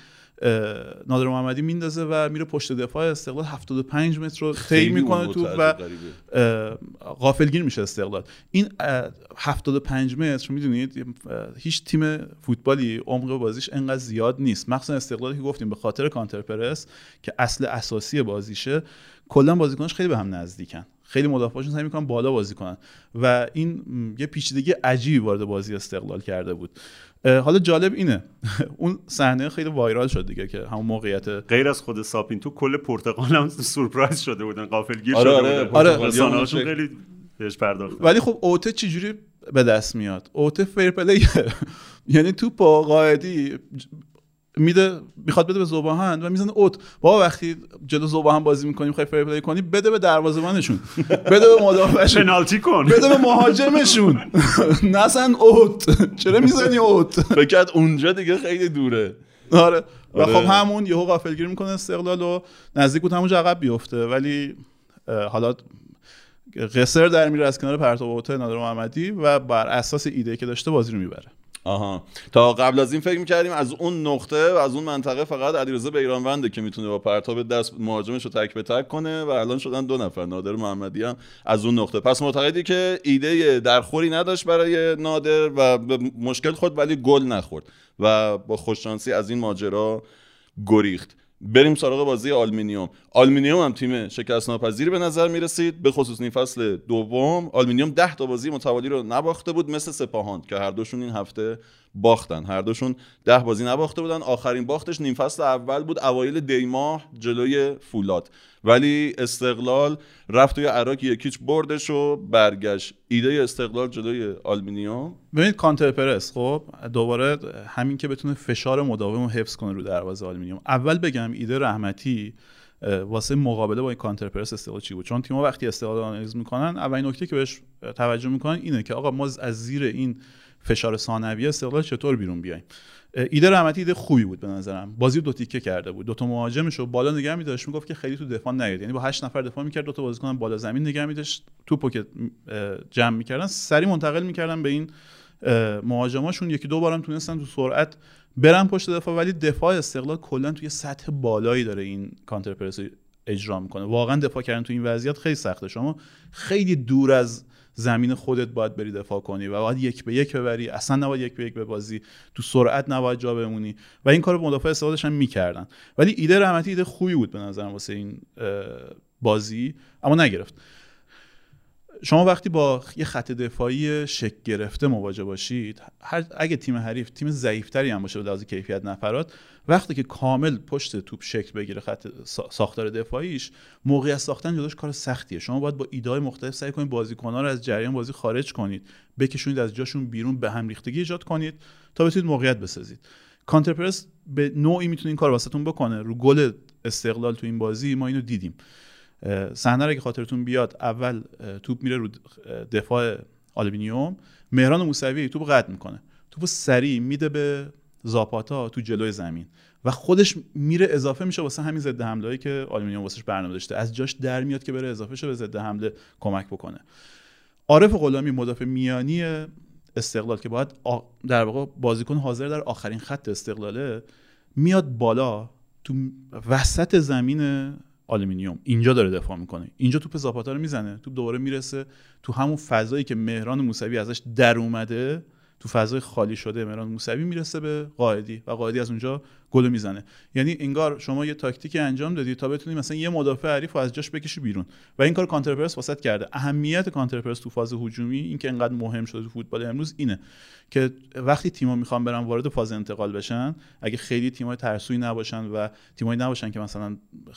نادر محمدی میندازه و میره پشت دفاع. استقلال 75 متر رو طی می‌کنه تو و. غافلگیر میشه استقلال. این اه، 75 متر می‌دونید هیچ تیم فوتبالی عمق بازیش انقدر زیاد نیست. مخصوصا استقلالی که گفتیم به خاطر کانتر پرس که اصل اساسی بازیشه کلا بازیکناش خیلی به هم نزدیکن. خیلی مدافعاشون سعی می‌کنن بالا بازی کنن. و این یه پیچیدگی عجیبی وارد بازی استقلال کرده بود. حالا جالب اینه اون صحنه خیلی وایرال شد دیگه که همون موقعیت غیر از خود ساپینتو کل پرتغال هم سورپرایز شده بودن غافلگیر آره، شده آره، بودن آره. رسانه‌هاشون آره. خیلی بهش پرداختن ولی خب اوته چجوری به دست میاد اوته fair play یعنی توپو قائدی میده می‌خواد بده به ذوب‌آهن و می‌زنه اوت. بابا وقتی جلو ذوب‌آهن بازی می‌کنیم خیلی fair play کنی بده به دروازه‌بانشون. بده به مدافعشون. پنالتی کن. بده به مهاجمشون. نزن اوت. چرا می‌زنی اوت؟ فکر اونجا دیگه خیلی دوره. آره. و آره. خب همون یهو غافلگیر می‌کنه استقلال و نزدیک بود همونجا عقب بیفته. ولی حالا قصر در میره از کنار پرتاب اوته نادر محمدی و بر اساس ایده که داشته بازی رو می‌بره. آها. تا قبل از این فکر می‌کردیم از اون نقطه و از اون منطقه فقط علیرضا بیرانونده که می‌تونه با پرتاب دست مهاجمش رو تک به تک کنه و الان شدن دو نفر نادر محمدی هم از اون نقطه. پس معتقدی که ایده درخوری نداشت برای نادر و مشکل خود ولی گل نخورد و با خوششانسی از این ماجرا گریخت. بریم سراغ بازی آلمینیوم. آلمینیوم هم تیم شکست ناپذیری به نظر می رسید به خصوص نیم فصل دوم. آلمینیوم 10 تا بازی متوالی رو نباخته بود مثل سپاهان که هر دوشون این هفته باختن. هر دوشون ده بازی نباخته بودن. آخرین باختش نیم فصل اول بود. اوایل دیماه جلوی فولاد. ولی استقلال رفت توی اراک یک هیچ بردش و برگشت. ایده استقلال جلوی آلمینیوم ببینید counter press خب دوباره همین که بتونه فشار مداوم رو حفظ کنه رو دروازه آلومینیوم اول بگم ایده رحمتی واسه مقابله با این counter press استقلال چی بود؟ چون تیم‌ها وقتی استقلال آنالیز می‌کنن اولین نکته که بهش توجه می‌کنن اینه که آقا ما از زیر این فشار ثانویه استقلال چطور بیرون بیایم؟ ایده رحمتی ایده خوبی بود به نظرم. بازی دو تیکه کرده بود. دو تا مهاجمش رو بالا نگه می‌داشت. می‌گفت که خیلی تو دفاع نیاد. یعنی با هشت نفر دفاع می‌کرد دو تا بازیکن بالا زمین نگه می‌داشت. توپو که جمع می‌کردن سری منتقل می‌کردن به این مهاجماشون. یکی دو بارم تونستن تو سرعت برن پشت دفاع ولی دفاع استقلال کلا توی سطح بالایی داره این کانتر پرس اجرا می‌کنه. واقعا دفاع کردن تو این وضعیت خیلی سخته. شما خیلی دور از زمین خودت باید بری دفاع کنی و باید یک به یک ببری. اصلا نباید یک به یک ببازی. تو سرعت نباید جا بمونی. و این کارو مدافع استقلالش هم می‌کردن. ولی ایده رحمتی ایده خوبی بود به نظرم واسه این بازی اما نگرفت. شما وقتی با یه خط دفاعی شک گرفته مواجه باشید اگه تیم حریف تیم ضعیفتری هم باشه لحاظ کیفیت نفرات وقتی که کامل پشت توپ شکل بگیره خط ساختار دفاعیش موقعیت ساختن جلوش کار سختیه. شما باید با ایده مختلف سعی کنید بازیکن‌ها رو از جریان بازی خارج کنید بکشونید از جاشون بیرون به هم ریختگی ایجاد کنید تا بتونید موقعیت بسازید. کانترپرس به نوعی می‌تونه این کار واسهتون بکنه. رو گل استقلال تو این بازی ما اینو دیدیم. صحنه اگه خاطرتون بیاد اول توپ میره رو دفاع آلومینیوم مهران موسوی توپ قطع می‌کنه. توپ سریع میده به زاپاتا تو جلوی زمین و خودش میره اضافه میشه واسه همین ضد حمله که آلومینیوم واسش برنامه داشته. از جاش در میاد که بره اضافه شه به ضد حمله کمک بکنه. عارف غلامی مدافع میانی استقلال که باید در واقع بازیکن حاضر در آخرین خط استقلاله میاد بالا تو وسط زمین آلومینیوم. اینجا داره دفاع می‌کنه. اینجا توپ زاپاتا رو می‌زنه. توپ دوباره می‌رسه تو همون فضایی که مهران موسوی ازش در اومده. تو فضای خالی شده مهران موسوی می‌رسه به قائدی و قائدی از اونجا گل می‌زنه. یعنی انگار شما یه تاکتیک انجام دادی تا بتونی مثلا یه مدافع حریف رو از جاش بکشی بیرون. و این کار counterpress واست کرده. اهمیت counterpress تو فاز هجومی این که انقدر مهم شده تو فوتبال امروز اینه که وقتی تیم‌ها می‌خوان برن وارد فاز انتقال بشن اگه خیلی تیم‌های ترسوی نباشن و تیم‌هایی نباشن که مثلا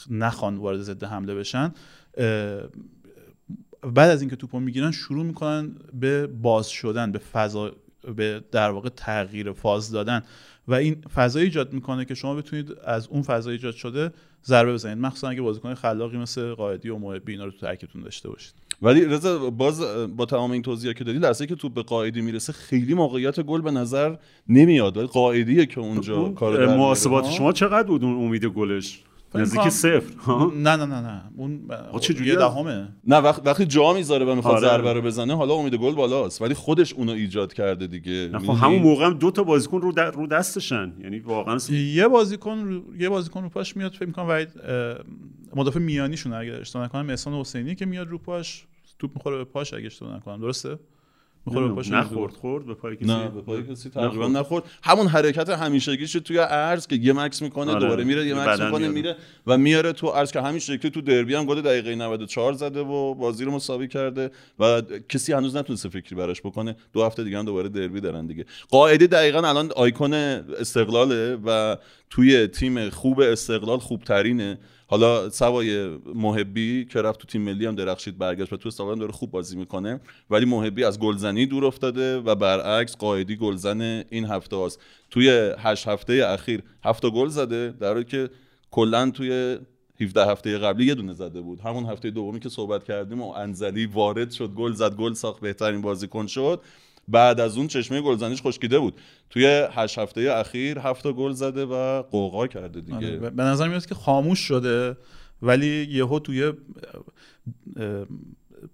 نخوان وارد ضد حمله بشن بعد از اینکه توپو می‌گیرن شروع می‌کنن به باز شدن به فضا به در واقع تغییر فاز دادن و این فضای ایجاد می‌کنه که شما بتونید از اون فضای ایجاد شده ضربه بزنید. مخصوصا اگه بازیکن خلاقی مثل قائدی و محبی اینا رو تو ترکتون داشته باشید. ولی رضا باز با تمام این توضیحاتی که دادی لحظه که تو به قائدی می‌رسه خیلی موقعیت گل به نظر نمیاد ولی قائدیه که اونجا کار محاسبات شما چقدر بود اون امید گلش؟ نزدیک صفر. نه نه نه نه. اون چه جوری دهمه. نه وقت وقتی جا می‌ذاره و می‌خواد آره. ضربه رو بزنه حالا امید گل بالاست ولی خودش اونو ایجاد کرده دیگه. خب همون موقع هم دو تا بازیکن رو, رو دستشن. یعنی واقعا یه بازیکن رو... یه بازیکن رو پاش میاد فکر می‌کنم وحید مدافع میانیشون اگه اشتباه نکنم احسان حسینی که میاد رو پاش توپ می‌خوره به پاش اگه اشتباه نکنم. درسته؟ می‌خوره به نخورد خورد به پای کسی نه. به پای کسی تقریبا نخورد. همون حرکت همیشگیش توی ارز که یه مکس می‌کنه آره. دوباره میره یه مکس می‌کنه میره و میاره تو ارز که همین شکلی تو دربی هم گل دقیقه 94 زده و بازی رو مساوی کرده و کسی هنوز نتونسته فکری براش بکنه. دو هفته دیگه هم دوباره دربی دارن دیگه. قاعده دقیقا الان آیکون استقلاله و توی تیم خوب استقلال خوبترینه. حالا سوای محبی که رفت تو تیم ملی هم درخشید برگشت و تو استقلال داره خوب بازی می‌کنه ولی محبی از گلزنی دور افتاده و برعکس قائدی گلزن این هفته هاست. توی هشت هفته اخیر هفت گل زده در حالی که کلا توی 17 هفته قبلی یه دونه زده بود. همون هفته دومی که صحبت کردیم و انزلی وارد شد گل زد گل ساخت بهترین بازیکن شد. بعد از اون چشمه گلزنیش خشکیده بود. توی هشت هفته اخیر هفت گل زده و قوقا کرده دیگه. آره، به نظر میاد که خاموش شده ولی یهو توی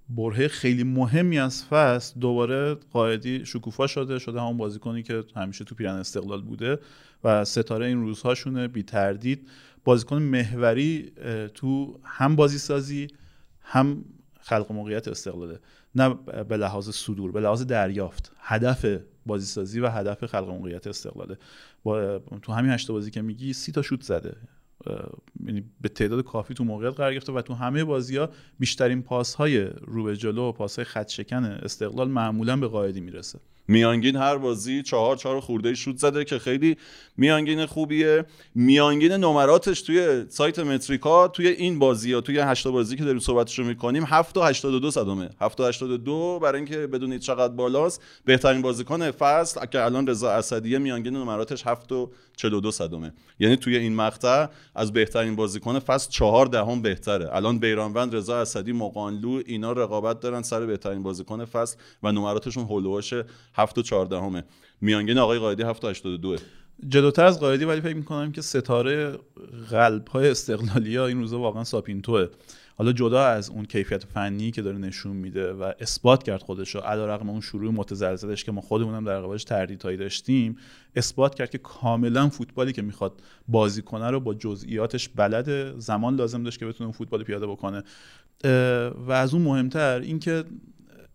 برهه خیلی مهمی از فصل دوباره قاعدی شکوفا شده شده همون بازیکنی که همیشه تو پیرن استقلال بوده و ستاره این روزهاشونه بی تردید. بازیکن محوری تو هم بازی سازی هم خلق موقعیت استقلاله. نه به لحاظ صدور به لحاظ دریافت هدف بازیسازی و هدف خلق موقعیت استقلاله. با تو همین هشت بازی که میگی سی تا شوت زده. یعنی به تعداد کافی تو موقعیت قرار گرفته و تو همه بازی ها بیشترین پاس های رو به جلو و پاس های خط شکن استقلال معمولا به قاعدی می‌رسه. میانگین هر بازی چهار چهار خورده شوت زده که خیلی میانگین خوبیه. میانگین نمراتش توی سایت متریکا توی این بازی ها توی هشتا بازی که داریم صحبتش رو می‌کنیم 7 تا 82 صدمه. 7 تا 82 برای اینکه بدونید چقدر بالاست. بهترین بازیکن فصل که الان رضا اسدیه میانگین نمراتش 7 تا 42 صدمه. یعنی توی این مقطع از بهترین بازیکن فصل 4 دهم بهتره. الان بیرانوند رضا اسدی مقانلو اینا رقابت دارن سر بهترین بازیکن فصل و نمراتشون هولوش 7 و 14 همه میانگین آقای قائدی 7 و 82 جلوتر از قائدی ولی فکر می‌کنم که ستاره قلب های استقلالی ها این روزا واقعا ساپینتوه. حالا جدا از اون کیفیت فنی که داره نشون میده و اثبات کرد خودش رو علیرغم اون شروع متزلزلش که ما خودمونم در قبالش تردیدهایی داشتیم اثبات کرد که کاملا فوتبالی که می‌خواد بازی کنه رو با جزئیاتش بلده زمان لازم داشت که بتونه اون فوتبال پیاده بکنه. و از اون مهمتر اینکه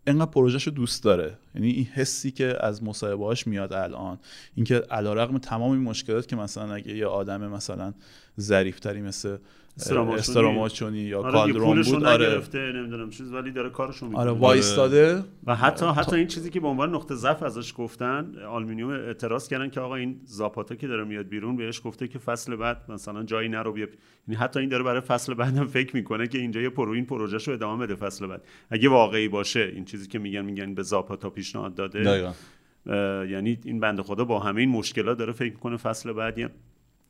انقدر پروژهش رو دوست داره. یعنی این حسی که از مصاحبه‌هاش میاد الان. اینکه علیرغم تمام این مشکلات که مثلا اگه یه آدم مثلا ظریفتری مثل استراماچونی. یا آره کالدرون بود؟ آره. نگرفته نمی‌دونم چیز ولی داره کارشو می‌کنه. آره وایستاده. و حتی آره، حتی این چیزی که به عنوان نقطه ضعف ازش گفتن آلومینیوم اعتراض کردن که آقا این زاپاتا که داره میاد بیرون بهش گفته که فصل بعد مثلا جایی نرو بیا. یعنی حتی این داره برای فصل بعدم فکر می‌کنه که اینجا یه پرو این پروژهشو ادامه بده فصل بعد. اگه واقعی باشه این چیزی که میگن میگن به زاپاتا پیشنهاد داده. اه، یعنی این بنده خدا با همه این مشکلات داره فکر می‌کنه فصل بعدی هم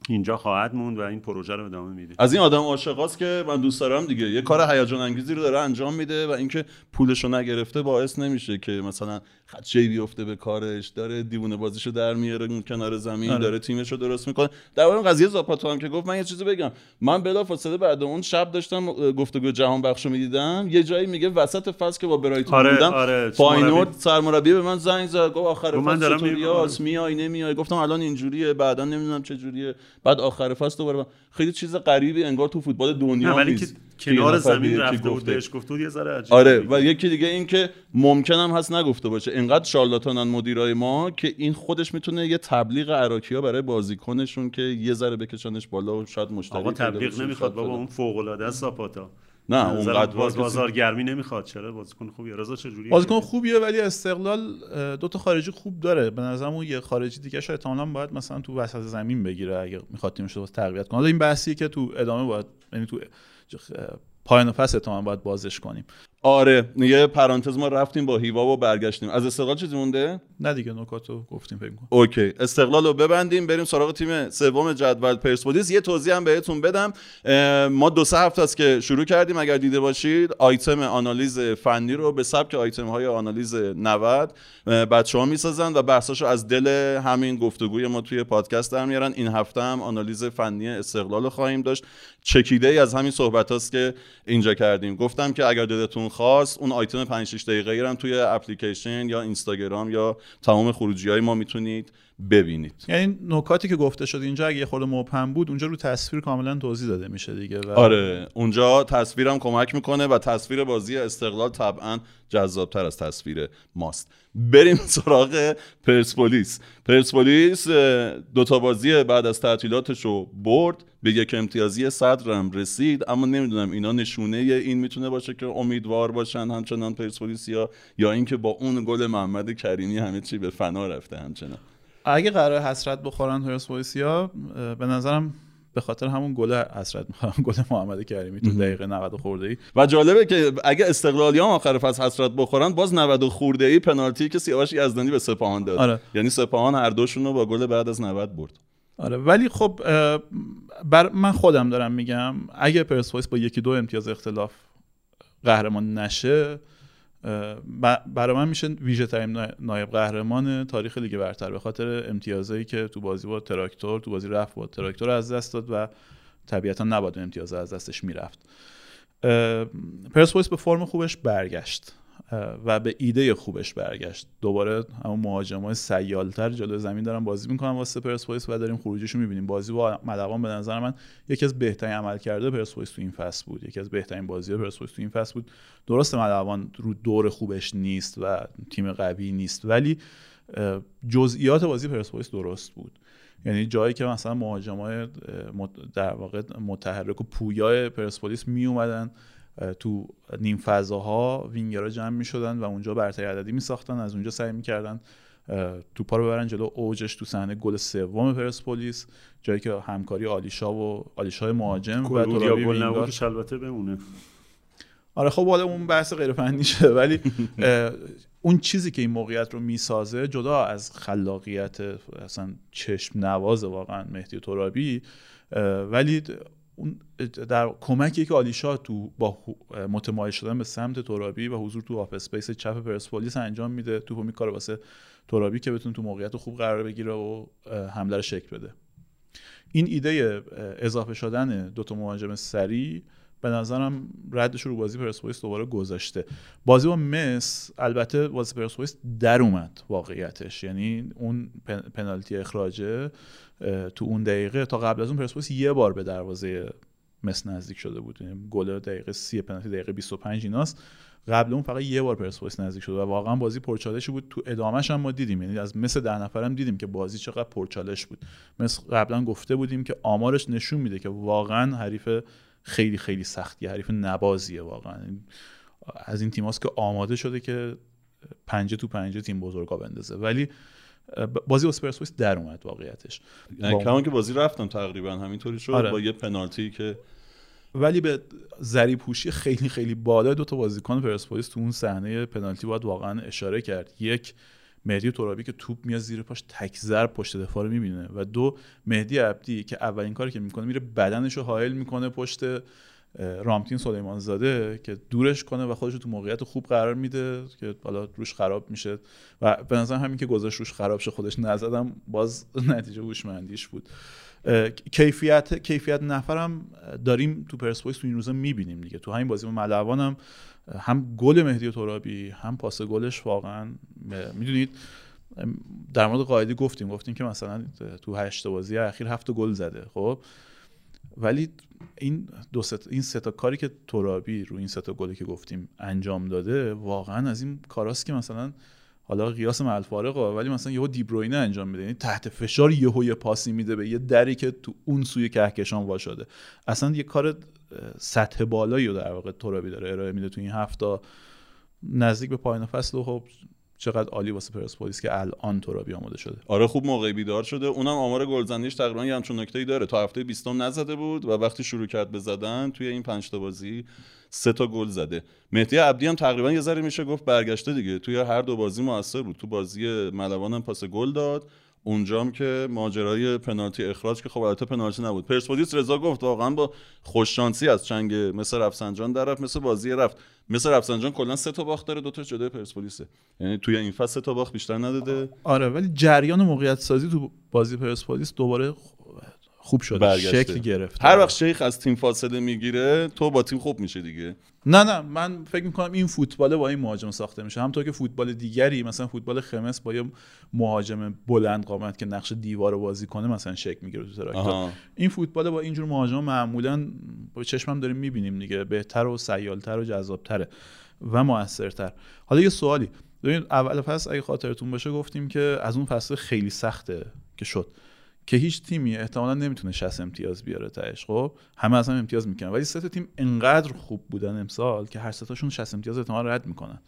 اینجا خواهد موند و این پروژه رو ادامه میده. از این آدم عاشقاست که من دوست دارم دیگه. یه کار هیجان انگیزی رو داره انجام میده و اینکه پولش رو نگرفته باعث نمیشه که مثلا خدشه بیفته به کارش داره دیوونه بازیشو در میاره کنار زمین آره. داره تیمش رو درست می‌کنه در مورد قضیه زاپاتا هم که گفت من یه چیزی بگم من بلافاصله بعد اون شب داشتم گفتگو جهان بخش رو می‌دیدم یه جایی میگه وسط فصل که با برایتون آره، بودم آره، فاینورد مربی. سرمربی به من زنگ زد گفت آخر فصل دارم چطوری می‌بینم. هست؟ میای نمیای گفتم الان اینجوریه بعدا نمی‌دونم چه جوریه بعد آخر فصل دوباره خیلی چیز غریبی انگار تو فوتبال دنیا نیست کنار زمین رفته بود گفته. بهش گفته بود یه ذره عجیب آره. و یکی دیگه این که ممکنم هست نگفته باشه. اینقدر شارلاتانن مدیرای ما که این خودش می‌تونه یه تبلیغ عراکیا برای بازیکنشون که یه ذره بکشنش بالا و شاید مشتری آقا تبلیغ نمی‌خواد بابا. اون فوق العاده است زاپاتا نه، اونقدر باز کسی- بازارگرمی نمی‌خواد چرا؟ بازیکن خوبیه. رضا چجوریه؟ بازیکن خوبیه ولی استقلال دو تا خارجی خوب داره. به نظرم اون یه خارجی دیگه شاید احتمالاً باید مثلا تو وسط زمین بگیره اگه می‌خواد تیمش رو تقویت کنه. حالا این بحثیه که تو ادامه باید یعنی تو zich eh, پایان فصل احتمالاً باید بازش کنیم. آره یه پرانتز ما رفتیم با هیوا و برگشتیم. از استقلال چیزی مونده؟ نه دیگه نکاتو گفتیم فکر کنم اوکی استقلال رو ببندیم بریم سراغ تیم سوم جدول پرسپولیس. یه توضیح هم بهتون بدم. ما دو سه هفته است که شروع کردیم اگر دیده باشید آیتم آنالیز فنی رو به سبک آیتم های آنالیز 90 بچه ها می‌سازن و بحثاشو از دل همین گفتگوی ما توی پادکست در میارن. این هفته هم آنالیز فنی استقلال رو خواهیم داشت. چکیده ای از همین صحبت هاست که اینجا کردیم. گفتم که اگر دلتون خواست اون آیتم 5 6 دقیقه ای رو هم توی اپلیکیشن یا اینستاگرام یا تمام خروجی های ما می‌تونید ببینید. یعنی نکاتی که گفته شد اینجا اگه خورده مبهم بود اونجا رو تصویر کاملا توضیح داده میشه دیگه و آره اونجا تصویرم کمک می‌کنه و تصویر بازی استقلال طبعا جذابتر از تصویر ماست. بریم سراغ پرسپولیس. پرسپولیس اه، دوتا بازی بعد از تعطیلاتش رو برد به یک امتیازی صدرم رسید اما نمی‌دونم اینا نشونه این می‌تونه باشه که امیدوار باشن همچنان پرسپولیس یا یا اینکه با اون گل محمد کریمی همه چی به فنا رفته همچنان. اگه قرار حسرت بخورن پرسپولیسیا به نظرم به خاطر همون گل حسرت می‌خوام گل محمد کریمی تو دقیقه 90 خورده ای و جالبه که اگه استقلالیان آخر فصل حسرت بخورن باز 90 و خورده ای پنالتی که سیاوش یزدانی به سپاهان داد. آره. یعنی سپاهان هر دوشون رو با گل بعد از 90 برد. آره. ولی خب بر من خودم دارم میگم اگه پرسپولیس با یکی دو امتیاز اختلاف قهرمان نشه برای من میشه ویژه ترین نایب قهرمان تاریخ لیگ برتر به خاطر امتیازایی که تو بازی با تراکتور تو بازی رفت با تراکتور از دست داد و طبیعتا نباید امتیاز از دستش می‌رفت. پرسپولیس به فرم خوبش برگشت. و به ایده خوبش برگشت. دوباره همون مهاجمای سیالتر جلو زمین دارن بازی می‌کنن واسه پرسپولیس و داریم خروجیشو می‌بینیم. بازی با ملقان به نظر من یکی از بهترین عمل کرده پرسپولیس تو این فصل بود. یکی از بهترین بازی پرسپولیس تو این فصل بود. درسته ملقان رو دور خوبش نیست و تیم قوی نیست ولی جزئیات بازی پرسپولیس درست بود. یعنی جایی که مثلا مهاجمای در واقع متحرک و پویای پرسپولیس می اومدن تو نیم فضاها وینگرها جمع می شدن و اونجا برتری عددی می ساختن از اونجا سعی می کردن توپا رو ببرن جلو اوجش تو صحنه گل سوم پرسپولیس جایی که همکاری آلیشا و آلیشا مهاجم و ترابی گل البته بمونه. آره خب حالا اون بحث غیر فنیشه ولی اه، اون چیزی که این موقعیت رو می‌سازه جدا از خلاقیت اصلا چشم نواز واقعا مهدی ترابی ولی اون در کمکی که آلیشا تو با متمایل شدن به سمت ترابی و حضور تو half space چپ پرسپولیس انجام میده توپو میکاره واسه ترابی که بتونه تو موقعیت خوب قرار بگیره و حمله رو شکل بده. این ایده اضافه شدن دوتا مهاجم سریع به نظرم ردش رو بازی پرسپولیس دوباره گذاشته. بازی با مس البته بازی پرسپولیس در اومد واقعیتش. یعنی اون پن- پنالتی اخراجه تو اون دقیقه تا قبل از اون پرسپولیس یه بار به دروازه مس نزدیک شده بود. یعنی گل دقیقه 30 پنالتی دقیقه 25 ایناست. قبل اون فقط یه بار پرسپولیس نزدیک شد و واقعا بازی پرچالشی بود. تو ادامهش هم ما دیدیم. یعنی از مثل ده نفرم دیدیم که بازی چقدر پرچالش بود. مثل قبلا گفته بودیم که آمارش نشون میده که واقعا حریف خیلی خیلی سختی حریف نبازیه واقعا. از این تیماست که آماده شده که پنجه تو پنجه تیم بزرگا بندازه. ولی بازی واسه پرسپولیس در اومد واقعیتش. کمان که بازی رفتم تقریبا همینطوری شد. آره. با یه پنالتی که ولی به ذری پوشی خیلی خیلی بالا دو تا بازیکن پرسپولیس تو اون صحنه پنالتی باید واقعا اشاره کرد. یک مهدی ترابی که توپ میاد زیر پاش تک ضرب پشت دفاع رو می‌بینه و دو مهدی عبدی که اولین کاری که می‌کنه میره بدنش رو حائل می‌کنه پشت رامتین سلیمان زاده که دورش کنه و خودش رو تو موقعیت خوب قرار میده که حالا روش خراب میشه و به نظر همین که گذاشت روش خراب شه خودش نزدم باز نتیجه هوشمندیش بود. کیفیت کیفیت نفرم داریم تو پرسپولیس تو این روزا می‌بینیم دیگه. تو همین بازی با ملوان هم هم گل مهدی ترابی هم پاس گلش واقعا می‌دونید در مورد قاعدی گفتیم گفتیم که مثلا تو هشت بازی اخیر هفت گل زده خب؟ ولی این دو ست این سه تا کاری که ترابی رو این سه تا گلی که گفتیم انجام داده واقعا از این کاراست که مثلا حالا قیاس مع ولی مثلا یهو دیبروینه انجام میده یعنی تحت فشار یهو یه پاسی میده به یه دری که تو اون سوی کهکشان واشاده. اصلا یه کار سطح بالایی رو در واقع ترابی داره. ارائه میده تو این هفته. نزدیک به پایان فصل و خب چقدر عالی واسه پرسپولیس که الان ترابی آماده شده. آره خوب موقعی بیدار شده. اونم آمار گلزنیش تقریبا یه همچون نکته‌ای داره. تا هفته 20 نزده بود و وقتی شروع کرد به زدن توی این پنج تا بازی سه تا گل زده. مهدی عبدی هم تقریبا یه ذره میشه گفت برگشته دیگه. توی هر دو بازی موثر بود. تو بازی ملوان هم پاس گل داد. اونجام که ماجرای پنالتی اخراج که خب البته پنالتی نبود. پرسپولیس رضا گفت واقعا با خوششانسی از چنگ مثل رفسنجان در رفت مثل بازی رفت. مثل رفسنجان کلا سه تا باخت داره دو تا جلوی پرسپولیسه. یعنی توی این فصل سه تا باخت بیشتر نداده. آره ولی جریان موقعیت سازی تو بازی پرسپولیس دوباره خوب شده برگشته. شکل گرفت هر وقت شیخ از تیم فاصله می‌گیره تو با تیم خوب میشه دیگه. نه نه من فکر می‌کنم این فوتبال با این مهاجم ساخته میشه. همونطور که فوتبال دیگری مثلا فوتبال خمس با یه مهاجم بلند قامت که نقش دیوار رو بازی کنه مثلا شکل می‌گیره تو تراکتور. این فوتبال با اینجور مهاجم معمولا با چشمم داریم می‌بینیم دیگه بهتر و سیالتر و جذابتره و موثرتر. حالا یه سوالی. ببین اول فصل اگه خاطرتون باشه گفتیم که از اون فصل خیلی سخته که شد. که هیچ تیمی احتمالا نمی‌تونه 60 امتیاز بیاره تهش خب؟ همه از هم امتیاز می‌کنن. ولی سه تیم انقدر خوب بودن امسال که هر سه تاشون 60 امتیاز احتمال رد می‌کنن.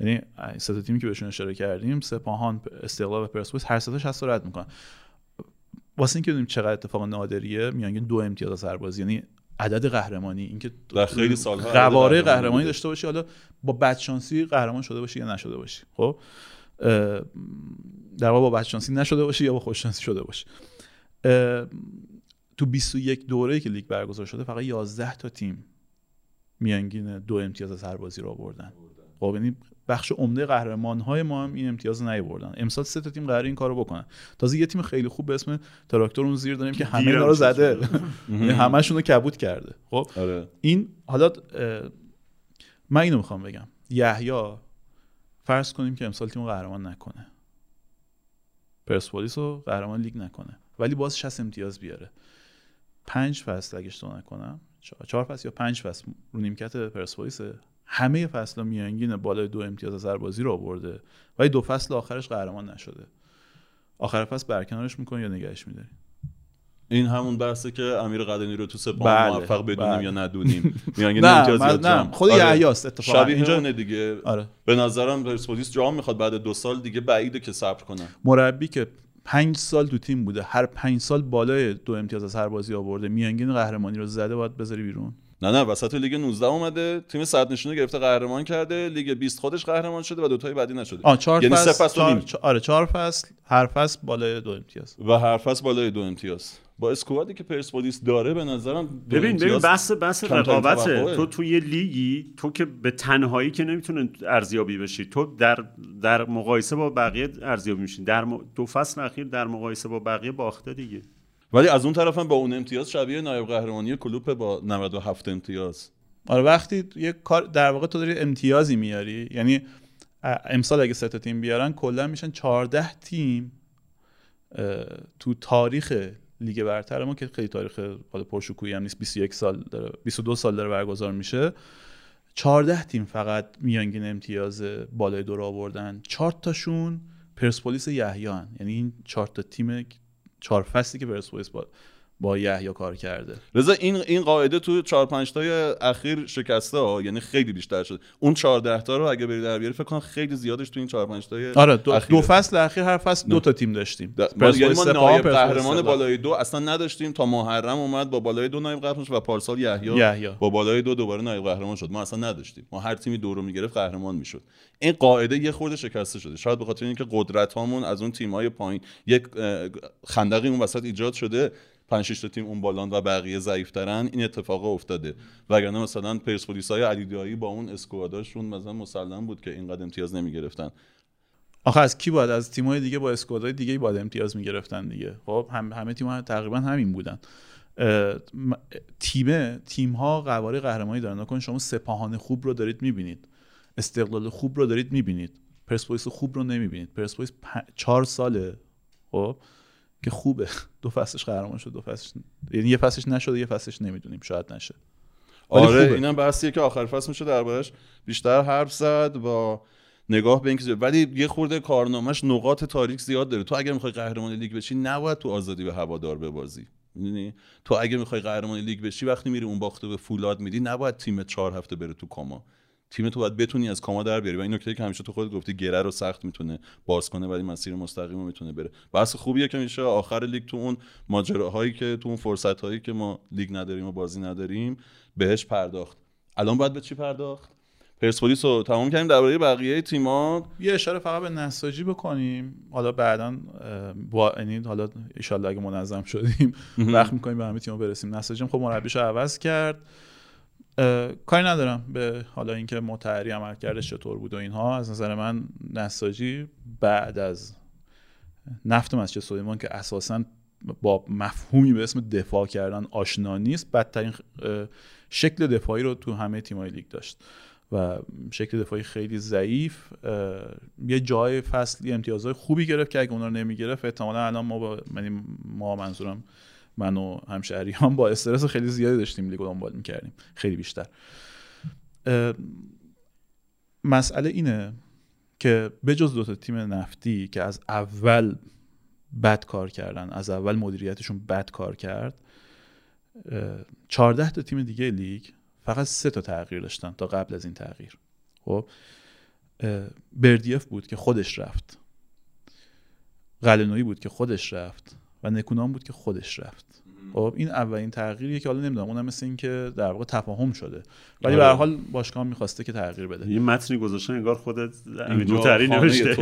یعنی سه تا تیمی که بهشون اشاره کردیم سپاهان استقلال و پرسپولیس هر سه تا 60 رو رد می‌کنن. واسه اینکه ببینیم چقدر اتفاق نادریه میانگین دو امتیاز از هر بازی. یعنی عدد قهرمانی اینکه در خیلی عدد قواره قهرمانی. داشته باشی حالا با بدشانسی قهرمان شده باشی یا نشده باشی خب؟ در واقع با بدشانسی نشده باشی یا با خوششانسی شده باشی. تو 21 دوره که لیگ برگزار شده فقط 11 تا تیم میانگین دو امتیاز از هر بازی رو آوردن. خب یعنی بخش عمده قهرمان های ما هم این امتیاز رو نیاوردن. امسال سه تا تیم قرار این کارو بکنن. تازه یه تیم خیلی خوب به اسم تراکتور اون زیر داریم که همه اینا رو. زده. یعنی همشون رو کبود کرده. خب آره. این حالا من اینو می‌خوام بگم. یحیی فرض کنیم که امسال تیم رو قهرمان نکنه. پرسپولیس رو قهرمان لیگ نکنه. ولی باز 60 امتیاز بیاره. پنج فصل اگه اشتباه نکنم. چهار- فصل یا پنج فصل رو نیمکت پرسپولیس. همه فصل میانگین بالای دو امتیاز از هر بازی رو آورده. ولی دو فصل آخرش قهرمان نشده. آخر فصل برکنارش می‌کنه یا نگهش میداری؟ این همون بحثه که امیر قدنی رو تو سپاه بله، موفق بدونیم بله. یا ندونیم. میانگین نه، امتیاز یا نه، خود یحیاست اتفاقا. شبیه اینجا- اونه دیگه. آره. به نظرم پرسپولیس جام می‌خواد بعد دو سال دیگه بعیده که صبر کنن مربی که پنج سال تو تیم بوده. هر پنج سال بالای دو امتیاز از هر بازی آورده. میانگین قهرمانی رو زده باید بذاری بیرون. نه نه وسط لیگ 19 اومده. تیم صد نشونه گرفته قهرمان کرده. لیگ 20 خودش قهرمان شده و دوتای بعدی نشده. آه چهار یعنی فصل, سه چهار- آره چهار فصل هر فصل بالای دو امتیاز. و هر فصل بالای دو امتیاز. با اسکوادی که پرسپولیس داره به نظرم ببین ببین بحث کمترین رقابته. تو توی یه لیگی تو که به تنهایی که نمی‌تونه ارزیابی بشی. تو در در مقایسه با بقیه ارزیابی میشین. در م- دو فصل اخیر در مقایسه با بقیه باخته دیگه. ولی از اون طرف هم با اون امتیاز شبیه نایب قهرمانی کلوپ با 97 امتیاز. آره وقتی یه کار در واقع تو داری امتیازی میاری. یعنی امسال اگه سه تا تیم بیارن کلا میشن 14 تیم تو تاریخ لیگ برتر ما که خیلی تاریخ حالا پرشکوهی هم نیست. 21 سال داره 22 سال داره برگزار میشه. 14 تیم فقط میانگین امتیاز بالای دو رو آوردن. چهار تاشون پرسپولیس یحیان یعنی این چهار تا تیم چهار فصلی که پرسپولیس با با یحیی کار کرده. رضا این این قاعده تو 4 5 تای اخیر شکسته ها یعنی خیلی بیشتر شد اون 14 تا رو اگه بری در بیاری فکر کنم خیلی زیادش تو این 4 5 تای آره دو, اخیره. دو فصل اخیر هر فصل دو تا تیم داشتیم. ما یعنی ما نایب قهرمان. بالای دو اصلا نداشتیم. تا محرم اومد با بالای دو نایب قهرمان شد و پارسال یحیی. با بالای دو دوباره نایب قهرمان شد. ما اصلا نداشتیم. ما هر تیمی دو رو می‌گرفت قهرمان می‌شد. این قاعده یه خورده شکسته شده. شاید به خاطر اینکه قدرت هامون از اون تیم‌های پایین یک خندقی اون وسط ایجاد شده. پنج شش تا تیم اون بالان و بقیه ضعیفترن این اتفاق افتاده. وگرنه مثلا پرسپولیس های علی با اون اسکواداشون مثلا مسلم بود که اینقدر امتیاز نمی‌گرفتن. آخه از کی باید؟ از تیم‌های دیگه با اسکوادهای دیگه باید امتیاز می‌گرفتن دیگه. خب هم همه تیم‌ها تقریبا همین بودن. م- تیم تیم‌ها قواره قهرمانی دارن. نکن شما سپاهان خوب رو دارید می‌بینید. استقلال خوب رو دارید می‌بینید. پرسپولیس خوب رو نمی‌بینید. پرسپولیس پ... چهار ساله. خب؟ که خوبه. دو فصلش قهرمان شد دو فصلش یعنی یه فصلش نشده یه فصلش نمی‌دونیم شاید نشه. آره خوبه. اینم بحثیه که آخر فصل میشه دربارش بیشتر حرف زد با نگاه به اینکه. ولی یه خورده کارنامهش نقاط تاریک زیاد داره. تو اگر می‌خوای قهرمان لیگ بشی نباید تو آزادی به هوادار ببازی. می‌دونی؟ تو اگه می‌خوای قهرمان لیگ بشی وقتی میری اون باخته به فولاد میدی نباید تیم چهار هفته بره تو کاما. تیم تو باید بتونی از کاما در بیاری. و این نکته که همیشه تو خودت گفتی گره رو سخت می‌تونه باز کنه ولی مسیر مستقیم رو می‌تونه بره. بحث خوبیه که میشه آخر لیگ تو اون ماجراهایی که تو اون فرصت هایی که ما لیگ نداریم و بازی نداریم بهش پرداخت. الان باید به چی پرداخت؟ پرسپولیس رو تمام کردیم درباره بقیه تیم‌ها. یه اشاره فقط به نساجی بکنیم. حالا بعدا با یعنی حالا ایشالله اگه منظم شدیم وقت می‌کنیم به همه تیم‌ها برسیم. نساجی خب مربیشو عوض کرد. کاری ندارم به حالا اینکه متحری عملکردش چطور بود و اینها. از نظر من نساجی بعد از نفت مسجد سلیمان که اساسا با مفهومی به اسم دفاع کردن آشنا نیست بدترین شکل دفاعی رو تو همه تیم‌های لیگ داشت و شکل دفاعی خیلی ضعیف. یه جای فصلی امتیازهای خوبی گرفت که اگه اونا رو نمی‌گرفت احتمالا الان ما با یعنی ما منظورم من و همشهریان با استرس خیلی زیادی داشتیم لیگو دنبال می‌کردیم. خیلی بیشتر. مسئله اینه که بجز دو تا تیم نفتی که از اول بد کار کردن از اول مدیریتشون بد کار کرد اه، 14 تا تیم دیگه لیگ فقط سه تا تغییر داشتن تا قبل از این تغییر. خب؟ بردیف بود که خودش رفت. قلنویی بود که خودش رفت. و نکونام بود که خودش رفت. خب این اولین تغییریه که حالا نمی‌دونم اونم مثل این که در واقع تفاهم شده. ولی آره. به هر حال باشگاه می‌خواسته که تغییر بده. یه متنی گذاشتن انگار خودت مطهری خانه نوشته.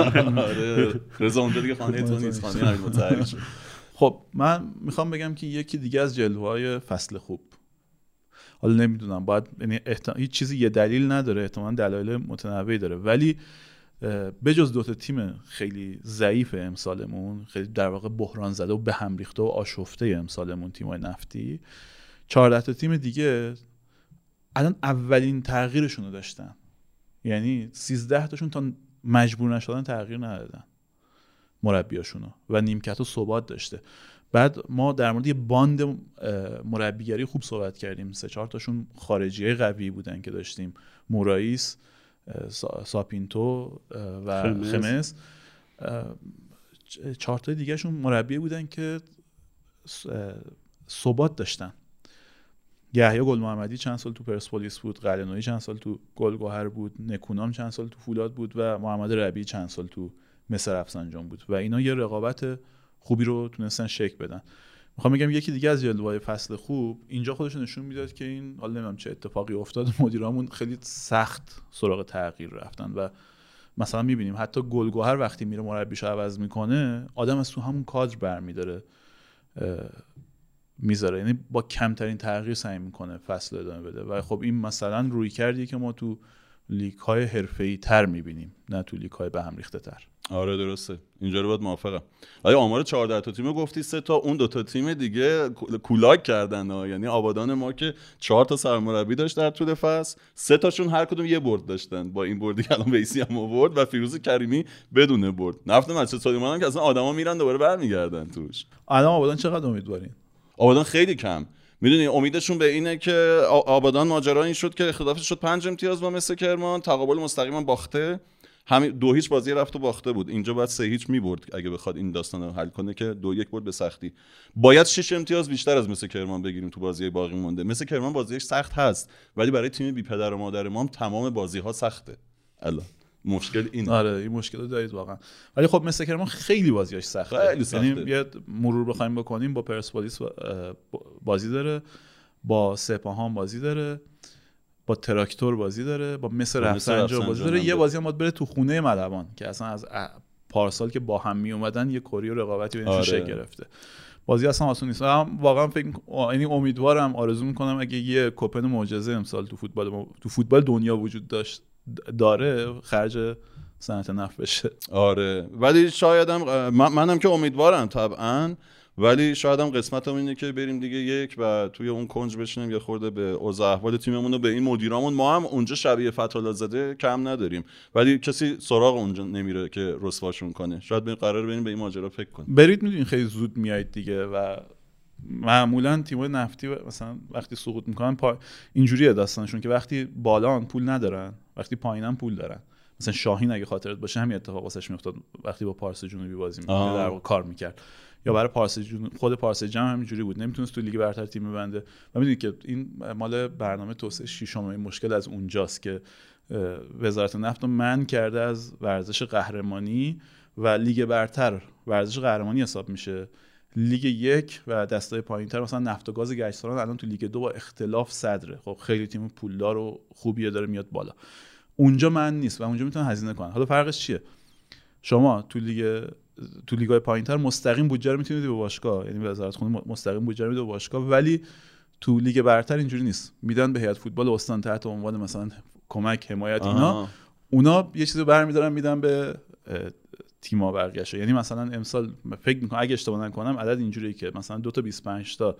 آره. رضا اونجا دیگه خانه تو نیست خانه امین مطهری شد. خب من می‌خوام بگم که یکی دیگه از جلوهای فصل خوب. حالا نمی‌دونم باید یعنی احتمال هیچ چیزی یه دلیل نداره احتمالا دلایل متنوعی داره. ولی بجز دوتا تیم خیلی ضعیف امسالمون خیلی در واقع بحران زده و به هم ریخته و آشفته امسالمون تیمای نفتی 14 تا تیم دیگه الان اولین تغییرشون رو داشتن. یعنی 13 تاشون تا مجبور نشدن تغییر ندادن مربیاشونو و نیمکت و ثبات داشته. بعد ما در مورد یه باند مربیگری خوب صحبت کردیم. سه چهار تاشون خارجی قوی بودن که داشتیم. مورایس ساپینتو و خمس. خمس. تا دیگهشون مربی بودن که ثبات داشتن. یحیی گل محمدی چند سال تو پرسپولیس بود قلنویی چند سال تو گلگهر بود نکونام چند سال تو فولاد بود و محمد ربیعی چند سال تو مصر رفسنجان بود. و اینا یه رقابت خوبی رو تونستن شکل بدن. می‌خوام بگم یکی دیگه از جلوه‌های فصل خوب اینجا خودش نشون می‌داد که این حالا نمی‌دونم چه اتفاقی افتاد مدیرامون خیلی سخت سراغ تغییر رفتن و مثلا می‌بینیم حتی گلگهر وقتی میره مربیشو عوض می‌کنه آدم از تو همون کادر برمیداره می‌ذاره. یعنی با کمترین تغییر سعی می‌کنه فصل ادامه بده. و خب این مثلا روی کردیه که ما تو لیگ های حرفه‌ای تر می‌بینیم نه تو لیگ های به هم ریخته تر. آره درسته. اینجا رو باید موافقم. آیا آمار 14 تا تیم گفتی؟ سه تا اون دو تا تیم دیگه کو- کولاک کردن ها. یعنی آبادان ما که چهار تا سرمربی داشت در طول فصل. سه تاشون هر کدوم یه برد داشتن. با این بردی که الان ویسی هم آورد و فیروز کریمی بدون برد. نفت مسجد سلیمان هم که اصلا آدما میرن دوباره برمیگردن توش. الان آبادان چقدر امیدوارین؟ آبادان خیلی کم. می‌دونی امیدشون به اینه که آبادان ماجرا این شد که اختلافش شد. پنج امتیاز با مثل کرمان تقابل مستقیما باخته. همین دو هیچ بازی رفت و باخته بود. اینجا باید سه هیچ می‌برد اگه بخواد این داستان رو حل کنه که دو یک برد به سختی. باید شش امتیاز بیشتر از مثل کرمان بگیریم تو بازی باقی مونده. مثل کرمان بازیش سخت هست ولی برای تیم بی پدر و مادر ما هم تمام بازی ها سخته. الان مشکل این آره این مشکل رو دارید واقعا ولی خب مثل کرمان خیلی بازیاش سخته خیلی سخته. یعنی یه مرور بخوایم بکنیم با پرسپولیس بازی داره با سپاهان بازی داره با تراکتور بازی داره با مثل رفسنجان بازی داره یه. بازی هم باید بره تو خونه ملوان که اصلا از پارسال که با هم می اومدن یه کری و رقابتی بینشون آره. شکل گرفته بازی اصلا آسون نیست هم واقعا فکر یعنی امیدوارم آرزو می‌کنم اگه یه کوپن معجزه امسال تو فوتبال ما- تو فوتبال دنیا وجود داشت داره خرج صنعت نفت بشه. آره. ولی شایدم من منم که امیدوارم طبعا ولی شاید هم قسمتم اینه که بریم دیگه یک و توی اون کنج بشینیم یه خورده به اوضاع احوال تیممون و به این مدیرامون. ما هم اونجا شبیه فتالا زده کم نداریم. ولی کسی سراغ اونجا نمیره که رسواشون کنه. شاید بریم قرار بریم به این ماجرا فکر کنیم. برید می‌دونین خیلی زود میایید دیگه و معمولا تیمای نفتی مثلا وقتی سقوط می‌کنن پا... اینجوریه داستانشون که وقتی بالان پول ندارن وقتی پایینن پول دارن. مثلا شاهین اگه خاطرت باشه همین اتفاق واسش میافتاد. وقتی با پارس جنوبی بازی می‌کرد. در واقع کار می‌کرد. یا برای پارس جنوب خود پارس جم همینجوری بود. نمی‌تونست تو لیگ برتر تیم ببنده. و می‌دونید که این مال برنامه توسعه این مشکل از اونجاست که وزارت نفت من کرده از ورزش قهرمانی و لیگ برتر. ورزش قهرمانی حساب میشه. لیگ یک و دستای پایینتر مثلا نفت و گاز گچساران الان تو لیگ دو با اختلاف صدره. خب خیلی تیم پولدار و خوبیه داره میاد بالا. اونجا منع نیست و اونجا می‌تونن هزینه کنن حالا فرقش چیه؟ شما تو لیگ تو لیگ‌های پایینتر مستقیم بودجه رو می‌تونید به باشگاه. یعنی وزارت خونه مستقیم بودجه رو میده به باشگاه. ولی تو لیگ برتر اینجوری نیست. میدن به هیئت فوتبال استان تحت عنوان مثلا کمک حمایت اینا. آها. اونا یه چیزی برمیدارن میدن به اه، تیما بقیه‌شو یعنی مثلا امسال فکر می‌کنم اگه اشتباه نکنم عدد اینجوریه که مثلا دو تا 25 تا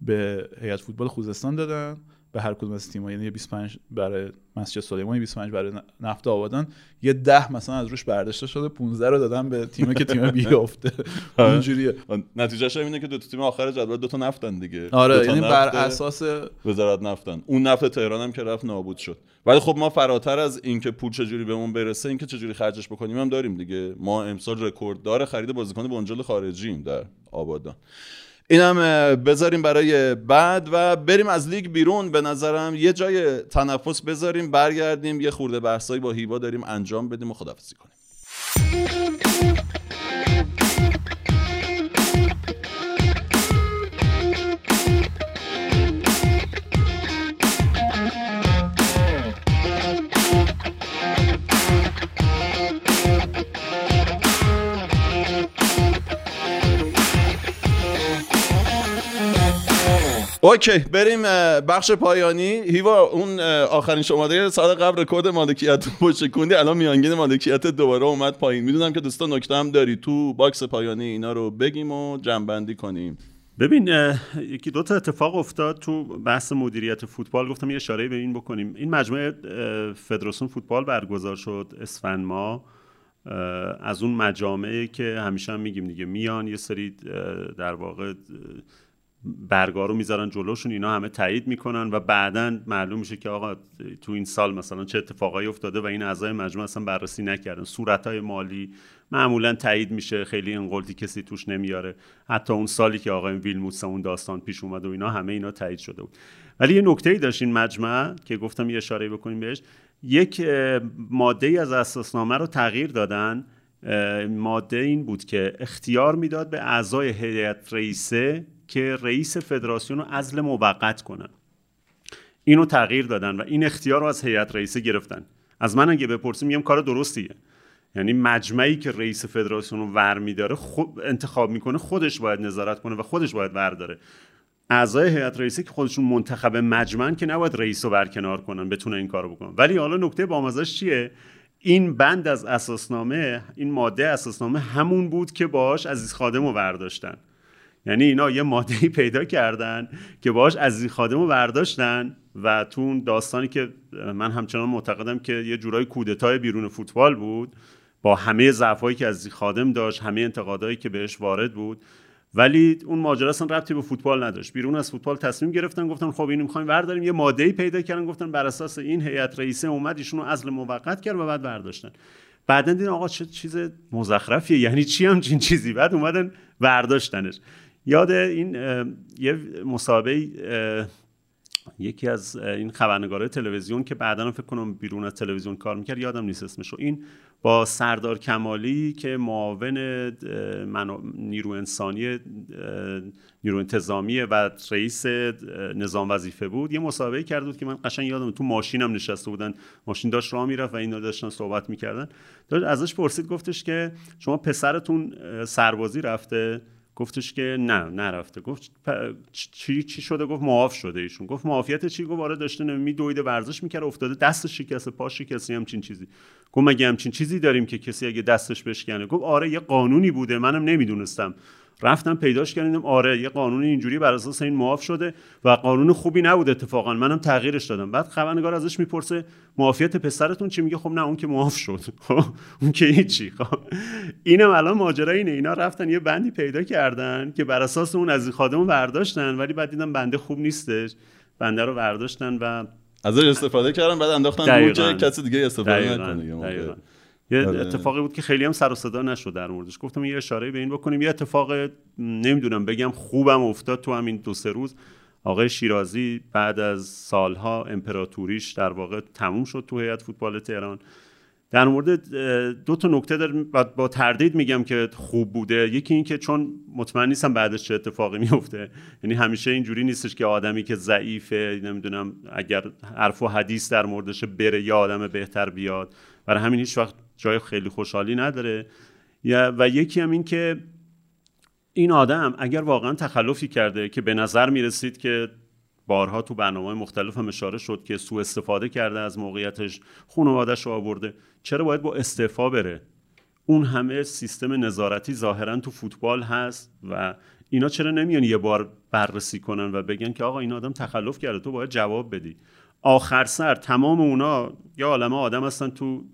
به هیئت فوتبال خوزستان دادن. به هر کدوم از تیم‌ها یعنی یه 25 برای مسجد سلیمان یه 25 برای نفت آبادان یه 10 مثلا از روش برداشته شده 15 رو دادن به تیمی که تیم بیافته. اینجوریه. نتیجهش هم اینه که دو تا تیم آخر جدول دو تا نفتن دیگه. آره، یعنی بر اساس وزارت نفتن. اون نفت تهران هم که رفت نابود شد. ولی خب ما فراتر از اینکه پول چجوری بهمون برسه اینکه چجوری خرجش بکنیم هم داریم دیگه. ما امسال رکورددار خرید بازیکن بنجل خارجیم در آبادان. اینم بذاریم برای بعد و بریم از لیگ بیرون. به نظرم یه جای تنفس بذاریم برگردیم یه خورده بحثایی با هیوا داریم انجام بدیم و خدافزی کنیم. OK بریم بخش پایانی. هیوا اون آخرین شماره سال قبل رکورد مالکیت رو شکوندی. الان میانگین مالکیت دوباره اومد پایین. می‌دونم که دو سه تا نکته هم داری. تو box پایانی اینا رو بگیم و جمع‌بندی کنیم. ببین یکی دو تا اتفاق افتاد تو بحث مدیریت فوتبال. گفتم یه اشاره به این بکنیم. این مجمع فدراسیون فوتبال برگزار شد اسفند ما از اون مجامعی که همیشه هم میگیم دیگه. میان یه سری در واقع برگا رو می‌ذارن جلوشون اینا همه تایید می‌کنن و بعدا معلوم میشه که آقا تو این سال مثلا چه اتفاقایی افتاده و این اعضای مجموعه اصلا بررسی نکردن. صورتهای مالی معمولا تایید میشه خیلی انقلتی کسی توش نمیاره. حتی اون سالی که آقای ویلموتس اون داستان پیش اومد و اینا همه اینا تایید شده بود. ولی یه نکته ای داشت این مجمع که گفتم یه اشاره بکنیم بهش. یک ماده ای از اساسنامه رو تغییر دادن. ماده این بود که اختیار می‌داد به اعضای هیئت رئیسه که رئیس فدراسیون رو عزل موقت کنن. اینو تغییر دادن و این اختیار رو از هیئت رئیسه گرفتن. از من اگه بپرسیم میگم کار درستیه. یعنی مجمعی که رئیس فدراسیون رو ور میداره خود انتخاب می‌کنه خودش باید نظارت کنه و خودش باید ور داره. اعضای هیئت رئیسه که خودشون منتخب مجمعن که نباید رئیس رو برکنار کنن بتونه این کارو بکنن. ولی حالا نکته بامزش چیه؟ این بند از اساسنامه این ماده اساسنامه همون بود که باش عزیز خادم رو برداشتن یعنی اینا یه ماده پیدا کردن که باش عزیز خادم رو برداشتن و تو اون داستانی که من همچنان معتقدم که یه جورای کودتای بیرون فوتبال بود با همه ضعفایی که عزیز خادم داشت همه انتقادایی که بهش وارد بود. ولی اون ماجرا اصلا ربطی به فوتبال نداشت. بیرون از فوتبال تصمیم گرفتن گفتن خب اینو می‌خوایم برداریم. یه ماده پیدا کردن گفتن بر اساس این هیئت رئیسه اومد ایشون رو عزل موقت کرد و بعد برداشتن. بعدا دیدن آقا چه چیز مزخرفیه. یعنی چی هم چین چیزی؟ بعد اومدن برداشتنش. یاد این یه مسابقه یکی از این خبرنگارای تلویزیون که بعدا فکر کنم بیرون از تلویزیون کار می‌کرد یادم نیست اسمشو این با سردار کمالی که معاون نیرو انسانی نیرو انتظامی و رئیس نظام وظیفه بود یه مسابقه کرده بود که من قشنگ یادم تو ماشینم نشسته بودن ماشین داشت راه می‌رفت و اینا داشتن صحبت می‌کردن. داشت ازش پرسید گفتش که شما پسرتون سربازی رفته؟ گفتش که نه نرفته. گفت چی چی شده؟ گفت معاف شده ایشون. گفت معافیت چی؟ گفت آره داشته می دویده ورزش می‌کرد افتاده دستش شکسته پاش شکسته همچین چیزی. گفت مگه همچین چیزی داریم که کسی اگه دستش بشکنه؟ گفت آره یه قانونی بوده. منم نمی‌دونستم. رفتم پیداش کردم آره یه قانون اینجوری بر اساس این معاف شده و قانون خوبی نبود اتفاقا. منم تغییرش دادم. بعد خبرنگار ازش می‌پرسه معافیت پسرتون چی؟ میگه خب نه اون که معاف شد. خب اون که هیچی. خب اینم الان ماجرا اینه. اینا رفتن یه بندی پیدا کردن که بر اساس اون از خادم رو برداشتن ولی بعد دیدن بنده خوب نیستش. بنده رو برداشتن و ازش استفاده کردن بعد انداختن دور کسی دیگه استفاده. نکنه یه آره. اتفاقی بود که خیلی هم سر و صدا نشد در موردش. گفتم یه اشاره به این بکنیم. یه اتفاق نمی‌دونم بگم خوبم افتاد تو همین دو سه روز. آقای شیرازی بعد از سالها امپراتوریش در واقع تموم شد تو هیئت فوتبال تهران. در مورد دو تا نکته دارم با- با تردید میگم که خوب بوده. یکی این که چون مطمئن نیستم بعدش چه اتفاقی میفته یعنی همیشه اینجوری نیستش که آدمی که ضعیفه نمی‌دونم اگر حرف و حدیث در موردش بره یا آدم بهتر بیاد. برای همین هیچ وقت جای خیلی خوشحالی نداره. و یکی هم این که این آدم اگر واقعا تخلفی کرده که به نظر می‌رسید که بارها تو برنامه مختلف هم اشاره شد که سوء استفاده کرده از موقعیتش خانوادش رو آورده چرا باید با استعفا بره؟ اون همه سیستم نظارتی ظاهرا تو فوتبال هست و اینا چرا نمیان یه بار بررسی کنن و بگن که آقا این آدم تخلف کرده تو باید جواب بدی؟ آخر سر تمام اونا یا عالمه آدم هستن تو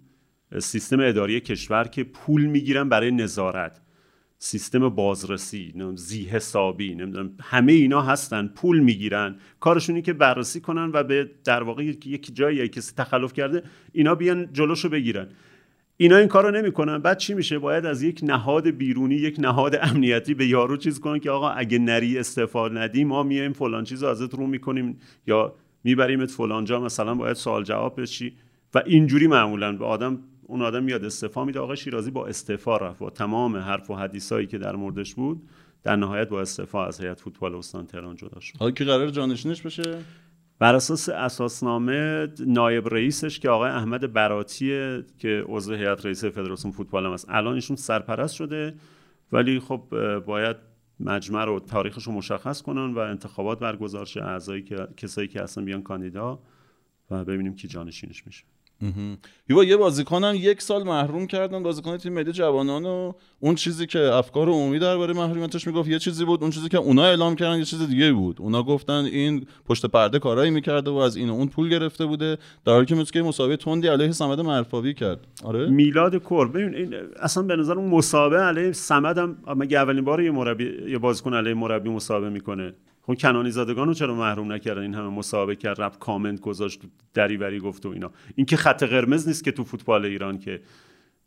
سیستم اداری کشور که پول می‌گیرن برای نظارت. سیستم بازرسی زی حسابی نمی‌دونم همه اینا هستن پول می‌گیرن. کارشون اینه که بررسی کنن و به در واقع یک جایی کسی تخلف کرده اینا بیان جلوشو بگیرن. اینا این کارو نمی‌کنن. بعد چی میشه؟ باید از یک نهاد بیرونی یک نهاد امنیتی به یارو چیز کنن که آقا اگه نری استعفا ندی ما میایم فلان چیز رو ازت رو می‌کنیم. یا میبریمت فلان جا مثلا باید سوال جواب بشی و اینجوری معمولا به آدم اون آدم میاد استعفا میده. آقا شیرازی با استعفا رفت. با تمام حرف و حدیثایی که در موردش بود در نهایت با استعفا از هیئت فوتبال استان تهران جدا شد. حالا کی قرار جانشینش بشه؟ بر اساس اساسنامه نایب رئیسش که آقای احمد براتیه که عضو هیئت رئیس فدراسیون فوتبال هم است الان ایشون سرپرست شده ولی خب باید مجمع رو تاریخش رو مشخص کنن و انتخابات برگزار شه. اعضایی که کسایی که اصلا بیان کاندیدا و ببینیم کی جانشینش میشه. یوا یه بازیکنم یک سال محروم کردن بازیکن تیم ملی جوانان و اون چیزی که افکار عمومی درباره محرومیتش می‌گفت یه چیزی بود اون چیزی که اونا اعلام کردن یه چیز دیگه بود. اونا گفتن این پشت پرده کارایی می‌کرده و از این و اون پول گرفته بوده در حالی که که مسابقه تندی علیه صمد مرفاوی کرد. آره؟ میلاد کور ببین این اصلا به نظر اون مسابقه علیه سمد هم مگه اولین بار یه مربی یه بازیکن علیه مربی مسابقه می‌کنه؟ خب کنانی زادگان رو چرا محروم نکردن؟ این همه مسابقه کرد رفت کامنت گذاشت دریوری گفت و اینا. این که خط قرمز نیست که تو فوتبال ایران که.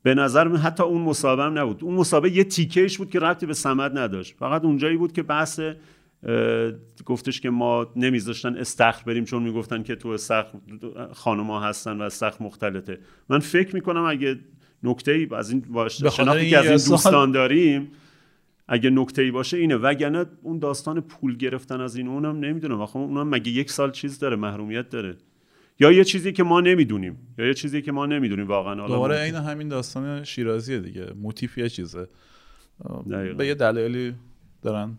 به نظر من حتی اون مسابقه هم نبود. اون مسابقه یه تیکهش بود که ربطی به سمد نداشت. فقط اونجایی بود که بحث گفتش که ما نمیذاشتن استخر بریم چون می‌گفتن که تو استخر خانوما هستن و استخر مختلطه. من فکر می‌کنم اگه نکته ای از این باشه شناختی که از این دوستان داریم اگه نکته ای باشه اینه. وگرنه اون داستان پول گرفتن از این اونم نمی‌دونم. آخه اونم مگه یک سال چیز داره محرومیت داره؟ یا یه چیزی که ما نمی‌دونیم یا یه چیزی که ما نمی‌دونیم واقعا دوباره عین همین داستان شیرازیه دیگه. موتیف یه چیزه. دقیقاً. به یه دلایلی دارن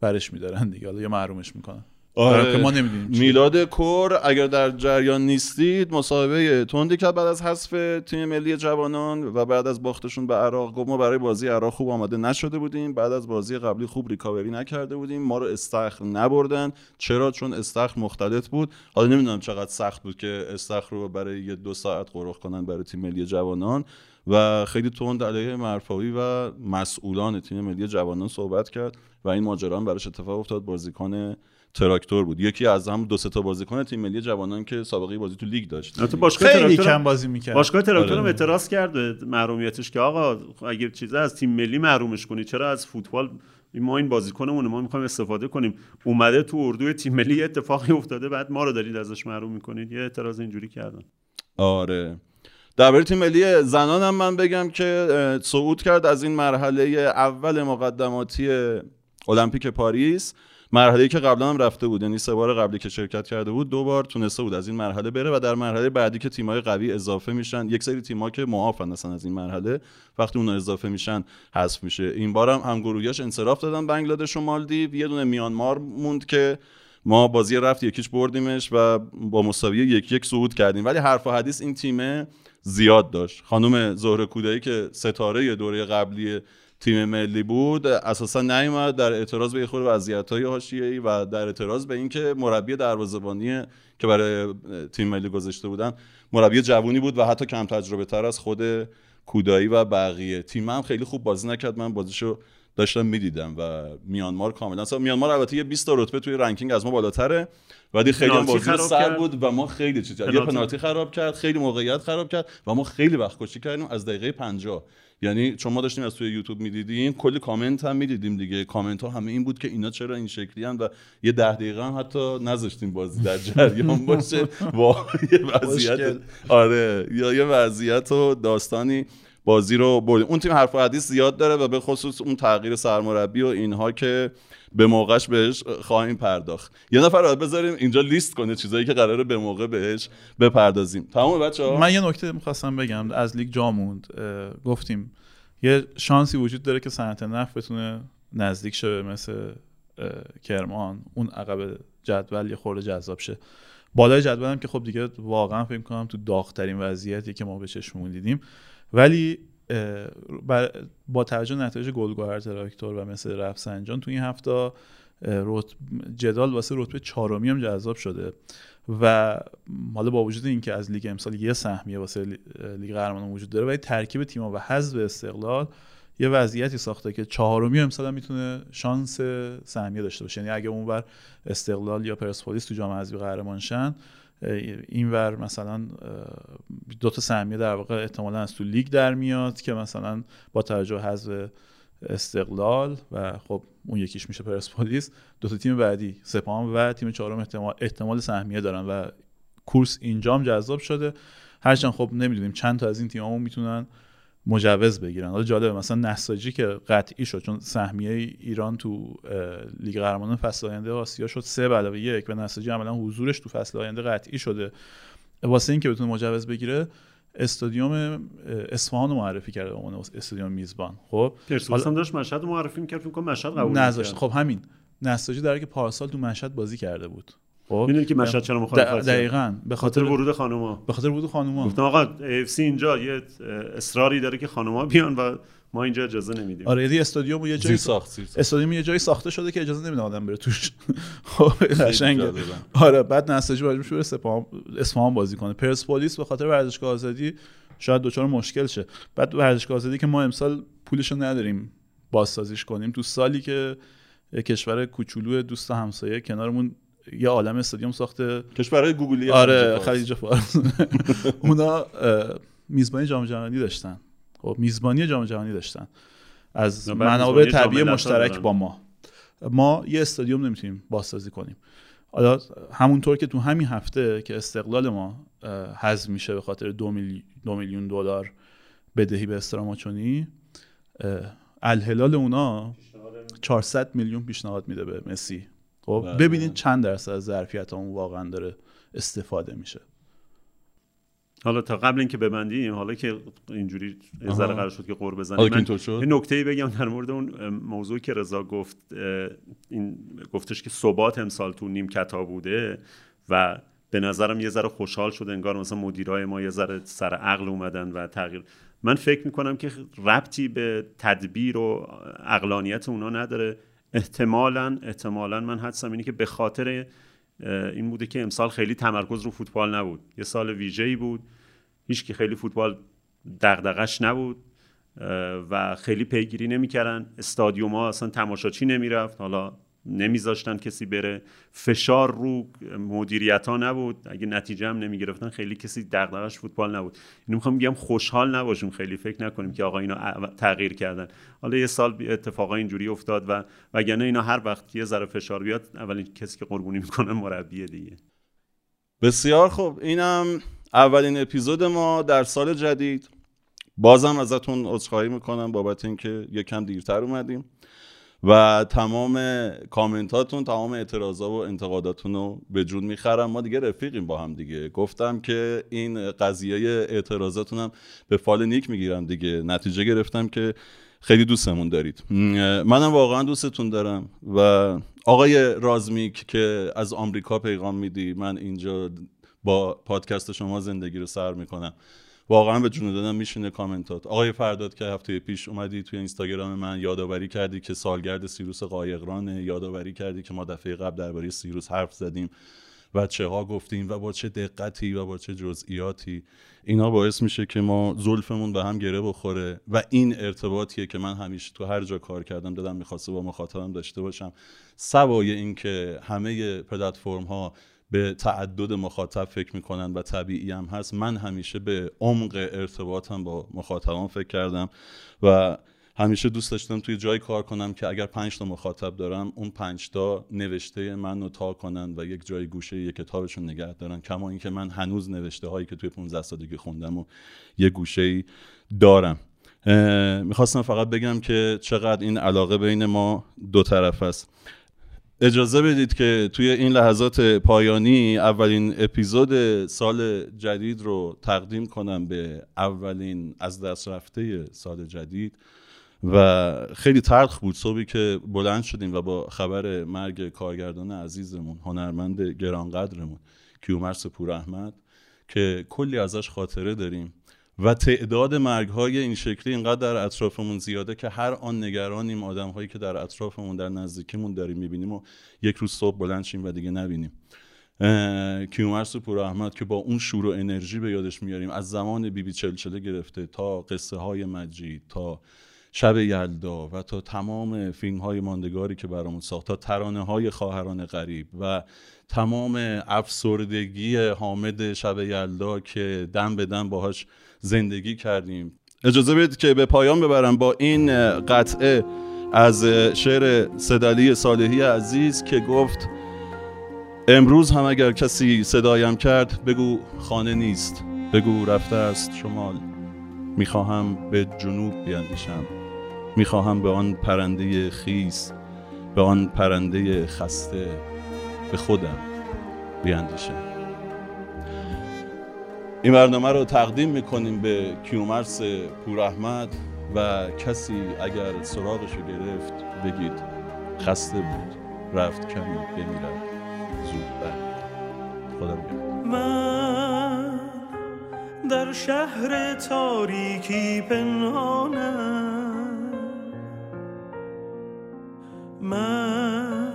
برش میدارن دیگه. حالا یا محرومش می‌کنن. آره. که ما نمی‌دونیم. میلاد کور اگر در جریان نیستید مسابقه تندی کرد بعد از حذف تیم ملی جوانان و بعد از باختشون به عراق گفت ما برای بازی عراق خوب آماده نشده بودیم. بعد از بازی قبلی خوب ریکاوری نکرده بودیم. ما رو استخر نبردن. چرا؟ چون استخر مختلط بود. حالا نمی‌دونم چقدر سخت بود که استخر رو برای یه دو ساعت قرخ کنن برای تیم ملی جوانان. و خیلی تند علیه مرفاوی و مسئولان تیم ملی جوانان صحبت کرد و این ماجرا براش اتفاق افتاد. بازیکن تراکتور بود. یکی از هم دو سه تا بازیکن تیم ملی جوانان که سابقه بازی تو لیگ داشت. البته باشگاه خیلی تراکتور کم بازی می‌کرد. باشگاه تراکتور هم آره. اعتراض کرد به محرومیتش که آقا اگه چیزا از تیم ملی محرومش کنی. چرا از فوتبال؟ ما این بازیکنمونه ما می‌خوایم استفاده کنیم. اومده تو اردوی تیم ملی یه اتفاقی افتاده بعد ما رو دارید ازش محروم می‌کنید. یه اعتراض اینجوری کردن. آره. درباره تیم ملی زنان هم من بگم که صعود کرد از این مرحله اول مقدماتی المپیک پاریس. مرحله که قبلا هم رفته بود یعنی سه بار قبلی که شرکت کرده بود دو بار تونسته بود از این مرحله بره و در مرحله بعدی که تیمای قوی اضافه میشن یک سری تیم‌ها که معافن اصلا از این مرحله وقتی اونها اضافه میشن حذف میشه. این بار هم همگروهیاش انصراف دادن بنگلادش و مالدیو. یه دونه میانمار موند که ما بازی رفت یکیش بردیمش و با مساوی یک یک صعود کردیم. ولی حرف و حدیث این تیم زیاد داشت. خانم زهره کودایی که ستاره دوره قبلی تیم ملی بود اساسا نیومد در اعتراض به یه خورده وضعیت‌های حاشیه‌ای و در اعتراض به اینکه مربی دروازه‌بانی که برای تیم ملی گذاشته بودن مربی جوونی بود و حتی کم تجربه تر از خود کودایی و بقیه تیم هم خیلی خوب بازی نکرد من بازیشو داشتم می‌دیدم و میانمار کاملا اصلا میانمار البته یه 20 تا رتبه توی رنکینگ از ما بالاتره ولی خیلی بازی سر کرد. بود و ما خیلی چیز یه پنالتی. پنالتی خراب کرد خیلی موقعیت خراب کرد و ما خیلی وقت کشی کردیم از دقیقه 50 یعنی چون ما داشتیم از توی یوتیوب می‌دیدیم کلی کامنت هم می‌دیدیم دیگه. کامنت ها همه این بود که اینا چرا این شکلی هن و یه ده دقیقه هم حتی نذاشتیم بازی در جریان باشه. با یه وضعیت. آره یا یه وضعیت و داستانی بازی رو بردیم اون تیم حرف و حدیث زیاد داره و به خصوص اون تغییر سرمربی و اینها که به موقعش بهش خواهیم پرداخت. یه نفر رو بذاریم اینجا لیست کنه چیزایی که قراره به موقع بهش بپردازیم. تمام بچه ها من یه نکته می‌خواستم بگم. از لیگ جا موند. گفتیم. یه شانسی وجود داره که صنعت نفت بتونه نزدیک شه مثل کرمان. اون عقب جدول یه خورده جذاب شه. بالای جدول هم که خب دیگه واقعا فکر کنم تو داغترین وضعیتی که ما به چشممون دیدیم. ولی با توجه نتایج گلگوهر تراکتور و مس رفسنجان تو این هفته. جدال واسه رتبه چهارمی هم جذاب شده و حالا با وجود اینکه از لیگ امسال یه سهمیه واسه لی- لیگ قهرمانان وجود داره ولی ترکیب تیم‌ها و حذف استقلال یه وضعیتی ساخته که چهارمی امسال هم می‌تونه شانس سهمیه داشته باشه یعنی اگه اونور استقلال یا پرسپولیس تو جام حذفی قهرمان شن اینور مثلا اه، دو تا سهمیه در واقع احتمالا از تو لیگ در میاد که مثلا با توجه حذف استقلال و خب اون یکیش میشه پرسپولیس دو تا تیم بعدی سپاهان و تیم چهارم احتمال احتمال سهمیه دارن و کورس اینجام جذاب شده. هرچند خب نمی‌دونیم چند تا از این تیم‌ها می‌تونن مجوز بگیرن. حالا جالبه مثلا نساجی که قطعی شد چون سهمیه ایران تو لیگ قهرمانان فصل آینده آسیا شد سه علاوه یک و نساجی عملا حضورش تو فصل آینده قطعی شده. واسه اینکه بتونه مجوز بگیره استادیوم اصفهان رو معرفی کرده به عنوان استادیوم میزبان. خب؟ پرسپولیس هم داشت مشهد معرفی می‌کرد فکر کنم مشهد قبول نذاشت. خب همین. نساجی در که پارسال تو مشهد بازی کرده بود. می‌دونی که مشهد چرا مخالفت کرد؟ دقیقاً. به خاطر ورود خانوما. به خاطر ورود خانوما. گفتم آقا اف سی اینجا یه اصراری داره که خانوما بیان و ما اینجا اجازه نمیدیم. آره یه استادیوم یه جایی ساخت،. استادیوم یه جایی ساخته شده که اجازه نمیده آدم بره توش. خب قشنگه. آره بعد نساجی مجبور شده سپاهان اصفهان بازی کنه. پرسپولیس به خاطر ورزشگاه آزادی شاید دچار مشکل شه. بعد ورزشگاه آزادی که ما امسال پولشو نداریم بازسازیش کنیم. تو سالی که کشور کوچولو دوست همسایه کنارمون یه عالم استادیوم ساخته. کشورهای گوگلی آره خلیج فارس. اونا میزبانی جام جهانی داشتن. خب میزبانی جام جهانی داشتن. از منابع طبیعی مشترک. با ما. ما یه استادیوم نمی‌تونیم بازسازی کنیم. حالا همونطور که تو همین هفته که استقلال ما حذف میشه به خاطر دو, میلی... دو میلیون دلار بدهی به استراماچونی الهلال اونا 400 میلیون پیشنهاد میده به مسی. خب بله. ببینید چند درصد از ظرفیت اون واقعا داره استفاده میشه حالا تا قبل اینکه ببندیم حالا که اینجوری یه ذره. قرار شد که قور بزنیم من نکته بگم در مورد اون اه، موضوعی که رضا گفت این گفتش که ثبات امسال تو نیمکتا بوده و به نظرم یه ذره خوشحال شد انگار مثلا مدیرای ما یه ذره سر عقل اومدن و تغییر من فکر می‌کنم که ربطی به تدبیر و عقلانیت اونا نداره احتمالا احتمالا من حدسم اینه که به خاطر این بوده که امسال خیلی تمرکز رو فوتبال نبود. یه سال ویژه‌ای بود. هیچ که خیلی فوتبال دغدغش نبود و خیلی پیگیری نمی‌کردن. استادیوم ها اصلا تماشاچی نمی‌رفت. حالا نمیذاشتن کسی بره. فشار رو مدیریت ها نبود. اگه نتیجه هم نمی‌گرفتن خیلی کسی دغدغش فوتبال نبود. اینو می‌خوام بگم خوشحال نباشیم خیلی. فکر نکنیم که آقا اینا تغییر کردن. حالا یه سال اتفاقا اینجوری افتاد و وگرنه اینا هر وقت یه ذره فشار بیاد اولین کسی که قربونی می‌کنه مربی دیگه. بسیار خوب. اینم اولین اپیزود ما در سال جدید. بازم ازتون عذرخواهی می‌کنم بابت اینکه یکم دیرتر اومدیم. و تمام کامنتاتون تمام اعتراضا و انتقاداتون رو به جون می‌خرم. ما دیگه رفیقیم با هم دیگه. گفتم که این قضیه اعتراضاتون هم به فال نیک می‌گیرم دیگه. نتیجه گرفتم که خیلی دوستمون دارید. منم واقعا دوستتون دارم و آقای رازمیک که از آمریکا پیغام میدی من اینجا با پادکست شما زندگی رو سر می‌کنم. واقعا به جون دادم میشینه کامنتات. آقای فرداد که هفته پیش اومدی توی اینستاگرام من یادآوری کردی که سالگرد سیروس قایقرانه یادآوری کردی که ما دفعه قبل درباره سیروس حرف زدیم و چه ها گفتیم و با چه دقتی و با چه جزئیاتی. اینا باعث میشه که ما زلفمون به هم گره بخوره و این ارتباطیه که من همیشه تو هر جا کار کردم دادم می‌خواسته با مخاطبم داشته باشم. سوای اینکه همه پلتفرم ها به تعدد مخاطب فکر می‌کنن و طبیعی هم هست. من همیشه به عمق ارتباطم با مخاطبان فکر کردم و همیشه دوست داشتم توی جای کار کنم که اگر پنج تا مخاطب دارم اون پنج تا نوشته من رو تا کنن و یک جای گوشه یک کتابشون نگه دارن. کما اینکه من هنوز نوشته هایی که توی 15 سالگی خوندم و یه گوشه ای دارم می‌خواستم فقط بگم که چقدر این علاقه بین ما دو طرف است. اجازه بدید که توی این لحظات پایانی اولین اپیزود سال جدید رو تقدیم کنم به اولین از دست رفته سال جدید. و خیلی تلخ بود صبحی که بلند شدیم و با خبر مرگ کارگردان عزیزمون هنرمند گرانقدرمون کیومرس پور احمد که کلی ازش خاطره داریم. و تعداد مرگ های این شکلی اینقدر در اطرافمون زیاده که هر آن نگرانیم آدم هایی که در اطرافمون در نزدیکیمون داریم می‌بینیم و یک روز صبح بلند شیم و دیگه نبینیم. کیومرس پور احمد که با اون شور و انرژی به یادش میاریم از زمان بیبی چلچله گرفته تا قصه های مجید تا شب یلدا و تا تمام فیلم های ماندگاری که برامون ساخت تا ترانه های خواهران غریب و تمام افسردگی حامد شب یلدا که دم به دم باهاش زندگی کردیم. اجازه بدید که به پایان ببرم با این قطعه از شعر صدالی صالحی عزیز که گفت امروز هم اگر کسی صدایم کرد بگو خانه نیست بگو رفته است شمال. می‌خواهم به جنوب بیاندیشم می‌خواهم به آن پرنده خیس به آن پرنده خسته به خودم بیاندیشم این برنامه رو تقدیم می‌کنیم به کیومرس پور احمد و کسی اگر سراغش رو گرفت بگید خسته بود رفت کمی بمیرد زود بعد خدا من در شهر تاریکی پنهانم. من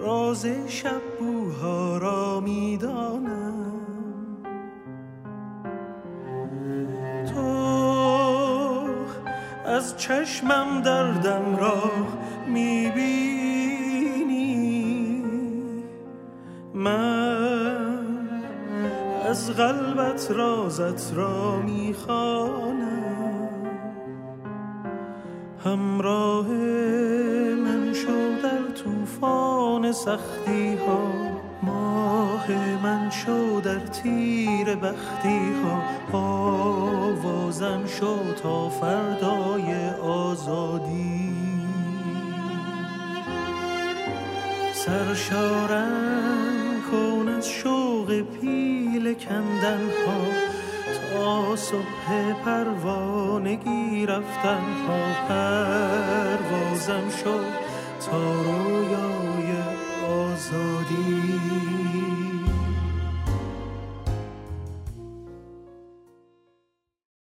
راز شب بوها را می‌دانم. از چشمم دردم را می‌بینی. من از قلبت رازت را می‌خوانم. همراه من شو در طوفان سختی ها ماه من شو در تیر بختی ها. آوازم شو تا فردای آزادی. سرشارم کن از شوق پیل کندن ها. تا صبح پروانگی رفتن ها. پروازم شو تا رویای آزادی